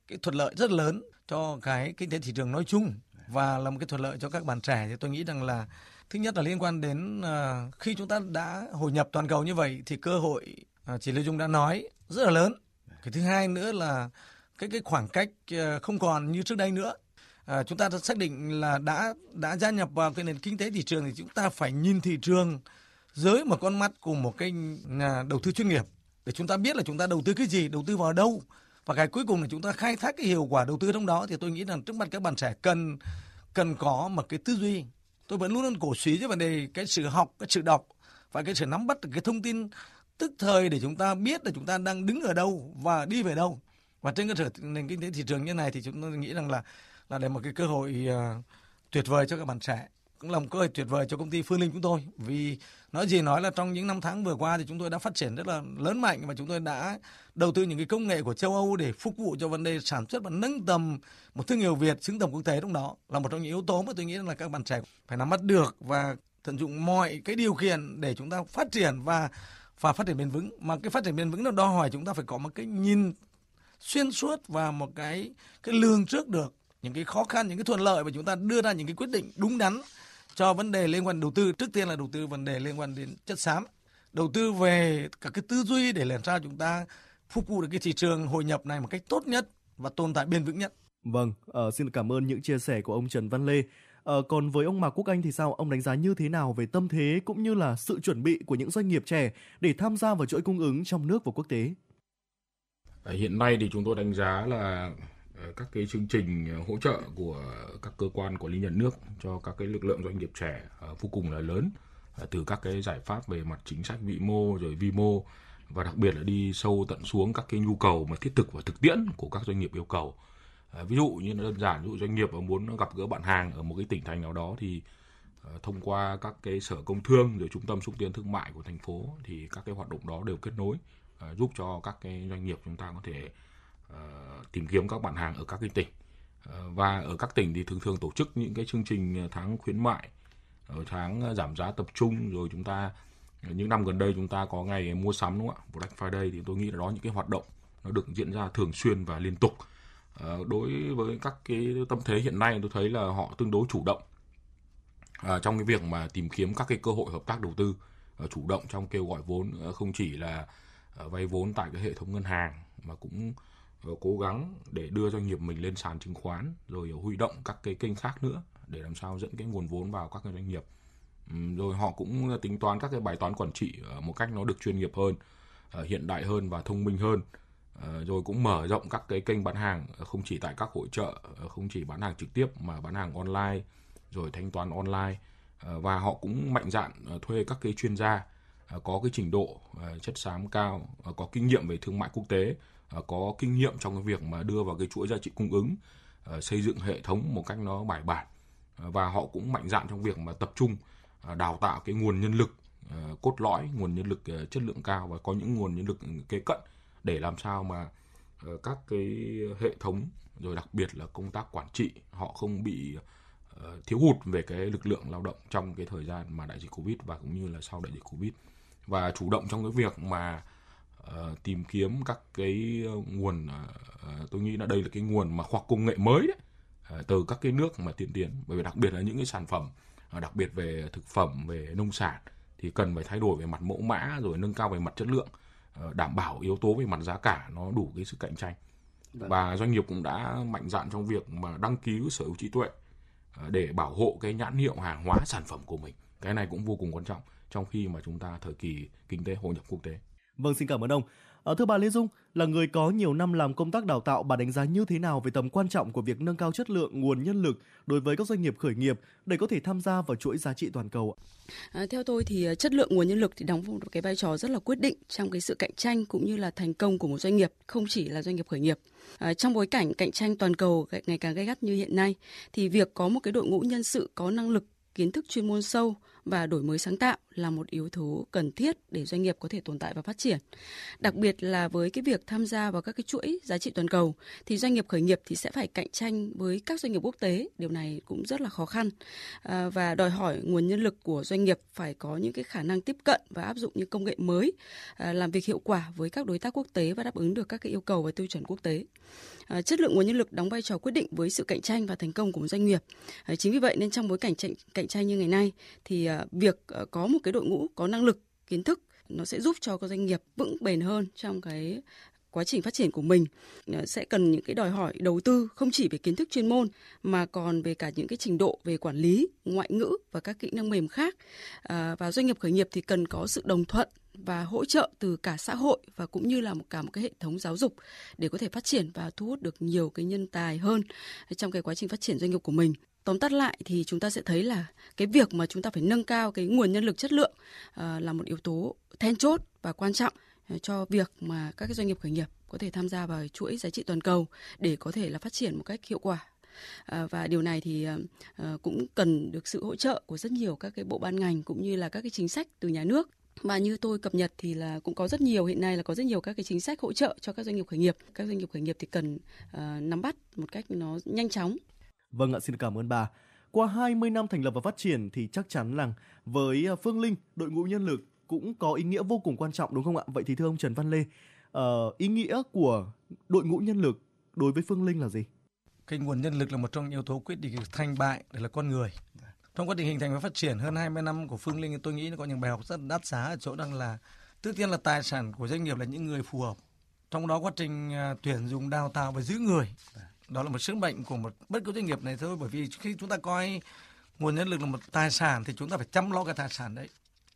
cái thuận lợi rất lớn cho cái kinh tế thị trường nói chung và là một cái thuận lợi cho các bạn trẻ thì tôi nghĩ rằng là thứ nhất là liên quan đến à, khi chúng ta đã hội nhập toàn cầu như vậy thì cơ hội à, chị Lê Dung đã nói rất là lớn cái thứ hai nữa là cái cái khoảng cách ờ, không còn như trước đây nữa. À, chúng ta đã xác định là đã đã gia nhập vào cái nền kinh tế thị trường thì chúng ta phải nhìn thị trường dưới một con mắt của một cái nhà đầu tư chuyên nghiệp. Để chúng ta biết là chúng ta đầu tư cái gì đầu tư vào đâu. Và cái cuối cùng là chúng ta khai thác cái hiệu quả đầu tư trong đó thì tôi nghĩ rằng trước mặt các bạn trẻ cần cần có một cái tư duy. Tôi vẫn luôn luôn cổ suý cho vấn đề cái sự học cái sự đọc và cái sự nắm bắt được cái thông tin tức thời để chúng ta biết là chúng ta đang đứng ở đâu và đi về đâu. Và trên cơ sở nền kinh tế thị trường như này thì chúng tôi nghĩ rằng là là để một cái cơ hội uh, tuyệt vời cho các bạn trẻ cũng là một cơ hội tuyệt vời cho công ty Phương Linh chúng tôi. Vì nói gì nói là trong những năm tháng vừa qua thì chúng tôi đã phát triển rất là lớn mạnh và chúng tôi đã đầu tư những cái công nghệ của châu Âu để phục vụ cho vấn đề sản xuất và nâng tầm một thương hiệu Việt xứng tầm quốc tế trong đó là một trong những yếu tố mà tôi nghĩ là các bạn trẻ phải nắm bắt được và tận dụng mọi cái điều kiện để chúng ta phát triển và và phát triển bền vững mà cái phát triển bền vững nó đòi hỏi chúng ta phải có một cái nhìn xuyên suốt và một cái cái lường trước được những cái khó khăn những cái thuận lợi và chúng ta đưa ra những cái quyết định đúng đắn cho vấn đề liên quan đầu tư trước tiên là đầu tư vấn đề liên quan đến chất xám đầu tư về các cái tư duy để làm sao chúng ta phục vụ được cái thị trường hội nhập này một cách tốt nhất và tồn tại bền vững nhất.
Vâng, uh, xin cảm ơn những chia sẻ của ông Trần Văn Lê. Uh, còn với ông Mạc Quốc Anh thì sao? Ông đánh giá như thế nào về tâm thế cũng như là sự chuẩn bị của những doanh nghiệp trẻ để tham gia vào chuỗi cung ứng trong nước và quốc tế?
À, hiện nay thì chúng tôi đánh giá là ờ, các cái chương trình ờ, hỗ trợ của các cơ quan quản lý nhà nước cho các cái lực lượng doanh nghiệp trẻ vô cùng là lớn từ các cái giải pháp về mặt chính sách vĩ mô rồi vi mô và đặc biệt là đi sâu tận xuống các cái nhu cầu mà thiết thực và thực tiễn của các doanh nghiệp yêu cầu À, ví dụ như nó đơn giản ví dụ doanh nghiệp muốn gặp gỡ bạn hàng ở một cái tỉnh thành nào đó thì ờ, thông qua các cái sở công thương rồi trung tâm xúc tiến thương mại của thành phố thì các cái hoạt động đó đều kết nối uh, giúp cho các cái doanh nghiệp chúng ta có thể uh, tìm kiếm các bạn hàng ở các cái tỉnh. Và ở các tỉnh thì thường thường tổ chức những cái chương trình tháng khuyến mại tháng giảm giá tập trung rồi chúng ta những năm gần đây chúng ta có ngày mua sắm đúng không ạ? Black Friday thì tôi nghĩ là đó những cái hoạt động nó được diễn ra thường xuyên và liên tục. Ờ, đối với các cái tâm thế hiện nay tôi thấy là họ tương đối chủ động. Ờ, trong cái việc mà tìm kiếm các cái cơ hội hợp tác đầu tư ờ, chủ động trong kêu gọi vốn không chỉ là vay vốn tại cái hệ thống ngân hàng mà cũng cố gắng để đưa doanh nghiệp mình lên sàn chứng khoán rồi huy động các cái kênh khác nữa để làm sao dẫn cái nguồn vốn vào các cái doanh nghiệp. Rồi họ cũng tính toán các cái bài toán quản trị một cách nó được chuyên nghiệp hơn hiện đại hơn và thông minh hơn. Ờ, rồi cũng mở rộng các cái kênh bán hàng ờ, không chỉ tại các hội trợ ờ, không chỉ bán hàng trực tiếp mà bán hàng online rồi thanh toán online. Và họ cũng mạnh dạn thuê các cái chuyên gia có cái trình độ chất xám cao, có kinh nghiệm về thương mại quốc tế, có kinh nghiệm trong cái việc mà đưa vào cái chuỗi giá trị cung ứng, xây dựng hệ thống một cách nó bài bản. Và họ cũng mạnh dạn trong việc mà tập trung đào tạo cái nguồn nhân lực cốt lõi, nguồn nhân lực chất lượng cao và có những nguồn nhân lực kế cận để làm sao mà ờ, các cái hệ thống rồi đặc biệt là công tác quản trị họ không bị ờ, thiếu hụt về cái lực lượng lao động trong cái thời gian mà đại dịch covid và cũng như là sau đại dịch covid. Và chủ động trong cái việc mà uh, tìm kiếm các cái nguồn uh, tôi nghĩ là đây là cái nguồn mà khoa học công nghệ mới đấy uh, từ các cái nước mà tiên tiến. Bởi vì đặc biệt là những cái sản phẩm uh, đặc biệt về thực phẩm về nông sản thì cần phải thay đổi về mặt mẫu mã rồi nâng cao về mặt chất lượng đảm bảo yếu tố về mặt giá cả nó đủ cái sự cạnh tranh vâng. và doanh nghiệp cũng đã mạnh dạn trong việc mà đăng ký sở hữu trí tuệ để bảo hộ cái nhãn hiệu hàng hóa sản phẩm của mình cái này cũng vô cùng quan trọng trong khi mà chúng ta thời kỳ kinh tế hội nhập quốc tế.
Vâng, xin cảm ơn ông. À, thưa bà Lê Dung, là người có nhiều năm làm công tác đào tạo, bà đánh giá như thế nào về tầm quan trọng của việc nâng cao chất lượng nguồn nhân lực đối với các doanh nghiệp khởi nghiệp để có thể tham gia vào chuỗi giá trị toàn cầu?
À, theo tôi thì à, chất lượng nguồn nhân lực thì đóng một cái vai trò rất là quyết định trong cái sự cạnh tranh cũng như là thành công của một doanh nghiệp, không chỉ là doanh nghiệp khởi nghiệp. À, trong bối cảnh cạnh tranh toàn cầu ngày càng gay gắt như hiện nay, thì việc có một cái đội ngũ nhân sự có năng lực kiến thức chuyên môn sâu và đổi mới sáng tạo là một yếu tố cần thiết để doanh nghiệp có thể tồn tại và phát triển. Đặc biệt là với cái việc tham gia vào các cái chuỗi giá trị toàn cầu thì doanh nghiệp khởi nghiệp thì sẽ phải cạnh tranh với các doanh nghiệp quốc tế, điều này cũng rất là khó khăn à, và đòi hỏi nguồn nhân lực của doanh nghiệp phải có những cái khả năng tiếp cận và áp dụng những công nghệ mới, à, làm việc hiệu quả với các đối tác quốc tế và đáp ứng được các cái yêu cầu và tiêu chuẩn quốc tế. Ờ, chất lượng nguồn nhân lực đóng vai trò quyết định với sự cạnh tranh và thành công của một doanh nghiệp. Ờ, chính vì vậy nên trong bối cảnh cạnh tranh như ngày nay thì ờ, việc có một cái đội ngũ có năng lực, kiến thức nó sẽ giúp cho các doanh nghiệp vững bền hơn trong cái quá trình phát triển của mình ờ, sẽ cần những cái đòi hỏi đầu tư không chỉ về kiến thức chuyên môn mà còn về cả những cái trình độ về quản lý, ngoại ngữ và các kỹ năng mềm khác. À, và doanh nghiệp khởi nghiệp thì cần có sự đồng thuận và hỗ trợ từ cả xã hội và cũng như là một cả một cái hệ thống giáo dục để có thể phát triển và thu hút được nhiều cái nhân tài hơn trong cái quá trình phát triển doanh nghiệp của mình. Tóm tắt lại thì chúng ta sẽ thấy là cái việc mà chúng ta phải nâng cao cái nguồn nhân lực chất lượng uh, là một yếu tố then chốt và quan trọng Ờ, cho việc mà các cái doanh nghiệp khởi nghiệp có thể tham gia vào chuỗi giá trị toàn cầu để có thể là phát triển một cách hiệu quả. Ờ, và điều này thì ờ, cũng cần được sự hỗ trợ của rất nhiều các cái bộ ban ngành cũng như là các cái chính sách từ nhà nước. Và như tôi cập nhật thì là cũng có rất nhiều hiện nay là có rất nhiều các cái chính sách hỗ trợ cho các doanh nghiệp khởi nghiệp. Các doanh nghiệp khởi nghiệp thì cần uh, nắm bắt một cách nó nhanh chóng.
Vâng ạ, xin cảm ơn bà. Qua 20 năm thành lập và phát triển thì chắc chắn rằng với Phương Linh, đội ngũ nhân lực cũng có ý nghĩa vô cùng quan trọng đúng không ạ? Vậy thì thưa ông Trần Văn Lê, uh, ý nghĩa của đội ngũ nhân lực đối với Phương Linh là gì?
Cái nguồn nhân lực là một trong những yếu tố quyết định thành bại, để là con người. Trong quá trình hình thành và phát triển hơn 20 năm của Phương Linh tôi nghĩ nó có những bài học rất đắt giá ở chỗ rằng là trước tiên là tài sản của doanh nghiệp là những người phù hợp trong đó quá trình à, tuyển dụng đào tạo và giữ người đó là một sứ mệnh của một bất cứ doanh nghiệp này thôi bởi vì khi chúng ta coi nguồn nhân lực là một tài sản thì chúng ta phải chăm lo cái tài sản đấy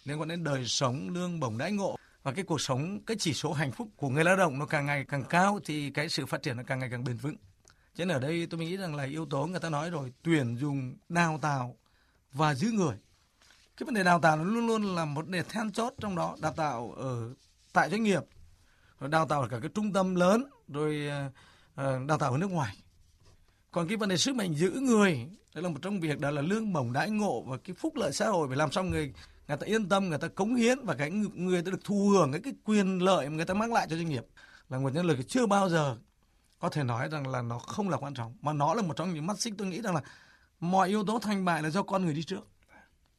liên quan đến đời sống lương bổng đãi ngộ và cái cuộc sống, cái chỉ số hạnh phúc của người lao động nó càng ngày càng cao thì cái sự phát triển nó càng ngày càng bền vững. Cho nên ở đây tôi nghĩ rằng là yếu tố người ta nói rồi, tuyển dụng đào tạo và giữ người. Cái vấn đề đào tạo nó luôn luôn là một đề then chốt trong đó, đào tạo ở tại doanh nghiệp, rồi đào tạo ở cả cái trung tâm lớn, rồi ờ, ờ, đào tạo ở nước ngoài. Còn cái vấn đề sức mạnh giữ người, đó là một trong việc đó là lương bổng đãi ngộ và cái phúc lợi xã hội. Phải làm sao người người ta yên tâm người ta cống hiến và cái người, ta được thụ hưởng cái, cái quyền lợi mà người ta mang lại cho doanh nghiệp là nguồn nhân lực chưa bao giờ có thể nói rằng là nó không là quan trọng. Mà nó là một trong những mắt xích tôi nghĩ rằng là mọi yếu tố thành bại là do con người đi trước.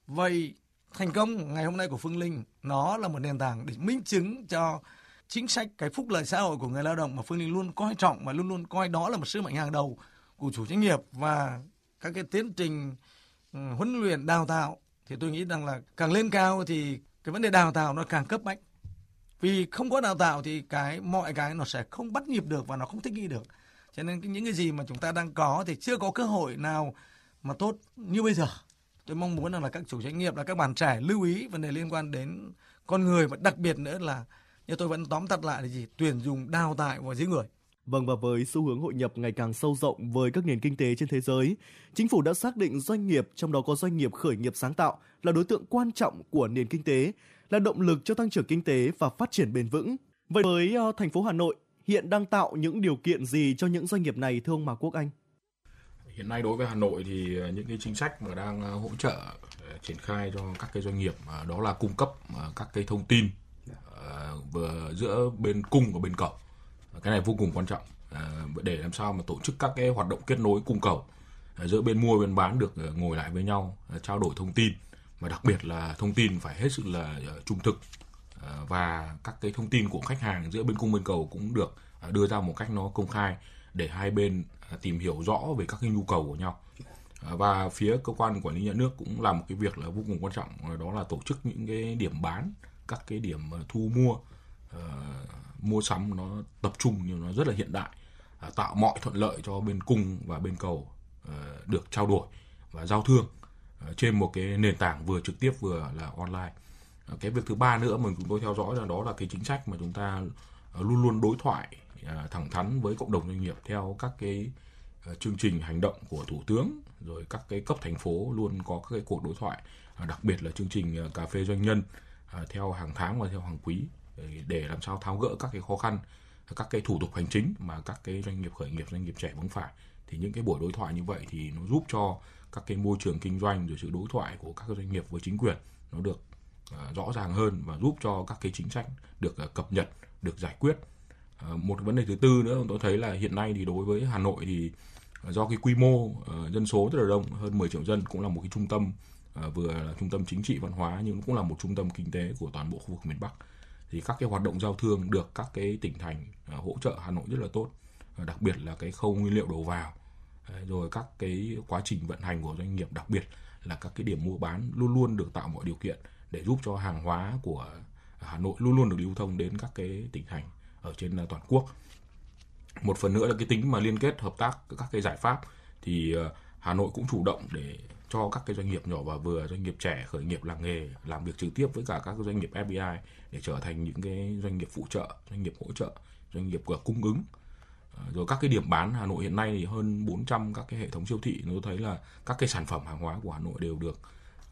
Vậy thành công ngày hôm nay của Phương Linh nó là một nền tảng để minh chứng cho chính sách cái phúc lợi xã hội của người lao động mà Phương Linh luôn coi trọng và luôn luôn coi đó là một sứ mệnh hàng đầu của chủ doanh nghiệp và các cái tiến trình ừ, huấn luyện đào tạo thì tôi nghĩ rằng là càng lên cao thì cái vấn đề đào tạo nó càng cấp bách. Vì không có đào tạo thì cái, mọi cái nó sẽ không bắt nhịp được và nó không thích nghi được. Cho nên những cái gì mà chúng ta đang có thì chưa có cơ hội nào mà tốt như bây giờ. Tôi mong muốn rằng là các chủ doanh nghiệp, là các bạn trẻ lưu ý vấn đề liên quan đến con người và đặc biệt nữa là, như tôi vẫn tóm tắt lại là gì? Tuyển dụng, đào tạo và giữ người.
Vâng và với xu hướng hội nhập ngày càng sâu rộng với các nền kinh tế trên thế giới, chính phủ đã xác định doanh nghiệp, trong đó có doanh nghiệp khởi nghiệp sáng tạo là đối tượng quan trọng của nền kinh tế, là động lực cho tăng trưởng kinh tế và phát triển bền vững. Vậy với uh, thành phố Hà Nội hiện đang tạo những điều kiện gì cho những doanh nghiệp này thưa ông Mạc Quốc Anh?
Hiện nay đối với Hà Nội thì ờ, những cái chính sách mà đang ờ, hỗ trợ triển khai cho các cái doanh nghiệp đó là cung cấp các cái thông tin vừa giữa bên cung và bên cầu cái này vô cùng quan trọng à, để làm sao mà tổ chức các cái hoạt động kết nối cung cầu à, giữa bên mua, bên bán được à, ngồi lại với nhau trao đổi thông tin. Và đặc biệt là thông tin phải hết sức là trung thực và các cái thông tin của khách hàng giữa bên cung bên cầu cũng được đưa ra một cách nó công khai để hai bên tìm hiểu rõ về các cái nhu cầu của nhau. Và phía cơ quan quản lý nhà nước cũng làm một cái việc là vô cùng quan trọng, đó là tổ chức những cái điểm bán, các cái điểm thu mua mua sắm nó tập trung nhưng nó rất là hiện đại à, tạo mọi thuận lợi cho bên cung và bên cầu à, được trao đổi và giao thương à, trên một cái nền tảng vừa trực tiếp vừa là online. À, cái việc thứ ba nữa mà chúng tôi theo dõi là đó là cái chính sách mà chúng ta à, luôn luôn đối thoại à, thẳng thắn với cộng đồng doanh nghiệp theo các cái à, chương trình hành động của thủ tướng rồi các cái cấp thành phố luôn có các cái cuộc đối thoại à, đặc biệt là chương trình cà phê doanh nhân À, theo hàng tháng và theo hàng quý để làm sao tháo gỡ các cái khó khăn các cái thủ tục hành chính mà các cái doanh nghiệp khởi nghiệp doanh nghiệp trẻ vướng phải. Thì những cái buổi đối thoại như vậy thì nó giúp cho các cái môi trường kinh doanh rồi sự đối thoại của các doanh nghiệp với chính quyền nó được uh, rõ ràng hơn và giúp cho các cái chính sách được uh, cập nhật được giải quyết. Uh, một vấn đề thứ tư nữa tôi thấy là hiện nay thì đối với Hà Nội thì do cái quy mô dân số rất là đông hơn 10 triệu dân cũng là một cái trung tâm vừa là trung tâm chính trị văn hóa nhưng cũng là một trung tâm kinh tế của toàn bộ khu vực miền Bắc thì các cái hoạt động giao thương được các cái tỉnh thành à, hỗ trợ Hà Nội rất là tốt. À, đặc biệt là cái khâu nguyên liệu đầu vào. Rồi các cái quá trình vận hành của doanh nghiệp, đặc biệt là các cái điểm mua bán luôn luôn được tạo mọi điều kiện để giúp cho hàng hóa của Hà Nội luôn luôn được lưu thông đến các cái tỉnh thành ở trên à, toàn quốc. Một phần nữa là cái tính mà liên kết hợp tác các cái giải pháp thì Hà Nội cũng chủ động để cho các cái doanh nghiệp nhỏ và vừa, doanh nghiệp trẻ khởi nghiệp làng nghề, làm việc trực tiếp với cả các doanh nghiệp FDI để trở thành những cái doanh nghiệp phụ trợ doanh nghiệp hỗ trợ doanh nghiệp cung ứng. Ờ, rồi các cái điểm bán Hà Nội hiện nay thì hơn 400 các cái hệ thống siêu thị. Tôi thấy là các cái sản phẩm hàng hóa của Hà Nội đều được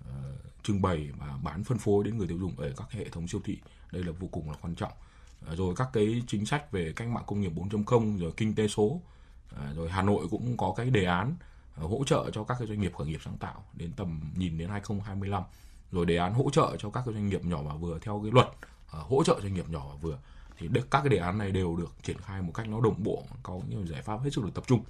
uh, trưng bày và bán phân phối đến người tiêu dùng ở các cái hệ thống siêu thị. Đây là vô cùng là quan trọng. Uh, rồi các cái chính sách về cách mạng công nghiệp 4.0 rồi kinh tế số. Uh, rồi Hà Nội cũng có cái đề án hỗ trợ cho các cái doanh nghiệp khởi nghiệp sáng tạo đến tầm nhìn đến 2025 rồi đề án hỗ trợ cho các cái doanh nghiệp nhỏ và vừa theo cái luật Ờ, hỗ trợ doanh nghiệp nhỏ và vừa thì các cái đề án này đều được triển khai một cách nó đồng bộ có những giải pháp hết sức là tập trung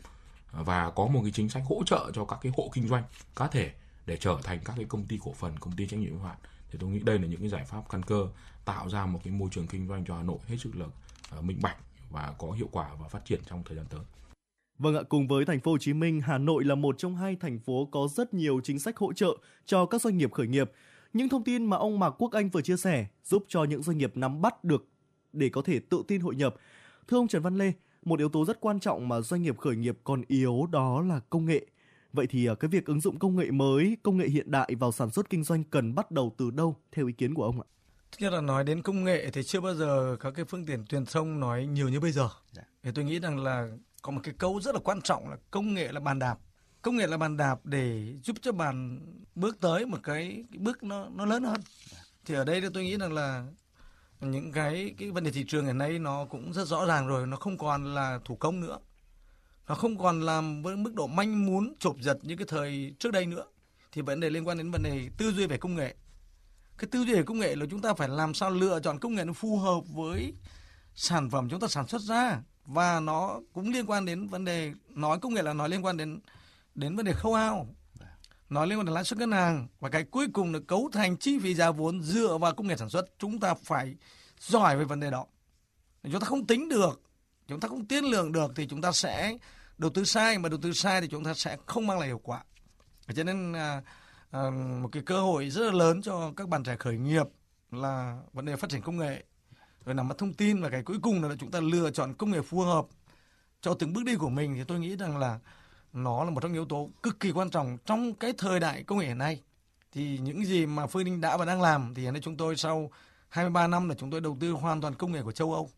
ờ, và có một cái chính sách hỗ trợ cho các cái hộ kinh doanh cá thể để trở thành các cái công ty cổ phần công ty trách nhiệm hữu hạn thì tôi nghĩ đây là những cái giải pháp căn cơ tạo ra một cái môi trường kinh doanh cho Hà Nội hết sức là ờ, minh bạch và có hiệu quả và phát triển trong thời gian tới.
Vâng ạ, cùng với thành phố Hồ Chí Minh, Hà Nội là một trong hai thành phố có rất nhiều chính sách hỗ trợ cho các doanh nghiệp khởi nghiệp. Những thông tin mà ông Mạc Quốc Anh vừa chia sẻ giúp cho những doanh nghiệp nắm bắt được để có thể tự tin hội nhập. Thưa ông Trần Văn Lê, một yếu tố rất quan trọng mà doanh nghiệp khởi nghiệp còn yếu đó là công nghệ. Vậy thì à, cái việc ứng dụng công nghệ mới, công nghệ hiện đại vào sản xuất kinh doanh cần bắt đầu từ đâu theo ý kiến của ông ạ?
Thứ nhất là nói đến công nghệ thì chưa bao giờ các cái phương tiện truyền thông nói nhiều như bây giờ.
Dạ.
Thì tôi nghĩ rằng là có một cái câu rất là quan trọng là công nghệ là bàn đạp. Công nghệ là bàn đạp để giúp cho bạn bước tới một cái, cái bước nó nó lớn hơn. Thì ở đây thì tôi nghĩ rằng là những cái cái vấn đề thị trường hiện nay nó cũng rất rõ ràng rồi, nó không còn là thủ công nữa. Nó không còn làm với mức độ manh muốn chộp giật như cái thời trước đây nữa. Thì vấn đề liên quan đến vấn đề tư duy về công nghệ cái tư duy về công nghệ là chúng ta phải làm sao lựa chọn công nghệ nó phù hợp với sản phẩm chúng ta sản xuất ra và nó cũng liên quan đến vấn đề nói công nghệ là nói liên quan đến đến vấn đề khâu hao nói liên quan đến lãi suất ngân hàng và cái cuối cùng là cấu thành chi phí giá vốn dựa vào công nghệ sản xuất. Chúng ta phải giỏi về vấn đề đó. Chúng ta không tính được chúng ta không tiên lượng được thì chúng ta sẽ đầu tư sai mà đầu tư sai thì chúng ta sẽ không mang lại hiệu quả. Cho nên à, à, một cái cơ hội rất là lớn cho các bạn trẻ khởi nghiệp là vấn đề phát triển công nghệ. Rồi nắm bắt thông tin và cái cuối cùng là chúng ta lựa chọn công nghệ phù hợp cho từng bước đi của mình. Thì tôi nghĩ rằng là nó là một trong những yếu tố cực kỳ quan trọng trong cái thời đại công nghệ hiện nay. Thì những gì mà Phương Ninh đã và đang làm thì hiện nay chúng tôi sau 23 năm là chúng tôi đầu tư hoàn toàn công nghệ của châu Âu.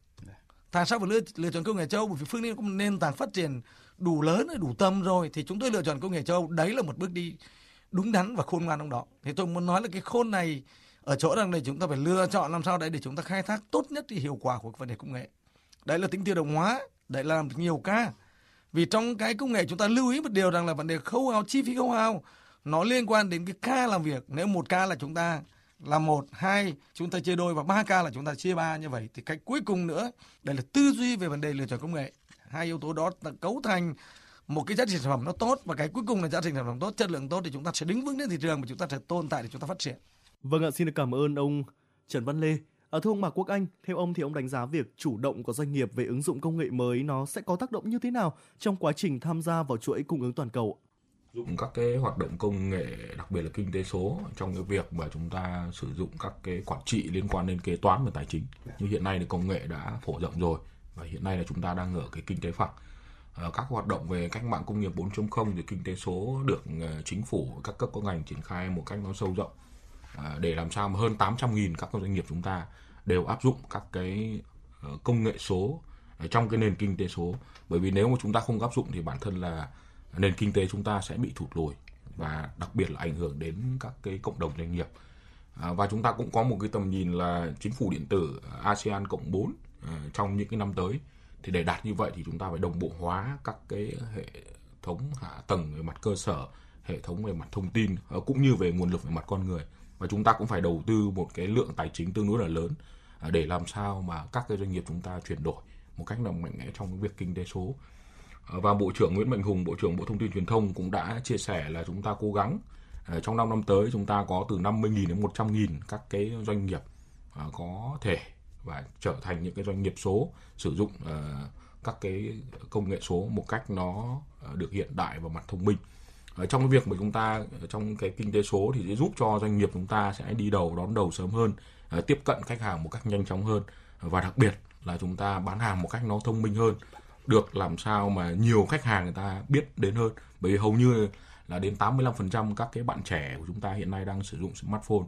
Tại sao phải lựa, lựa chọn công nghệ châu Âu? bởi vì Phương Ninh có một nền tảng phát triển đủ lớn đủ tâm rồi thì chúng tôi lựa chọn công nghệ châu Âu. Đấy là một bước đi đúng đắn và khôn ngoan trong đó. Thì tôi muốn nói là cái khôn này ở chỗ rằng là chúng ta phải lựa chọn làm sao đấy để chúng ta khai thác tốt nhất cái hiệu quả của vấn đề công nghệ. Đấy là tính tiêu động hóa đấy là làm được nhiều ca vì trong cái công nghệ chúng ta lưu ý một điều rằng là vấn đề khấu hao chi phí khấu hao nó liên quan đến cái ca làm việc. Nếu một ca là chúng ta là một hai chúng ta chia đôi và ba ca là chúng ta chia ba như vậy thì cách cuối cùng nữa đây là tư duy về vấn đề lựa chọn công nghệ. Hai yếu tố đó là cấu thành một cái giá trị sản phẩm nó tốt và cái cuối cùng là giá trị sản phẩm tốt chất lượng tốt thì chúng ta sẽ đứng vững trên thị trường và chúng ta sẽ tồn tại để chúng ta phát triển.
Vâng ạ, xin được cảm ơn ông Trần Văn Lê. À, thưa ông Mạc Quốc Anh, theo ông thì ông đánh giá việc chủ động của doanh nghiệp về ứng dụng công nghệ mới nó sẽ có tác động như thế nào trong quá trình tham gia vào chuỗi cung ứng toàn cầu?
dụng các cái hoạt động công nghệ đặc biệt là kinh tế số trong cái việc mà chúng ta sử dụng các cái quản trị liên quan đến kế toán và tài chính. Như hiện nay thì công nghệ đã phổ rộng rồi và hiện nay là chúng ta đang ở cái kinh tế phẳng. Ờ, các hoạt động về cách mạng công nghiệp 4.0 thì kinh tế số được ờ, chính phủ các cấp các ngành triển khai một cách nó sâu rộng để làm sao mà hơn 800.000 các doanh nghiệp chúng ta đều áp dụng các cái ờ, công nghệ số trong cái nền kinh tế số. Bởi vì nếu mà chúng ta không áp dụng thì bản thân là nền kinh tế chúng ta sẽ bị thụt lùi và đặc biệt là ảnh hưởng đến các cái cộng đồng doanh nghiệp. À, và chúng ta cũng có một cái tầm nhìn là chính phủ điện tử ASEAN cộng 4 ờ, trong những cái năm tới. Thì để đạt như vậy thì chúng ta phải đồng bộ hóa các cái hệ thống hạ tầng về mặt cơ sở, hệ thống về mặt thông tin ờ, cũng như về nguồn lực về mặt con người và chúng ta cũng phải đầu tư một cái lượng tài chính tương đối là lớn à, để làm sao mà các cái doanh nghiệp chúng ta chuyển đổi một cách là mạnh mẽ trong cái việc kinh tế số. À, và bộ trưởng Nguyễn Mạnh Hùng, bộ trưởng Bộ Thông tin Truyền thông cũng đã chia sẻ là chúng ta cố gắng à, trong 5 năm tới chúng ta có từ 50.000 đến 100.000 các cái doanh nghiệp có thể và trở thành những cái doanh nghiệp số, sử dụng các cái công nghệ số một cách nó được hiện đại và mặt thông minh trong cái việc mà chúng ta ờ, trong cái kinh tế số thì sẽ giúp cho doanh nghiệp chúng ta sẽ đi đầu, đón đầu sớm hơn ờ, tiếp cận khách hàng một cách nhanh chóng hơn. Và đặc biệt là chúng ta bán hàng một cách nó thông minh hơn, được làm sao mà nhiều khách hàng người ta biết đến hơn. Bởi vì hầu như là đến 85% các cái bạn trẻ của chúng ta hiện nay đang sử dụng smartphone.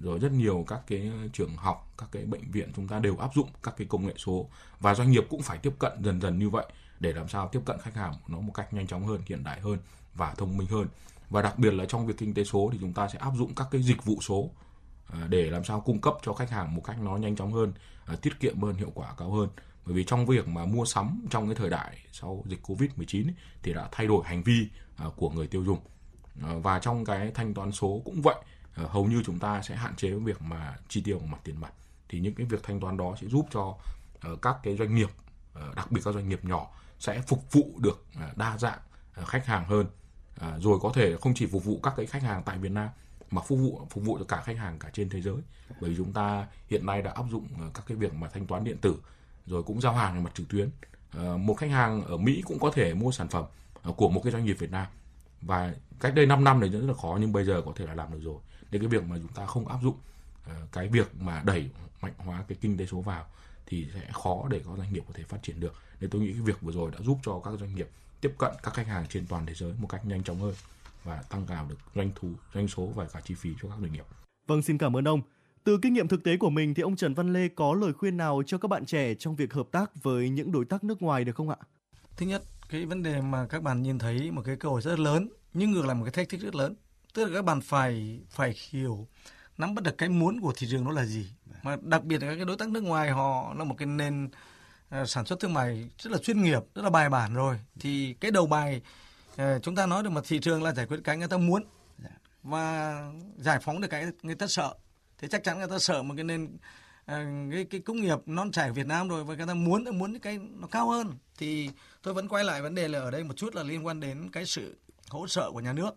Rồi rất nhiều các cái trường học, các cái bệnh viện chúng ta đều áp dụng các cái công nghệ số. Và doanh nghiệp cũng phải tiếp cận dần dần như vậy để làm sao tiếp cận khách hàng nó một cách nhanh chóng hơn, hiện đại hơn và thông minh hơn. Và đặc biệt là trong việc kinh tế số thì chúng ta sẽ áp dụng các cái dịch vụ số à, để làm sao cung cấp cho khách hàng một cách nó nhanh chóng hơn à, tiết kiệm hơn, hiệu quả cao hơn. Bởi vì trong việc mà mua sắm trong cái thời đại sau dịch covid 19 thì đã thay đổi hành vi à, của người tiêu dùng. Và trong cái thanh toán số cũng vậy hầu như chúng ta sẽ hạn chế việc mà chi tiêu bằng mặt tiền mặt. Thì những cái việc thanh toán đó sẽ giúp cho các cái doanh nghiệp đặc biệt các doanh nghiệp nhỏ sẽ phục vụ được đa dạng khách hàng hơn. À, rồi có thể không chỉ phục vụ các cái khách hàng tại Việt Nam mà phục vụ phục vụ cho cả khách hàng cả trên thế giới. Bởi vì chúng ta hiện nay đã áp dụng ờ, các cái việc mà thanh toán điện tử rồi cũng giao hàng về mặt trực tuyến. À, một khách hàng ở Mỹ cũng có thể mua sản phẩm ờ, của một cái doanh nghiệp Việt Nam. Và cách đây 5 năm này rất là khó nhưng bây giờ có thể là làm được rồi. Nên cái việc mà chúng ta không áp dụng cái việc mà đẩy mạnh hóa cái kinh tế số vào thì sẽ khó để có doanh nghiệp có thể phát triển được. Nên tôi nghĩ cái việc vừa rồi đã giúp cho các doanh nghiệp tiếp cận các khách hàng trên toàn thế giới một cách nhanh chóng hơn và tăng cao được doanh thu doanh số và cả chi phí cho các doanh nghiệp
Vâng, xin cảm ơn ông. Từ kinh nghiệm thực tế của mình thì ông Trần Văn Lê có lời khuyên nào cho các bạn trẻ trong việc hợp tác với những đối tác nước ngoài được không ạ?
Thứ nhất, cái vấn đề mà các bạn nhìn thấy một cái cơ hội rất lớn nhưng ngược lại một cái thách thức rất lớn. Tức là các bạn phải phải hiểu nắm bắt được cái muốn của thị trường nó là gì. Mà đặc biệt là các cái đối tác nước ngoài họ là một cái nền sản xuất thương mại rất là chuyên nghiệp, rất là bài bản rồi. Thì cái đầu bài uh, chúng ta nói được mà thị trường là giải quyết cái người ta muốn và giải phóng được cái người ta sợ. Thì chắc chắn người ta sợ một cái nền À, cái cái công nghiệp non trẻ Việt Nam rồi và người ta muốn muốn cái nó cao hơn thì tôi vẫn quay lại vấn đề là ở đây một chút là liên quan đến cái sự hỗ trợ của nhà nước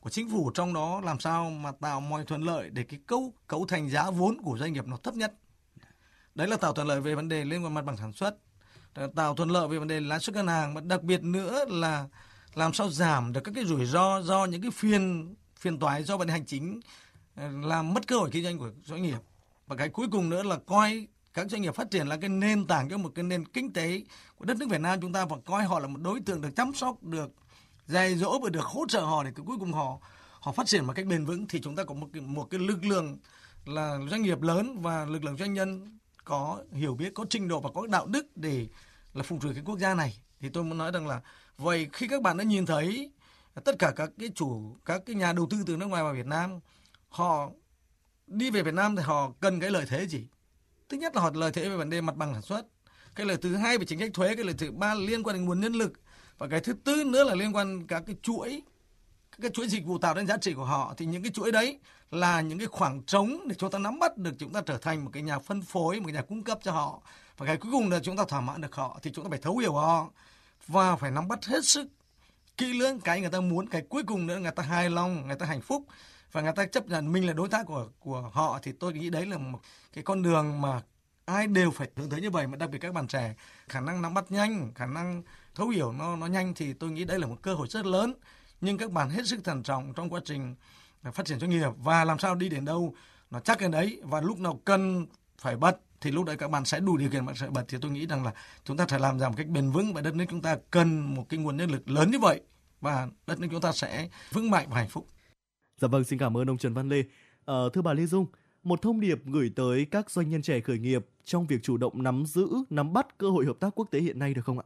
của chính phủ trong đó làm sao mà tạo mọi thuận lợi để cái cấu cấu thành giá vốn của doanh nghiệp nó thấp nhất đấy là tạo thuận lợi về vấn đề liên quan mặt bằng sản xuất. Ờ, tạo thuận lợi về vấn đề lãi suất ngân hàng và đặc biệt nữa là làm sao giảm được các cái rủi ro do những cái phiền phiền toái do vấn đề hành chính ờ, làm mất cơ hội kinh doanh của doanh nghiệp. Và cái cuối cùng nữa là coi các doanh nghiệp phát triển là cái nền tảng cho một cái nền kinh tế của đất nước Việt Nam chúng ta và coi họ là một đối tượng được chăm sóc được dạy dỗ và được hỗ trợ họ để cuối cùng họ họ phát triển một cách bền vững thì chúng ta có một cái, một cái lực lượng là doanh nghiệp lớn và lực lượng doanh nhân có hiểu biết có trình độ và có đạo đức để là phục vụ cái quốc gia này thì tôi muốn nói rằng là vậy khi các bạn đã nhìn thấy tất cả các cái chủ các cái nhà đầu tư từ nước ngoài vào Việt Nam họ đi về Việt Nam thì họ cần cái lợi thế gì? Thứ nhất là họ lợi thế về vấn đề mặt bằng sản xuất. Cái lợi thứ hai về chính sách thuế, cái lợi thứ ba là liên quan đến nguồn nhân lực và cái thứ tư nữa là liên quan các cái chuỗi các cái chuỗi dịch vụ tạo nên giá trị của họ, thì những cái chuỗi đấy là những cái khoảng trống để chúng ta nắm bắt được, chúng ta trở thành một cái nhà phân phối, một cái nhà cung cấp cho họ. Và cái cuối cùng là chúng ta thỏa mãn được họ, thì chúng ta phải thấu hiểu họ và phải nắm bắt hết sức kỹ lưỡng cái người ta muốn, cái cuối cùng nữa người ta hài lòng, người ta hạnh phúc và người ta chấp nhận mình là đối tác của của họ. Thì tôi nghĩ đấy là một cái con đường mà ai đều phải hướng tới như vậy, mà đặc biệt các bạn trẻ khả năng nắm bắt nhanh, khả năng thấu hiểu nó nó nhanh, thì tôi nghĩ đây là một cơ hội rất lớn nhưng các bạn hết sức thận trọng trong quá trình à, phát triển doanh nghiệp và làm sao đi đến đâu nó chắc cái đấy và lúc nào cần phải bật thì lúc đấy các bạn sẽ đủ điều kiện bạn sẽ bật thì tôi nghĩ rằng là chúng ta phải làm ra một cách bền vững và đất nước chúng ta cần một cái nguồn nhân lực lớn như vậy và đất nước chúng ta sẽ vững mạnh và hạnh phúc.
Dạ vâng, xin cảm ơn ông Trần Văn Lê. À, thưa bà Lê Dung, một thông điệp gửi tới các doanh nhân trẻ khởi nghiệp trong việc chủ động nắm giữ, nắm bắt cơ hội hợp tác quốc tế hiện nay được không ạ?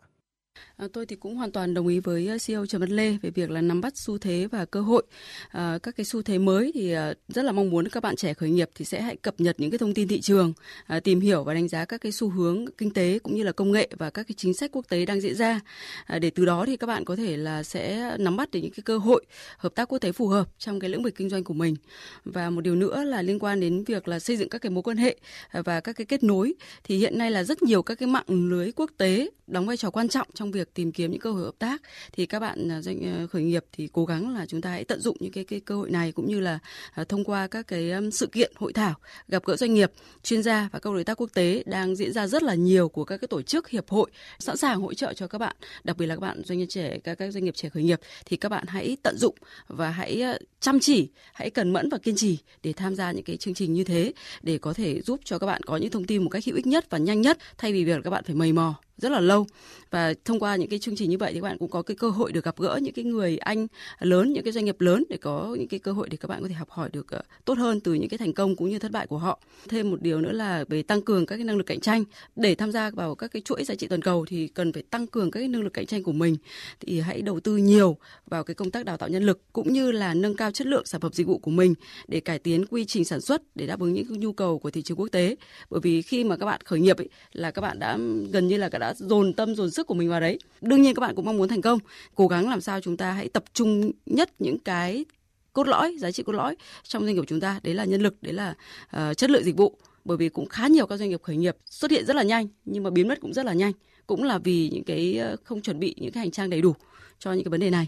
À, tôi thì cũng hoàn toàn đồng ý với ờ, CEO Trần Văn Lê về việc là nắm bắt xu thế và cơ hội. À, các cái xu thế mới thì à, rất là mong muốn các bạn trẻ khởi nghiệp thì sẽ hãy cập nhật những cái thông tin thị trường, à, tìm hiểu và đánh giá các cái xu hướng kinh tế cũng như là công nghệ và các cái chính sách quốc tế đang diễn ra. À, để từ đó thì các bạn có thể là sẽ nắm bắt được những cái cơ hội hợp tác quốc tế phù hợp trong cái lĩnh vực kinh doanh của mình. Và một điều nữa là liên quan đến việc là xây dựng các cái mối quan hệ và các cái kết nối thì hiện nay là rất nhiều các cái mạng lưới quốc tế đóng vai trò quan trọng trong việc tìm kiếm những cơ hội hợp tác, thì các bạn à, doanh à, khởi nghiệp thì cố gắng là chúng ta hãy tận dụng những cái cái cơ hội này cũng như là à, thông qua các cái sự kiện, hội thảo, gặp gỡ doanh nghiệp, chuyên gia và các đối tác quốc tế đang diễn ra rất là nhiều của các cái tổ chức, hiệp hội, sẵn sàng hỗ trợ cho các bạn, đặc biệt là các bạn doanh nhân trẻ, các các doanh nghiệp trẻ khởi nghiệp. Thì các bạn hãy tận dụng và hãy chăm chỉ, hãy cần mẫn và kiên trì để tham gia những cái chương trình như thế để có thể giúp cho các bạn có những thông tin một cách hữu ích nhất và nhanh nhất thay vì việc các bạn phải mầy mò rất là lâu. Và thông qua những cái chương trình như vậy thì các bạn cũng có cái cơ hội được gặp gỡ những cái người anh lớn những cái doanh nghiệp lớn để có những cái cơ hội để các bạn có thể học hỏi được ờ, tốt hơn từ những cái thành công cũng như thất bại của họ. Thêm một điều nữa là về tăng cường các cái năng lực cạnh tranh. Để tham gia vào các cái chuỗi giá trị toàn cầu thì cần phải tăng cường các cái năng lực cạnh tranh của mình. Thì hãy đầu tư nhiều vào cái công tác đào tạo nhân lực cũng như là nâng cao chất lượng sản phẩm dịch vụ của mình để cải tiến quy trình sản xuất để đáp ứng những nhu cầu của thị trường quốc tế. Bởi vì khi mà các bạn khởi nghiệp ấy, là các bạn đã gần như là đã dồn tâm dồn sức của mình vào đấy. Đương nhiên các bạn cũng mong muốn thành công. Cố gắng làm sao chúng ta hãy tập trung nhất những cái cốt lõi giá trị cốt lõi trong doanh nghiệp của chúng ta. Đấy là nhân lực đấy là uh, chất lượng dịch vụ. Bởi vì cũng khá nhiều các doanh nghiệp khởi nghiệp xuất hiện rất là nhanh nhưng mà biến mất cũng rất là nhanh. Cũng là vì những cái ờ, không chuẩn bị những cái hành trang đầy đủ cho những cái vấn đề này.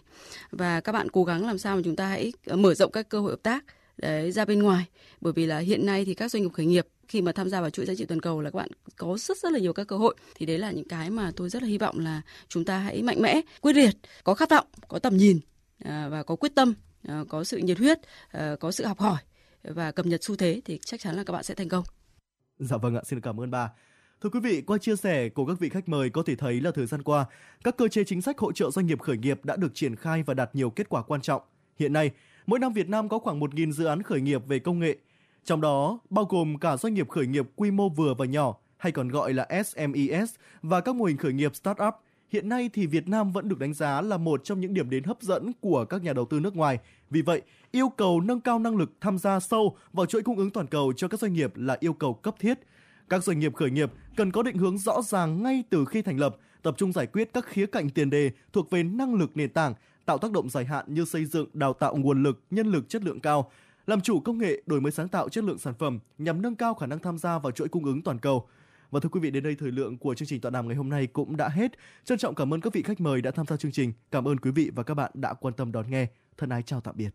Và các bạn cố gắng làm sao mà chúng ta hãy ờ, mở rộng các cơ hội hợp tác đấy, ra bên ngoài. Bởi vì là hiện nay thì các doanh nghiệp khởi nghiệp khi mà tham gia vào chuỗi giá trị toàn cầu là các bạn có rất rất là nhiều các cơ hội thì đấy là những cái mà tôi rất là hy vọng là chúng ta hãy mạnh mẽ quyết liệt có khát vọng có tầm nhìn à, và có quyết tâm à, có sự nhiệt huyết à, có sự học hỏi và cập nhật xu thế thì chắc chắn là các bạn sẽ thành công
Dạ vâng ạ, xin cảm ơn bà. Thưa quý vị, qua chia sẻ của các vị khách mời có thể thấy là thời gian qua, các cơ chế chính sách hỗ trợ doanh nghiệp khởi nghiệp đã được triển khai và đạt nhiều kết quả quan trọng. Hiện nay, mỗi năm Việt Nam có khoảng 1.000 dự án khởi nghiệp về công nghệ, trong đó bao gồm cả doanh nghiệp khởi nghiệp quy mô vừa và nhỏ hay còn gọi là SMES và các mô hình khởi nghiệp startup. Hiện nay thì Việt Nam vẫn được đánh giá là một trong những điểm đến hấp dẫn của các nhà đầu tư nước ngoài. Vì vậy, yêu cầu nâng cao năng lực tham gia sâu vào chuỗi cung ứng toàn cầu cho các doanh nghiệp là yêu cầu cấp thiết. Các doanh nghiệp khởi nghiệp cần có định hướng rõ ràng ngay từ khi thành lập, tập trung giải quyết các khía cạnh tiền đề thuộc về năng lực nền tảng, tạo tác động dài hạn như xây dựng, đào tạo nguồn lực, nhân lực chất lượng cao, làm chủ công nghệ, đổi mới sáng tạo chất lượng sản phẩm nhằm nâng cao khả năng tham gia vào chuỗi cung ứng toàn cầu. Và thưa quý vị, đến đây thời lượng của chương trình tọa đàm ngày hôm nay cũng đã hết. Trân trọng cảm ơn các vị khách mời đã tham gia chương trình. Cảm ơn quý vị và các bạn đã quan tâm đón nghe. Thân ái chào tạm biệt.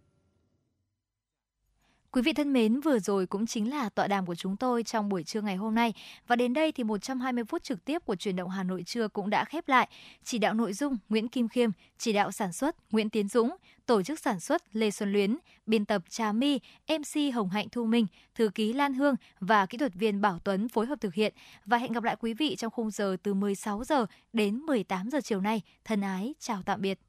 Quý vị thân mến, vừa rồi cũng chính là tọa đàm của chúng tôi trong buổi trưa ngày hôm nay. Và đến đây thì 120 phút trực tiếp của truyền động Hà Nội trưa cũng đã khép lại. Chỉ đạo nội dung Nguyễn Kim Khiêm, chỉ đạo sản xuất Nguyễn Tiến Dũng, tổ chức sản xuất Lê Xuân Luyến, biên tập Trà My, MC Hồng Hạnh Thu Minh, thư ký Lan Hương và kỹ thuật viên Bảo Tuấn phối hợp thực hiện. Và hẹn gặp lại quý vị trong khung giờ từ 16 giờ đến 18 giờ chiều nay. Thân ái, chào tạm biệt.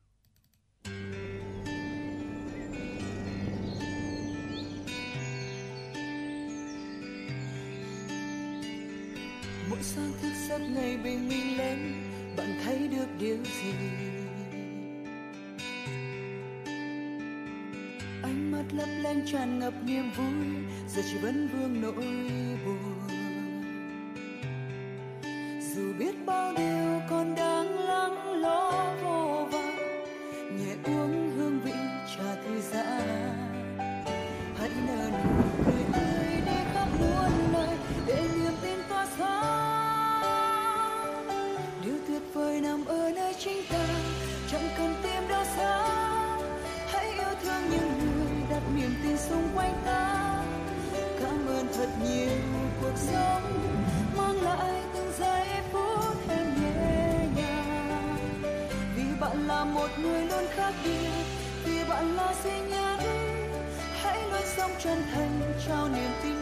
Mỗi sáng thức giấc ngày bình minh lên bạn thấy được điều gì? Ánh mắt lấp lánh tràn ngập niềm vui, giờ chỉ vẫn vương nỗi buồn. Dù biết bao điều còn đang lắng lo vô vàng nhẹ uống xung quanh ta. Cảm ơn thật nhiều cuộc sống, mang lại từng giây phút em nhẹ nhàng. Vì bạn là một người luôn khác biệt, vì bạn là duy nhất. Hãy luôn sống chân thành, trao niềm tin